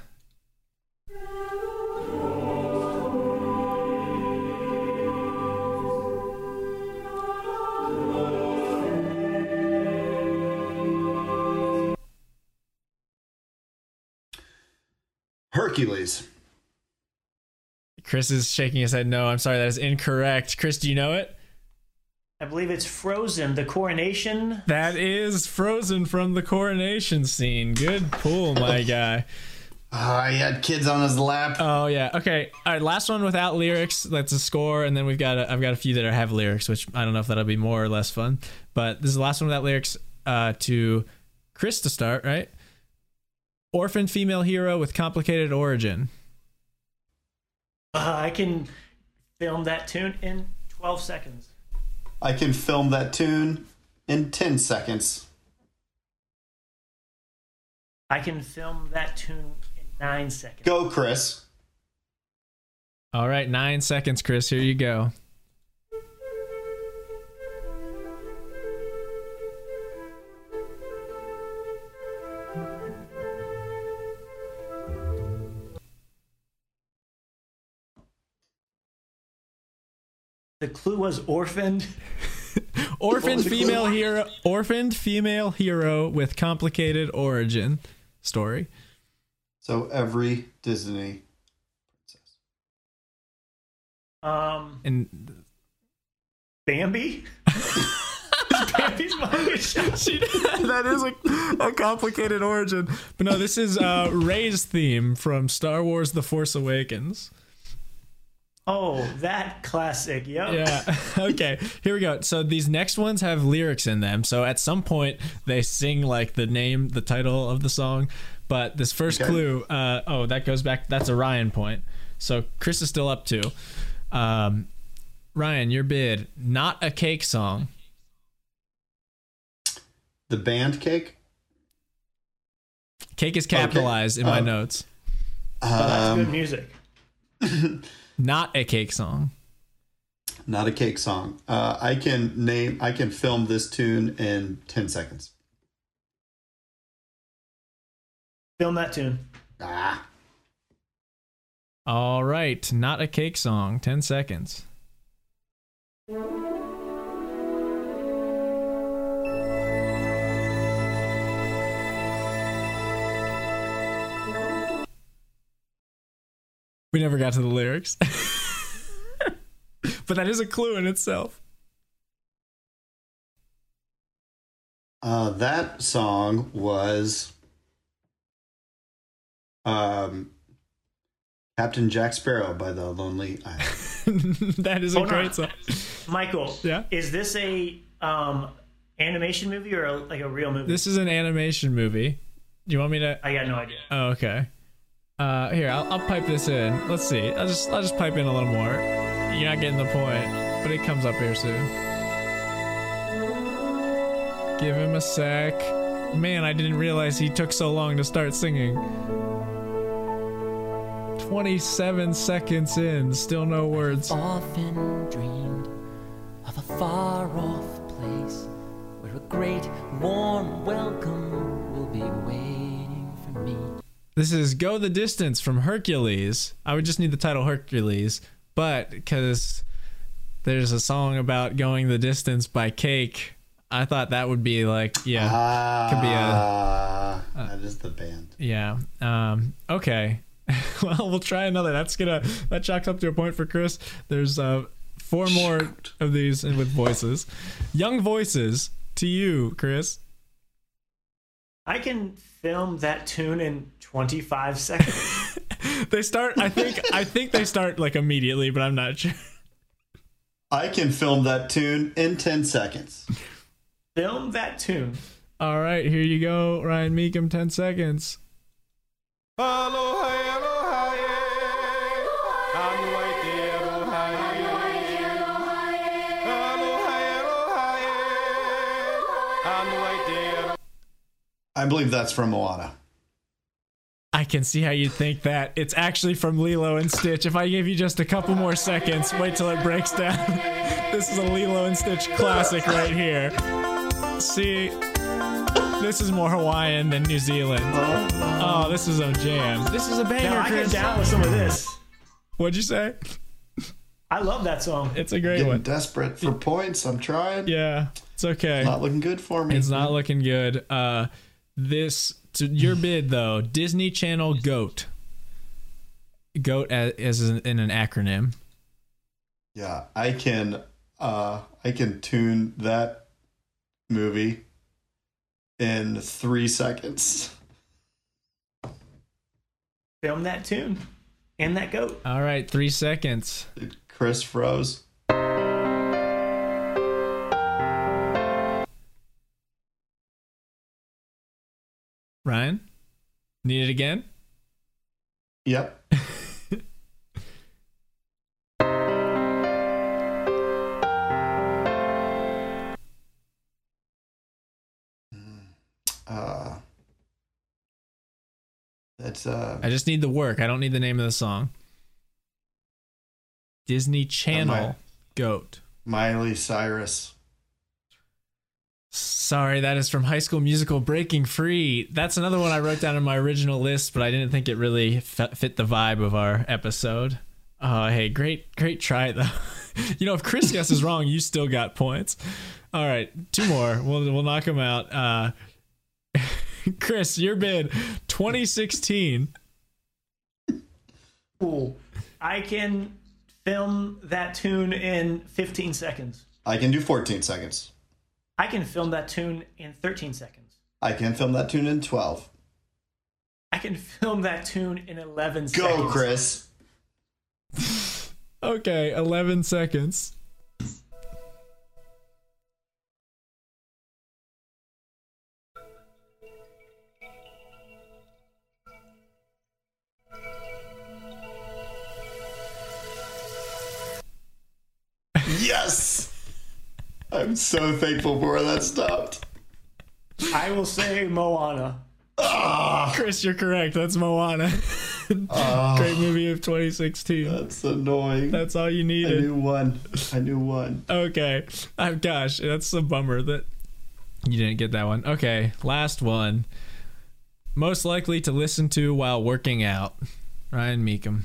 Hercules. Chris is shaking his head. No, I'm sorry, that is incorrect. Chris, do you know it? I believe it's Frozen, the coronation. That is Frozen from the coronation scene. Good pull, my guy. Ah, he had kids on his lap. Oh yeah. Okay. All right. Last one without lyrics. That's a score, and then we've got a, I've got a few that have lyrics, which I don't know if that'll be more or less fun. But this is the last one without lyrics. Uh, to Chris to start. Right. Orphan female hero with complicated origin. Uh, I can film that tune in 12 seconds. I can film that tune in ten seconds. I can film that tune in 9 seconds. Go, Chris. All right. Nine seconds, Chris. Here you go. The clue was orphaned. Orphaned was the clue? female hero. Orphaned female hero with complicated origin story. So every Disney. Princess. Um, And Bambi? Bambi's mom is she, that is a, a complicated origin. But no, this is uh, Rey's theme from Star Wars: The Force Awakens. Oh, that classic. Yep. Yeah. okay. Here we go. So these next ones have lyrics in them. So at some point they sing like the name, the title of the song. But this first Okay. clue, uh, oh, that goes back. That's a Ryan point. So Chris is still up to. Um, Ryan, your bid. Not a cake song. The band cake. Cake is capitalized in my Um, notes. Oh, that's good Um, music. Not a cake song. not a cake song. Uh, I can name. I can film this tune in ten seconds. Film that tune. Ah. All right. Not a cake song. 10 seconds. We never got to the lyrics. but that is a clue in itself. Uh, that song was um, Captain Jack Sparrow by the Lonely Island. that is a Hold on. great song. Michael. Yeah? Is this a um animation movie or a, like a real movie? This is an animation movie. Do you want me to? I got no idea. Oh, okay. Uh, here, I'll, I'll pipe this in. Let's see. I'll just I'll just pipe in a little more. You're not getting the point, but it comes up here soon. Give him a sec. Man, I didn't realize he took so long to start singing. 27 seconds in, still no words. I've often dreamed of a far off place where a great warm welcome will be waiting for me. This is Go the Distance from Hercules. I would just need the title Hercules, but because there's a song about going the distance by Cake, I thought that would be like, yeah, could be a, Ah, that is the band. yeah. Um, okay. well, we'll try another. That's gonna, that chalks up to a point for Chris. There's uh, four more of these with voices. Young voices to you, Chris. I can film that tune in 25 seconds. They start, I think, I think they start like immediately, but I'm not sure. I can film that tune in ten seconds. film that tune. All right, here you go, Ryan Meekum. Ten seconds. I believe that's from Moana. I can see how you think that. It's actually from Lilo and Stitch. If I give you just a couple more seconds, wait till it breaks down. this is a Lilo and Stitch classic right here. See, this is more Hawaiian than New Zealand. Oh, this is a jam. This is a banger, Now I get down with some of this. What'd you say? I love that song. It's a great Getting one. desperate for points. I'm trying. Yeah, it's okay. Not looking good for me. It's not looking good. Uh, this to your bid though. Disney Channel Goat. Goat as, as in in an acronym. Yeah, I can. Uh, I can tune that movie in three seconds. Film that tune and that goat. All right, three seconds. Chris froze. Ryan, need it again? Yep. uh, that's uh, I just need the work. I don't need the name of the song. Disney Channel Goat. Miley Cyrus. Sorry, that is from High School Musical Breaking Free. That's another one I wrote down in my original list, but I didn't think it really fit, fit the vibe of our episode. Oh, hey, great, great try though. you know, if Chris guesses wrong, you still got points. All right, two more. We'll we'll knock them out. Uh, Chris, your bid, 2016. Cool. I can film that tune in 15 seconds. I can do 14 seconds. I can film that tune in 13 seconds. I can film that tune in 12. I can film that tune in 11 Go, seconds. Go, Chris. Okay, 11 seconds. I'm so thankful for where that stopped. I will say Moana. Ah. Chris, you're correct. That's Moana. Ah. Great movie of 2016. That's annoying. That's all you I needed. knew one. I knew one. Okay. Oh, gosh, that's a bummer that you didn't get that one. Okay, last one. Most likely to listen to while working out. Ryan Meekum.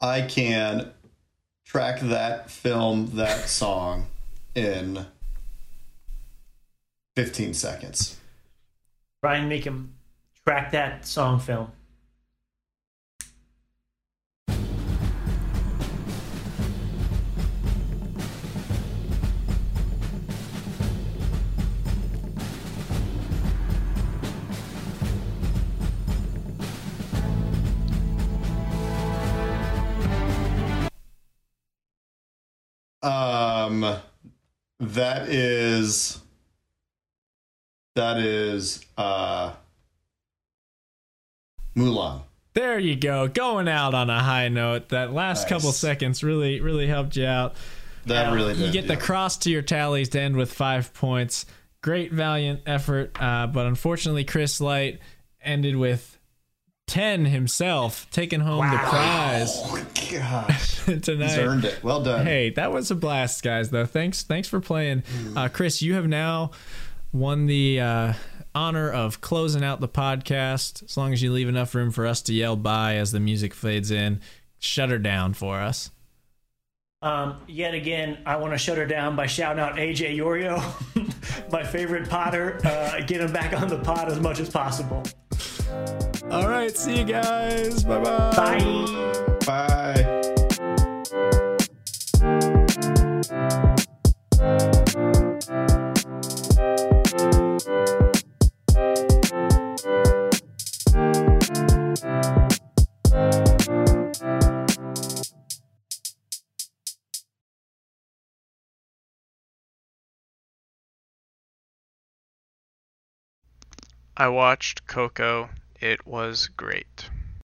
I can track that film, that song in 15 seconds. Brian Meekum, track that song film. That is that is uh Mulan. There you go. Going out on a high note. That last Nice. couple seconds really, really helped you out. That really You did, get the cross to your tallies to end with five points. Great, valiant effort. Uh, but unfortunately, Chris Light ended with 10 himself, taking home the prize Oh gosh. tonight. He's earned it. Well done. Hey, that was a blast, guys. Though, thanks, thanks for playing, uh, Chris. You have now won the uh, honor of closing out the podcast. As long as you leave enough room for us to yell "bye" as the music fades in, shut her down for us. Um, yet again, I want to shut her down by shouting out AJ Yorio, my favorite Potter. Uh, get him back on the pod as much as possible. All right, see you guys. Bye-bye. Bye. Bye. I watched Coco. It was great.